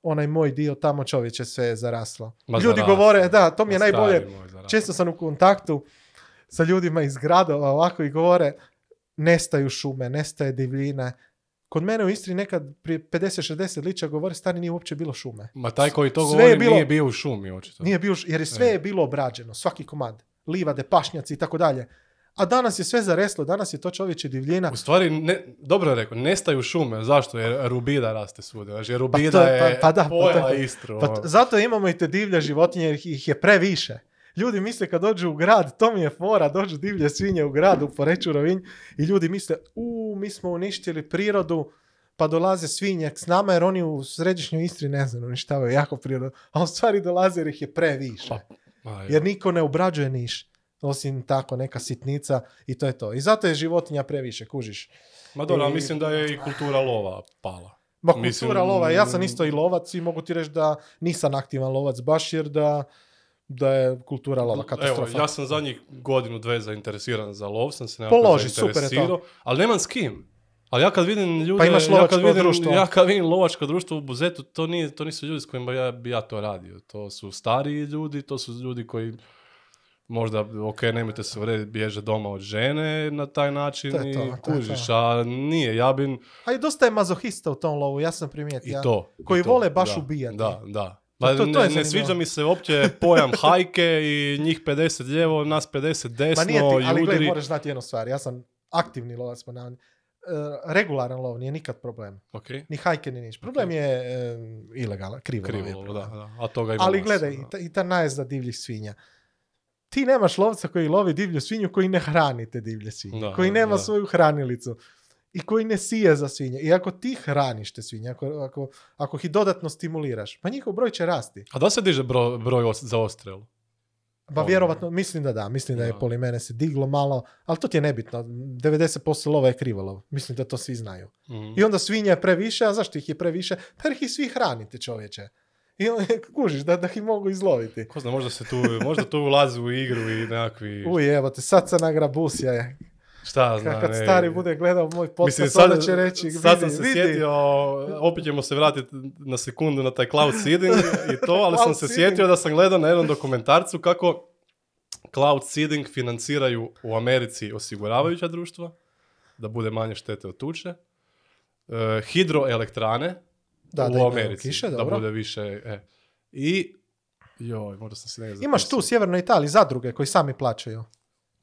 onaj moj dio tamo čovječe sve je zaraslo. Ma Ljudi zaraslo. govore, da, to mi je Ma najbolje. Često sam u kontaktu sa ljudima iz gradova ovako i govore nestaju šume, nestaje divljina. Kod mene u Istri nekad prije 50-60 lića govore stari nije uopće bilo šume. Ma taj koji to Sve govori je bilo- nije bio u šumi, očito. Nije bio, jer je sve E. je bilo obrađeno, svaki komad. Livade, pašnjaci i tako dalje. A danas je sve zareslo, danas je to čovječe divljina. U stvari, ne, dobro je rekao, nestaju šume. Zašto? Jer rubida raste svuda. Znači, jer to rubida pa- je pa da, pa pojela to- Istru. Pa ono. zato imamo i te divlje životinje jer ih je previše. Ljudi misle kad dođu u grad, to mi je fora, dođu divlje svinje u grad, u Poreću Rovinj i ljudi misle, u, mi smo uništili prirodu, pa dolaze svinje s nama jer oni u središnjoj Istri ne znam, uništavaju jako prirodu, a u stvari dolaze jer ih je previše. Pa. Jer niko ne obrađuje niš, osim tako neka sitnica i to je to. I zato je životinja previše, kužiš. Ma dobro, i- mislim da je i kultura lova pala. Ma kultura Mislim, lova, ja sam isto i lovac i mogu ti reći da nisam aktivan lovac baš jer da, da je kultura lova katastrofa. Evo, ja sam zadnjih godinu, dve zainteresiran za lov, sam se nekako Položi, super zainteresirao, ali nemam s kim. Ali ja kad vidim ljude, Pa imaš ja kad vidim, društvo. ja kad vidim lovačko društvo u Buzetu, to, nije, to nisu ljudi s kojima ja, bi ja to radio. To su stariji ljudi, to su ljudi koji možda, ok, nemojte se uvrediti, bježe doma od žene na taj način To je to, i kužiš, a nije, ja bi A i dosta je mazohista u tom lovu, ja sam primijetio. i ja. to. i koji to, vole baš da, ubijati. Da, da. Pa to- to ne, ne sviđa mi se uopće pojam hajke i njih 50 lijevo, nas 50 desno Ma nije ti, ali gledaj, moraš znati jednu stvar, ja sam aktivni lovac po navodni- E, regularan lov nije nikad problem. Ok, Ni hajke, ni niš. Problem je e, ilegalan, krivo. krivo, je da, da. A toga ima Ali gledaj, da. i ta, i ta najezda divljih svinja. Ti nemaš lovca koji lovi divlju svinju koji ne hrani te divlje svinje. Da, koji nema da. svoju hranilicu. I koji ne sije za svinje. I ako ti hraniš te svinje, ako, ako, ako ih dodatno stimuliraš, pa njihov broj će rasti. A da se diže broj, broj os- za ostrel? Pa Ono. vjerovatno, mislim da da, mislim da je poli mene se diglo malo, ali to ti je nebitno. 90% lova je krivolov. Mislim da to svi znaju. Mhm. I onda svinja je previše, a zašto ih je previše? Pa jer ih svi hranite čovječe. I on, kužiš da, da ih mogu izloviti. Ko zna, možda se tu, možda tu ulazi u igru i nekakvi... Uj, evo te, sad sam nagrabusija je. šta ja znam, Kad ne. stari bude gledao moj podcast, Mislim, sad, onda će reći, sad sam se vidi. sjetio, opet ćemo se vratiti na sekundu na taj cloud seeding i to, ali sam se seeding. sjetio da sam gledao na jednom dokumentarcu kako cloud seeding financiraju u Americi osiguravajuća društva, da bude manje štete od tuče, e, hidroelektrane Da, da u imaju Americi, kiše, da dobro. bude više... E. I, joj, možda sam si negdje Imaš tu u sjevernoj Italiji zadruge koji sami plaćaju.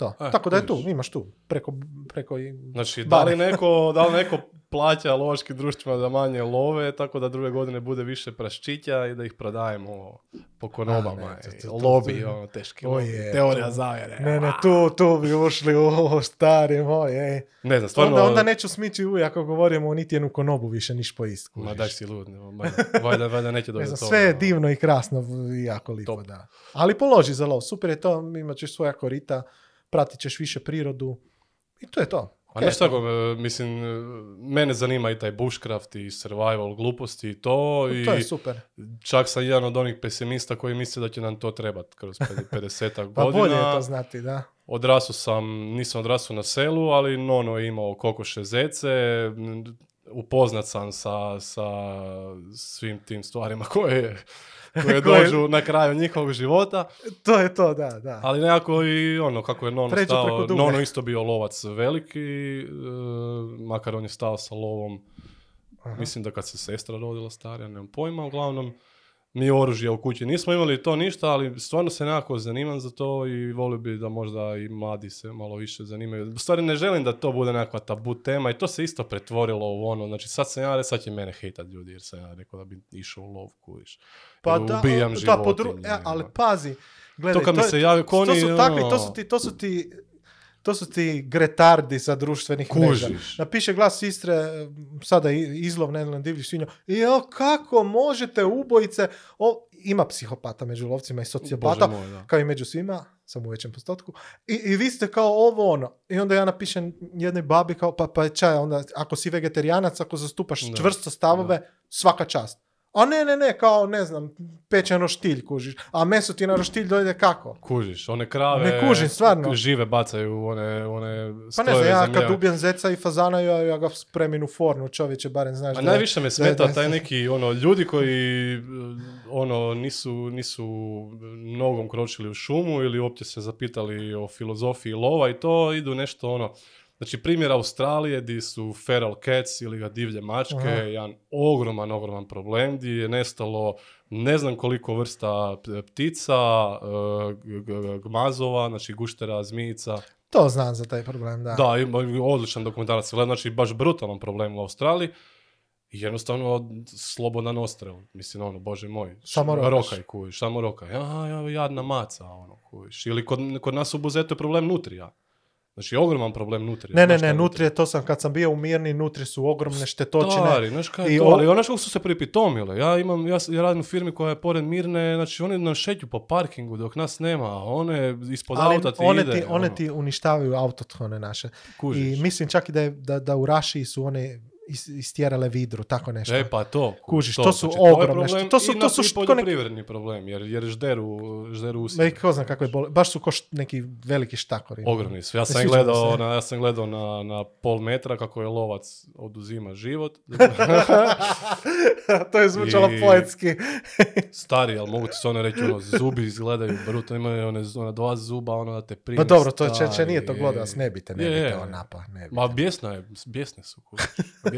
To. E, Tako da je tu, imaš tu. Preko, preko i- Znači, da li, neko, da li neko plaća lovačkim društvima da manje love, tako da druge godine bude više praščića i da ih prodajemo po konobama. lobi, ono, teški Teorija zavjere. Ne, ne, tu, tu bi ušli u ovo stari moj, ej. Ne znam, stvarno... Onda, onda neću smići uj ako govorimo o niti jednu konobu više niš po istku. Ma daj si lud, valjda, valjda, neće Ne doći do znam, toga. sve je ono. divno i krasno i jako lipo, da. Ali položi za lov, super je to, imat ćeš svoja korita, pratit ćeš više prirodu i to je to. A znaš tako, e, mislim, e, mene zanima i taj bushcraft i survival gluposti i to. I To je super. čak sam jedan od onih pesimista koji misle da će nam to trebati kroz 50 Pa godina. bolje je to znati, da. Odrasao sam, nisam odrasao na selu, ali Nono je imao kokoše zece, upoznat sam sa, sa svim tim stvarima koje, koje Koje- dođu na kraju njihovog života, To je to, da, da. ali nekako i ono, kako je Nono Pređu stao. Nono isto bio lovac veliki, e, makar on je stao sa lovom, Aha. mislim da kad se sestra rodila starija, nemam pojma, uglavnom, mi oružje u kući nismo imali to ništa, ali stvarno se nekako zanimam za to i volio bi da možda i mladi se malo više zanimaju. U stvari ne želim da to bude nekakva tabu tema i to se isto pretvorilo u ono, znači sad sam ja, sad će mene hejtat ljudi jer sam ja rekao da bi išao u lov, kuriš. Pa da, ubijam da, po dru- životinje, e, ali ono. pazi, gledaj, To kad mi je- se javi to koni, su takvi, to ono- su ti, to su ti to su ti gretardi sa društvenih mreža. Kužiš. Napiše glas Istre, eh, sada izlov ne znam, divljih svinja. Jo, kako možete ubojice... O, ima psihopata među lovcima i sociopata, moj, da. kao i među svima, samo u većem postotku. I, I vi ste kao ovo ono. I onda ja napišem jednoj babi kao, pa, pa čaj, onda ako si vegetarianac, ako zastupaš Da, čvrsto stavove, svaka čast. A ne, ne, ne, kao, ne znam, pečen roštilj, kužiš. A meso ti na roštilj dojde kako? Kužiš, one krave Ne kužim, stvarno. žive bacaju one, one Pa ne znam, ja kad ubijem zeca i fazana, ja, ja ga spremim u fornu, čovječe, barem znaš A da najviše me smeta taj neki ono ljudi koji ono nisu nisu nogom kročili u šumu ili uopće se zapitali o filozofiji lova i to idu nešto ono Znači primjer Australije di su feral cats ili ga divlje mačke, Aha. jedan ogroman, ogroman problem di je nestalo ne znam koliko vrsta ptica, eh, gmazova, znači guštera, zmijica. To znam za taj problem, da. Da, odličan dokumentarac, se gleda, znači baš brutalan problem u Australiji. I jednostavno slobodan ostrel. Mislim, ono, bože moj. Samo. Rokaj, kujiš, samo rokaj. Ja, ja, jadna maca, ono, kujiš. Ili kod, kod nas u Buzetu je problem nutrija. Znači, ogroman problem nutrija. Ne, ne, ne, nutrije, to sam, kad sam bio u Mirni, nutri su ogromne štetočine. Stari, znaš kaj I to, ali znaš kako su se pripitomile. Ja imam, ja, ja radim u firmi koja je pored Mirne, znači oni nam šeću po parkingu dok nas nema, a one ispod Ali auta ti one, ide. ti, one ono, ti uništavaju autohtone naše. kužiš. I mislim čak i da, je, da, da u Rašiji su one istjerale vidru, tako nešto. E pa to. Kužiš, to su znači, je ogromne što- to su- to su nek- poljoprivredni problem, jer, jer žderu, žderu usjeve. ko zna kakve bole, baš su ko št- neki veliki štakori. Ogromni su. Ja sam, gledao se. na, ja sam gledao na, na pol metra kako je lovac oduzima život. to je zvučalo I- poetski. Stari, ali mogu ti se ono reći, ono, zubi izgledaju bruto, imaju one, ona dva zuba, ono da te primi. Pa dobro, to će stari, nije to je. glodas, ne bite, ne Je, bite je. on napa, ne bite. Ma bijesna je, bijesne su,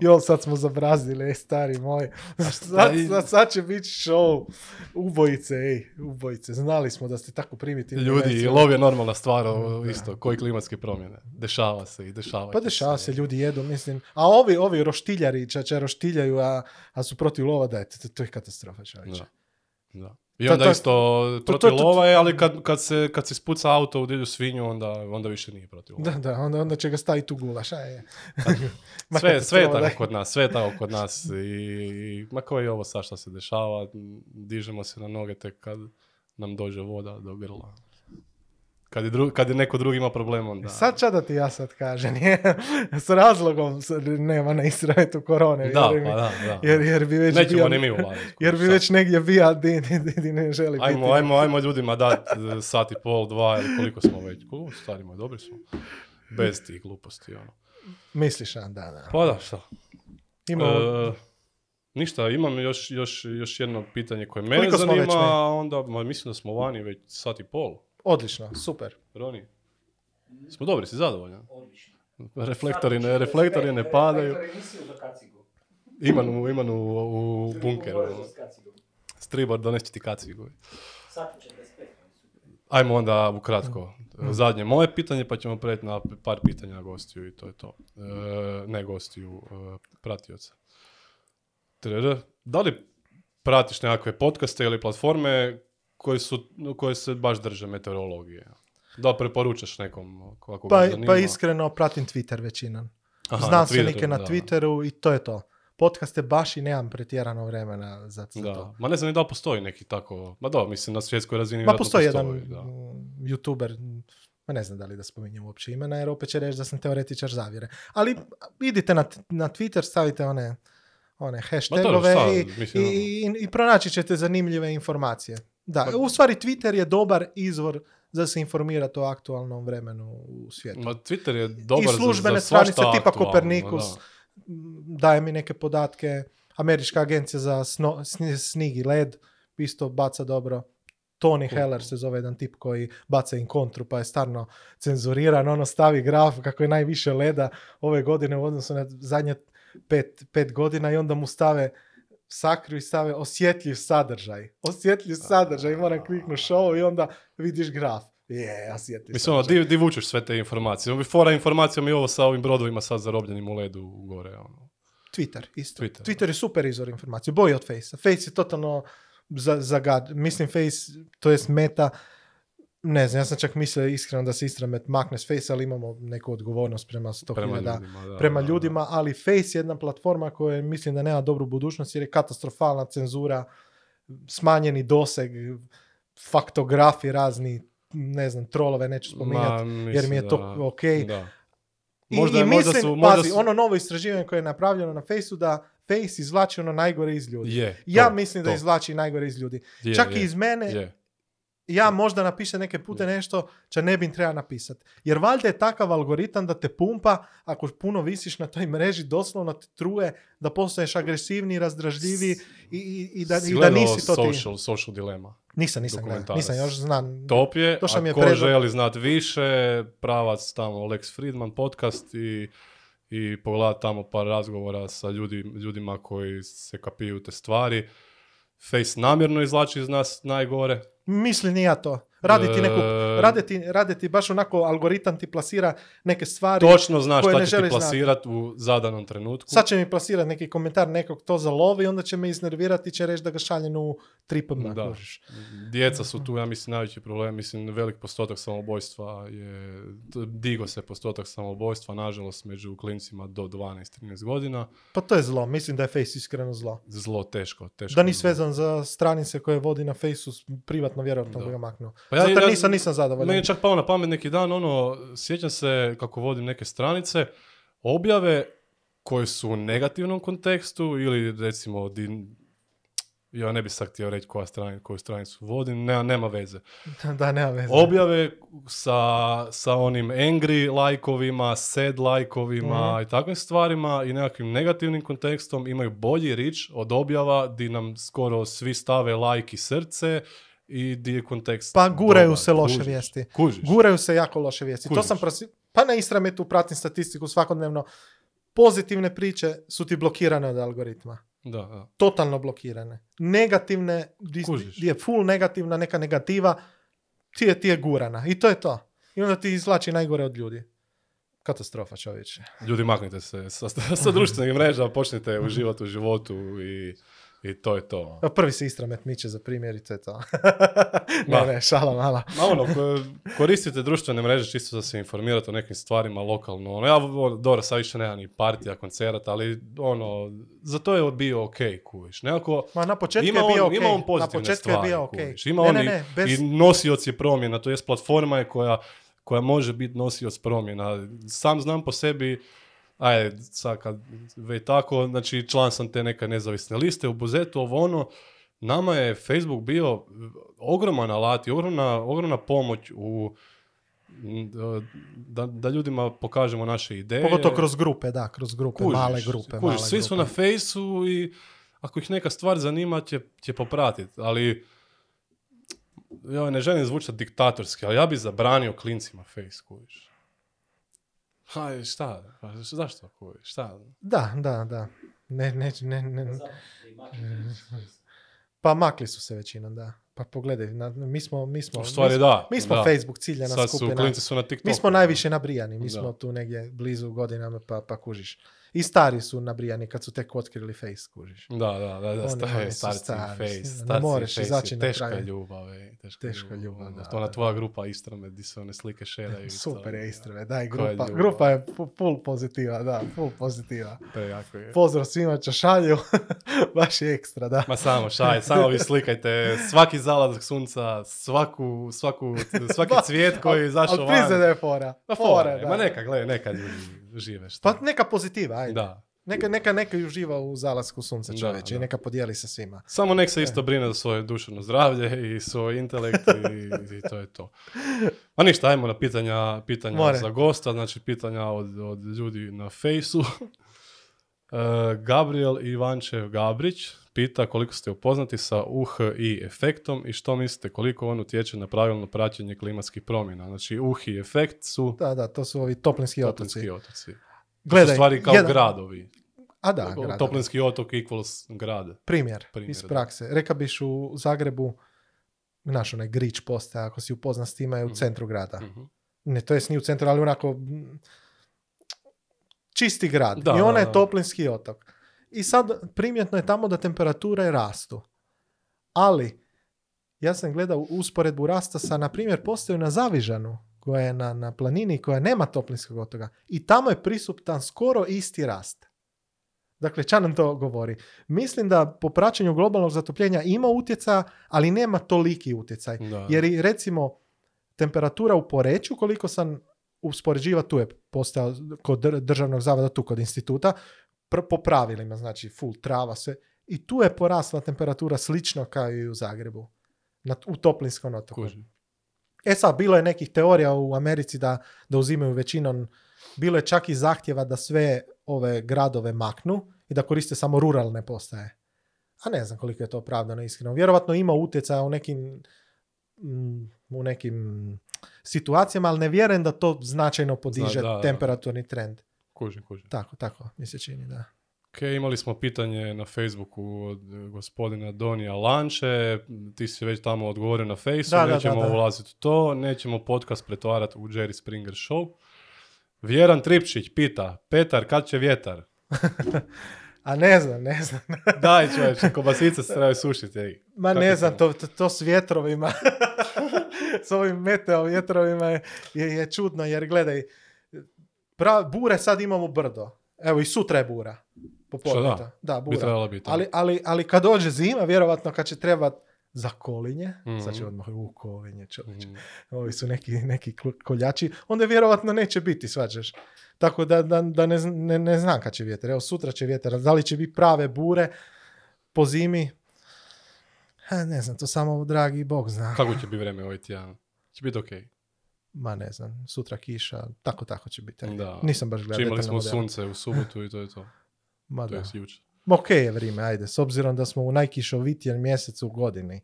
Jol, sad smo zabrazili, ej, stari moj. Sad, sad, sad će biti show. Ubojice, ej, ubojice. Znali smo da ste tako primitivni. Ljudi, lov je normalna stvar, o, isto, koji klimatske promjene. Dešava se i dešava Pa dešava se, ljudi jedu, mislim. A ovi, ovi roštiljari, čače roštiljaju, a, a su protiv lova, da, to, to je katastrofa, čovječe. Da. Da. I onda to- isto to- protiv to- to- lova je, ali kad, kad, se, kad se spuca auto u divlju svinju, onda, onda više nije protiv lova. Da, da, onda, onda će ga staviti u gulaš, a je. Ma Sve, sve je tako kod nas, sve je tako kod nas. I, i ma kao i ovo sad što se dešava, dižemo se na noge tek kad nam dođe voda do grla. Kad je, dru, kad je neko drugi ima problem, onda... Sad ča da ti ja sad kažem, je, s razlogom nema na Israetu korone, da, mi. pa da, da. Jer, jer bi već Nećemo bio, ni mi ulaziti. jer bi Sad. već negdje bija di, di, di, di ne želi Ajmo, biti. ajmo, ajmo ljudima dat e, sat i pol, dva ili koliko smo već. Koliko stari moj, dobri smo. Bez tih gluposti, ono. Misliš, a, da, da. Pa da, šta? Imamo, E, ništa, imam još, još, još jedno pitanje koje mene Koliko zanima, onda ma, mislim da smo vani već sat i pol. Odlično, super. Roni, smo dobri, si zadovoljan? Reflektori ne, reflektori ne padaju. Iman u, Iman u, u bunkeru. Stribor, donesti ti kacigu. Ajmo onda ukratko. Zadnje moje pitanje, pa ćemo preći na par pitanja gostiju i to je to. E, ne gostiju, e, pratioca. Da li pratiš nekakve podcaste ili platforme koje, su, koje se baš drže meteorologije? Da preporučaš nekom kako ga Pa, zanima? pa iskreno pratim Twitter većinom. Na Znanstvenike Twitteru, na. Twitteru i to je to. Podcaste baš i nemam pretjerano vremena za, za Da. to. Ma ne znam da li postoji neki tako... Ma da, mislim na svjetskoj razini Ma postoji jedan da. youtuber, ma ne znam da li da spominjem uopće imena, jer opet će reći da sam teoretičar zavjere. Ali idite na, na Twitter, stavite one, one hashtagove i, i, i, i pronaći ćete zanimljive informacije. Da, u stvari Twitter je dobar izvor za se informirati o aktualnom vremenu u svijetu. Ma Twitter je dobar I službene za, stranice tipa Kopernikus da. daje mi neke podatke. Američka agencija za sno, sni- snig i led isto baca dobro. Tony Heller se zove jedan tip koji baca in kontru pa je starno cenzuriran. Ono stavi graf kako je najviše leda ove godine u odnosu na zadnje pet, pet godina i onda mu stave sakriju i stave osjetljiv sadržaj. Osjetljiv sadržaj. I moram kliknuti show i onda vidiš graf. Je, osjetljiv Mislim, ono, di, di vučeš sve te informacije. Ono, Fora informacijom i ovo sa ovim brodovima sad zarobljenim u ledu gore. Ono. Twitter, isto. Twitter, Twitter, je super izvor informacije, bolji od Face. Face je totalno za, zagad. Mislim, Face, to jest meta, Ne znam, ja sam čak mislio iskreno da se Istramet makne s Face, ali imamo neku odgovornost prema 100.000 Prema ljudima, da, prema da, da. ljudima, ali Face je jedna platforma koja mislim da nema dobru budućnost jer je katastrofalna cenzura, smanjeni doseg, faktografi razni, ne znam, trolove neću spominjati, jer mi je to da- ok. Da. I, Možda- i možda mislim, su- možda pazi, su- ono novo istraživanje koje je napravljeno na Faceu da Face izvlači ono najgore iz ljudi. Je, ja to, mislim da to. izvlači najgore iz ljudi. Je, Čak je, i iz mene. Ja možda napišem neke pute nešto čo ne bi treba napisati. Jer valjda je takav algoritam da te pumpa, ako puno visiš na toj mreži, doslovno te truje da postaješ agresivniji, razdražljiviji i, i, i da, i da nisi to ti. social, social dilema. Nisam, nisam gledao. Nisam, još znam. Top je, To što mi je a ko predlog- želi znati više, pravac tamo Lex Friedman podcast i, i pogledat tamo par razgovora sa ljudi, ljudima koji se kapiju te stvari. Face namjerno izvlači iz nas najgore. Mislim ja to. Radi ti, neku, E, radi, ti, radi ti baš onako algoritam ti plasira neke stvari. Točno znaš koje šta ne će ti želiš znati. plasirat u zadanom trenutku. Sad će mi plasirati neki komentar nekog to zalovi, onda će me iznervirati i će reći da ga šaljem u 3 Da. Djeca su tu, ja mislim, najveći problem. Mislim, velik postotak samoubojstva je... Digo se postotak samoubojstva, nažalost, među klincima do 12-13 godina. Pa to je zlo. Mislim da je Face iskreno zlo. Zlo, teško, teško. Da nisi zlo. vezan za stranice koje vodi na Faceu, privatno vjerojatno Da. bi ga maknuo. Pa ja- Zato ja- nisam, nisam zadovoljan. Meni je čak palo na pamet neki dan, ono, sjećam se kako vodim neke stranice, objave koje su u negativnom kontekstu ili recimo di, ja ne bih sad htio reći koja strani, koju stranicu vodim, nema, nema veze. da, nema veze. Objave sa, sa onim angry lajkovima, sad lajkovima Mhm. i takvim stvarima i nekakvim negativnim kontekstom imaju bolji rič od objava di nam skoro svi stave lajk i srce i di je kontekst Pa guraju dobar, se loše kužiš, vijesti. Kužiš. Guraju se jako loše vijesti. To Kužiš. sam prosi... Pa na Istrametu pratim statistiku svakodnevno. Pozitivne priče su ti blokirane od algoritma. Da, da. Totalno blokirane. Negativne, di, je full negativna, neka negativa, ti je, ti je gurana. I to je to. I onda ti izvlači najgore od ljudi. Katastrofa čovječe. Ljudi, maknite se sa, sa društvenih mreža, počnite uživati u životu i, i to je to. A Prvi se Istramet miče za primjer i to je to. Ne, ne, šala mala. Ma ono, ko- koristite društvene mreže čisto da se informirate o nekim stvarima lokalno. Ono, ja, ono, dobro, sad više nema ni partija, koncerata, ali ono, za to je bio ok, kuviš. Nekako, Ma na početku ima je bio on, ok. ima on na pozitivne početku stvari, je bio ok. kužiš. Ima ne, on ne, i- ne, bez... i nosioc je promjena, to jest platforma je koja, koja može biti nosioc promjena. Sam znam po sebi, ajde, sad kad već tako, znači član sam te neke nezavisne liste u Buzetu, ovo ono, nama je Facebook bio ogroman alat i ogromna, ogromna pomoć u da, da ljudima pokažemo naše ideje. Pogotovo kroz grupe, da, kroz grupe, Kužiš, male grupe. kužiš, male svi su grupe. na fejsu i ako ih neka stvar zanima će, će popratiti, ali ja ne želim zvučati diktatorski, ali ja bi zabranio klincima fejs, kužiš. Haj, šta? Pa Zašto, kužiš? Šta? Da, da, da. Ne, ne, ne, ne. Makne. Pa makli su se većinom, da. Pa pogledaj, na, mi smo, mi smo, stvari mi, da. mi smo da. Facebook ciljana Sad su, skupina. klinci su na TikToku. Mi smo najviše nabrijani, mi Da. smo tu negdje blizu godinama, pa, pa kužiš. I stari su nabrijani kad su tek otkrili face, kužiš. Da, da, da, da, Oni- stari, oni starci stari, face, ne starci možeš face, izaći je na teška ljubav, ej, teška, Teška ljubav, da, To ona da, tvoja grupa Istrame, di se one slike šeraju. Super to, je Istrave, daj, grupa, ljubav. grupa je fu- full pozitiva, da, full pozitiva. Prejako je. Pozdrav svima čo šalju, baš je ekstra, da. Ma samo šaj, samo vi slikajte svaki zalazak sunca, svaku, svaku, svaki cvijet koji je izašao Ali priznaj da van. je fora. Ma Fora, je, da. ma neka, gledaj, neka ljudi žive. Šta? Pa neka pozitiva, ajde. Da. Neka, neka, neka uživa u zalasku sunca čovječe i neka podijeli sa svima. Samo nek se E. isto brine za svoje duševno zdravlje i svoj intelekt i, i to je to. Ma ništa, ajmo na pitanja, pitanja More. za gosta, znači pitanja od, od ljudi na fejsu. E, Gabriel Ivančev Gabrić pita koliko ste upoznati sa UHI efektom i što mislite koliko on utječe na pravilno praćenje klimatskih promjena. Znači UHI efekt su Da, da, to su ovi toplinski otoci. toplinski otoci. Gledaj, u stvari kao jedan- gradovi. A da, gradovi. Toplinski otok equals grad. Primjer, Primjer, iz da. prakse. Reka biš u Zagrebu, znaš onaj grič postaje, ako si upoznan s time, je u Mhm. centru grada. Mhm. Ne, to jest nije u centru, ali onako mm, čisti grad. Da, I ona je toplinski otok. I sad primjetno je tamo da temperature rastu. Ali ja sam gledao usporedbu rasta sa, na primjer, postaju na Zavižanu, koja je na, na planini, koja nema toplinskog otoga. I tamo je prisutan skoro isti rast. Dakle, ča nam to govori? Mislim da po praćenju globalnog zatopljenja ima utjecaja, ali nema toliki utjecaj. Da. Jer i recimo temperatura u Poreću, koliko sam uspoređiva, tu je postao kod dr- državnog zavoda, tu kod instituta, pr- po pravilima, znači full trava, sve. I tu je porasla temperatura slično kao i u Zagrebu, na, u toplinskom otoku. Kužim. E sad, bilo je nekih teorija u Americi da, da uzimaju većinom, bilo je čak i zahtjeva da sve ove gradove maknu i da koriste samo ruralne postaje. A ne znam koliko je to opravdano iskreno. Vjerovatno ima utjecaja u nekim mm, u nekim situacijama, ali ne vjerujem da to značajno podiže da, da. temperaturni trend. Kužim, kužim. Tako, tako mi se čini, da. Ok, imali smo pitanje na Facebooku od gospodina Donija Lanče, ti si već tamo odgovorio na Fejsu, Da, da, nećemo da, da. ulaziti u to, nećemo podcast pretvarati u Jerry Springer show. Vjeran Tripčić pita, Petar, kad će vjetar? A ne znam, ne znam. Daj čovječe, kobasice se trebaju sušiti. ej. Ma Kako ne znam, to, to, to s vjetrovima, s ovim meteo vjetrovima je, je, je čudno, jer gledaj, pra, bure sad imamo brdo. Evo i sutra je bura. Popodne Što da? Da, Bi bura. trebala biti. Ali, ali, ali kad dođe zima, vjerovatno kad će trebat za kolinje, Mhm. sad će odmah u kolinje čovječe, Mm, ovi su neki, neki koljači, onda vjerovatno neće biti, svađaš. Tako da, da, da ne, ne, ne znam kad će vjetar. Evo sutra će vjetar, da li će biti prave bure po zimi? Ha, ne znam, to samo dragi Bog zna. Kako će biti vreme ovaj tjedan? Će biti ok. Ma ne znam, sutra kiša, tako tako će biti. Da. Nisam baš gledao. Imali smo modele. sunce u subotu i to je to. Ma To da. je Ok je vrijeme, ajde, s obzirom da smo u najkišovitijem mjesecu u godini.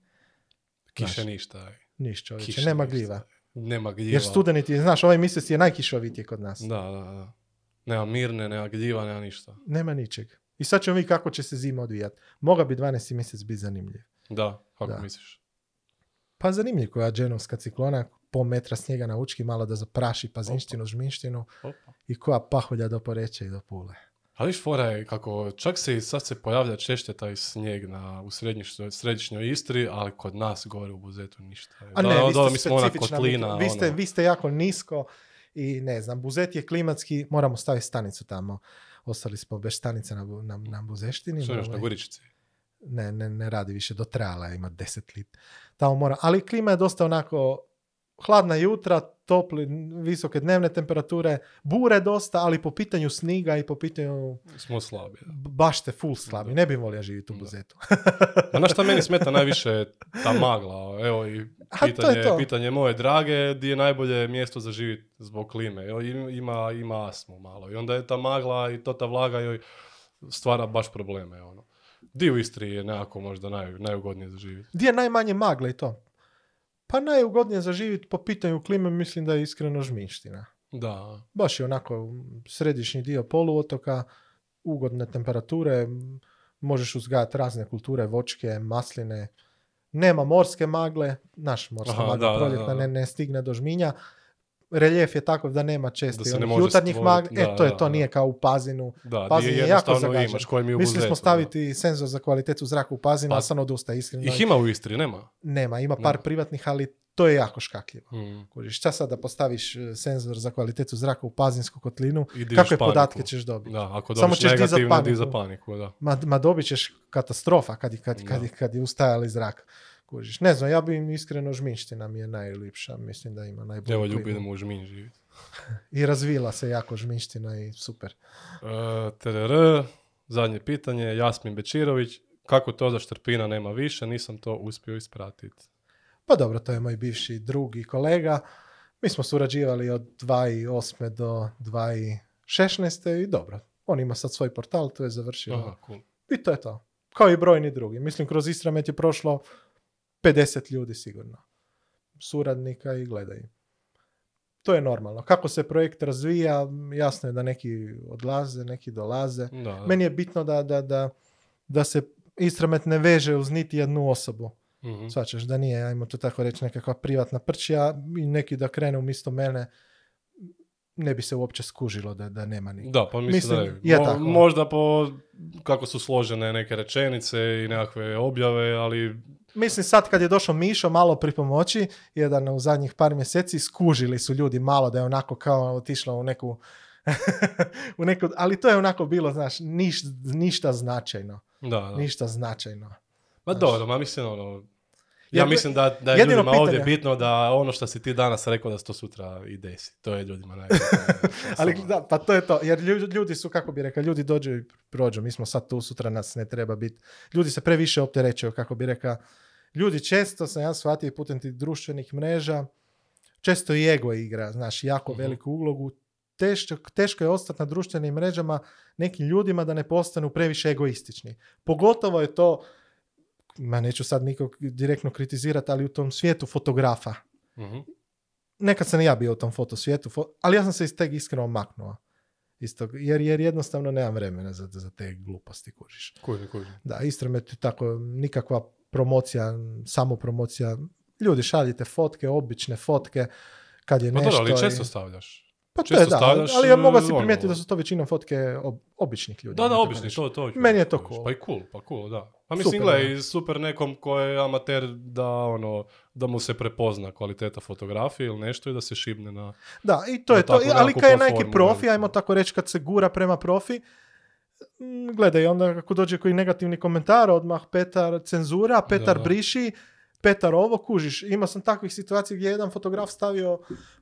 Kiše Znaš. ništa. aj. Niš čovječe, nema ništa. gljiva. Nema gljiva. Jer studeni ti, znaš, ovaj mjesec je najkišovitiji kod nas. Da, da, da. Nema mirne, nema gljiva, nema ništa. Nema ničeg. I sad ćemo vidjeti kako će se zima odvijati. Moga bi 12. mjesec biti zanimljiv. Da, kako Da. misliš? Pa zanimljiv koja dženovska ciklona, po metra snijega na učki, malo da zapraši pazinštinu, žminštinu Opa. i koja paholja do Poreća i do Pule. Ali viš fora je kako, čak se i sad se pojavlja češće taj snijeg na, u središnjoj, Istri, ali kod nas gore u Buzetu ništa. A Da, ne, vi dole ste mi smo ona kotlina. vi, ste, ono. vi ste jako nisko i ne znam, Buzet je klimatski, moramo staviti stanicu tamo. Ostali smo bez stanice na, na, na Buzeštini. Što imaš na Ovaj, Guričici? ne, ne, ne radi više, do trajala ima 10 lit. Tamo mora, ali klima je dosta onako hladna jutra, topli, visoke dnevne temperature, bure dosta, ali po pitanju sniga i po pitanju Smo slabi. Da. baš ste full slabi. Da. Ne bi volio živjeti u. Buzetu. A znaš šta meni smeta najviše? Ta magla. Evo i A, to pitanje, to. pitanje moje drage, di je najbolje mjesto za živjeti zbog klime. Evo, im- Ima, ima astmu malo. I onda je ta magla i to ta vlaga joj stvara baš probleme. Ono. Di u Istri je nekako možda naj, najugodnije za živjeti? Gdje je najmanje magle i to? Pa najugodnije za živjeti po pitanju klime mislim da je iskreno žminština. Da. Baš je onako središnji dio poluotoka, ugodne temperature, možeš uzgajati razne kulture, voćke, masline, nema morske magle, naš morska Aha, magla da, da, proljetna da. Ne, ne stigne do žminja. Reljef je takav da nema česti Da onih može jutarnjih magla. E, to je to, da. nije kao u Pazinu. Da, Pazin je je jako zagađen. imaš koji mi u Mislili smo staviti senzor za kvalitetu zraka u Pazinu, Pa- ali sam odustaje iskreno. Ih ima u Istri, nema? Nema, ima par Nema. privatnih, ali to je jako škakljivo. Mm. Kužiš, šta sad da postaviš e, senzor za kvalitetu zraka u Pazinsku kotlinu, I kakve paniku. podatke ćeš dobiti? Da, ako Samo dobiš ćeš dizat negativno, paniku. diza paniku, da. Ma, ma dobit ćeš katastrofa kad, je- kad, kad, je- kad je ustajali zrak. Kužiš. Ne znam, ja bi im iskreno žminština mi je najljepša, mislim da ima najbolju Evo, ljubi idemo u Žminj živjeti. I razvila se jako žminština i super. E, TRR, zadnje pitanje, Jasmin Bečirović, kako to da Štrpina nema više, nisam to uspio ispratiti. Pa dobro, to je moj bivši drug i kolega. Mi smo surađivali od 2008. do 2016. i dobro. On ima sad svoj portal, to je završio. Aha, cool. I to je to. Kao i brojni drugi. Mislim, kroz Istramet je prošlo 50 ljudi sigurno. Suradnika i gledaj. To je normalno. Kako se projekt razvija, jasno je da neki odlaze, neki dolaze. Da, da. Meni je bitno da, da, da, da se Istramet ne veže uz niti jednu osobu. Mhm. Svačaš da nije, ajmo to tako reći, nekakva privatna prčija i neki da krene umjesto mene ne bi se uopće skužilo da, da nema nikog. Da, pa mislim, Mislim, da je. je Mo- tako. Možda po kako su složene neke rečenice i nekakve objave, ali Mislim, sad kad je došao Mišo malo pri pomoći, jedan u zadnjih par mjeseci, skužili su ljudi malo da je onako kao otišlo u neku, u neku ali to je onako bilo, znaš, niš, ništa značajno. Da, da. Ništa značajno. Ma Znaš. dobro, ma mislim ono... Ja Jer- mislim da, da je ljudima ovdje pitanje- bitno da ono što si ti danas rekao da se to sutra i desi. To je ljudima najbitnije. Ali Samo- da, pa to je to, jer ljudi, ljudi su, kako bi rekao, ljudi dođu i prođu, mi smo sad tu, sutra nas ne treba biti. Ljudi se previše opterećuju, kako bi rekao. Ljudi često, sam ja shvatio putem tih društvenih mreža, često i ego igra, znaš, jako Mhm. veliku ulogu. Teško, teško je ostati na društvenim mrežama nekim ljudima da ne postanu previše egoistični. Pogotovo je to, ma neću sad nikog direktno kritizirati, ali u tom svijetu fotografa Mhm. nekad sam i ja bio u tom fotosvijetu, fo- ali ja sam se iz teg iskreno maknuo. Iz tog, jer, jer jednostavno nemam vremena za, za te gluposti, kužiš. Kužim, kužim. Da, istra me tako, nikakva promocija, samo promocija. Ljudi, šaljite fotke, obične fotke, kad je Pa nešto... dobro, ali često stavljaš. pa to često je da, stavljaš, ali ja mogu si primijetiti da su to većinom fotke ob- običnih ljudi. Da, da, obični, to, to. Meni je to cool. Pa i cool, pa cool, da. Pa mislim, Super, gledaj, da. super nekom ko je amater da, ono, da mu se prepozna kvaliteta fotografije ili nešto i da se šibne na... Da, i to je to. Ali kad je neki profi, ajmo tako reći, kad se gura prema profi, gledaj, onda ako dođe koji negativni komentar, odmah Petar cenzura, Petar da. briši, Petar ovo, kužiš. Ima sam takvih situacija gdje je jedan fotograf stavio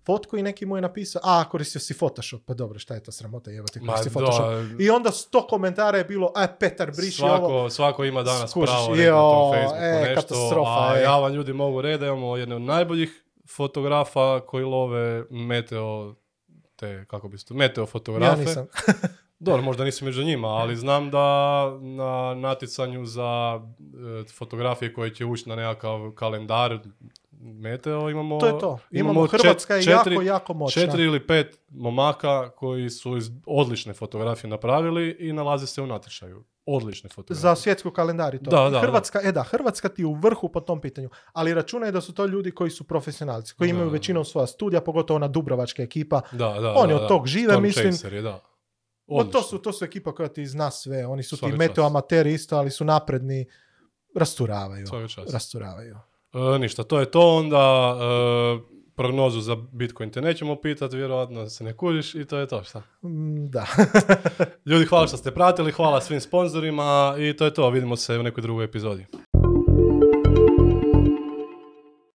fotku i neki mu je napisao, a, koristio si Photoshop. Pa dobro, šta je to sramota, evo ti koristi Photoshop. I onda sto komentara je bilo, a, Petar briši svako, ovo. svako ima danas Skužiš, pravo reći na tom Facebooku e, nešto, katastrofa, a e. ja vam ljudi mogu reći da imamo jedne od najboljih fotografa koji love meteo te, kako bi meteo Ja fotografe. nisam. Dobro, možda nisam među njima, ali znam da na natjecanju za e, fotografije koje će ući na nekakav kalendar meteo imamo... To je to. Imamo, Hrvatska je četiri- jako, jako moćna. Četiri ili pet momaka koji su iz odlične fotografije napravili i nalaze se u natječaju. Odlične fotografije. Za svjetsku kalendar i to. Da, da, Hrvatska, e da, Hrvatska ti je u vrhu po tom pitanju. Ali računaj da su to ljudi koji su profesionalci, koji imaju većinom svoja studija, pogotovo ona Dubrovačka ekipa. Da, da, Oni od tog žive, Storm mislim. Chaseri, da. O, to, Odlično. su, to su ekipa koja ti zna sve. Oni su ti Svaka meteo amateri isto, ali su napredni. Rasturavaju. Rasturavaju. E, ništa, to je to. Onda e, prognozu za Bitcoin te nećemo pitati, vjerojatno se ne kužiš i to je to. Šta? Mm, Da. Ljudi, hvala što ste pratili, hvala svim sponzorima i to je to. Vidimo se u nekoj drugoj epizodi.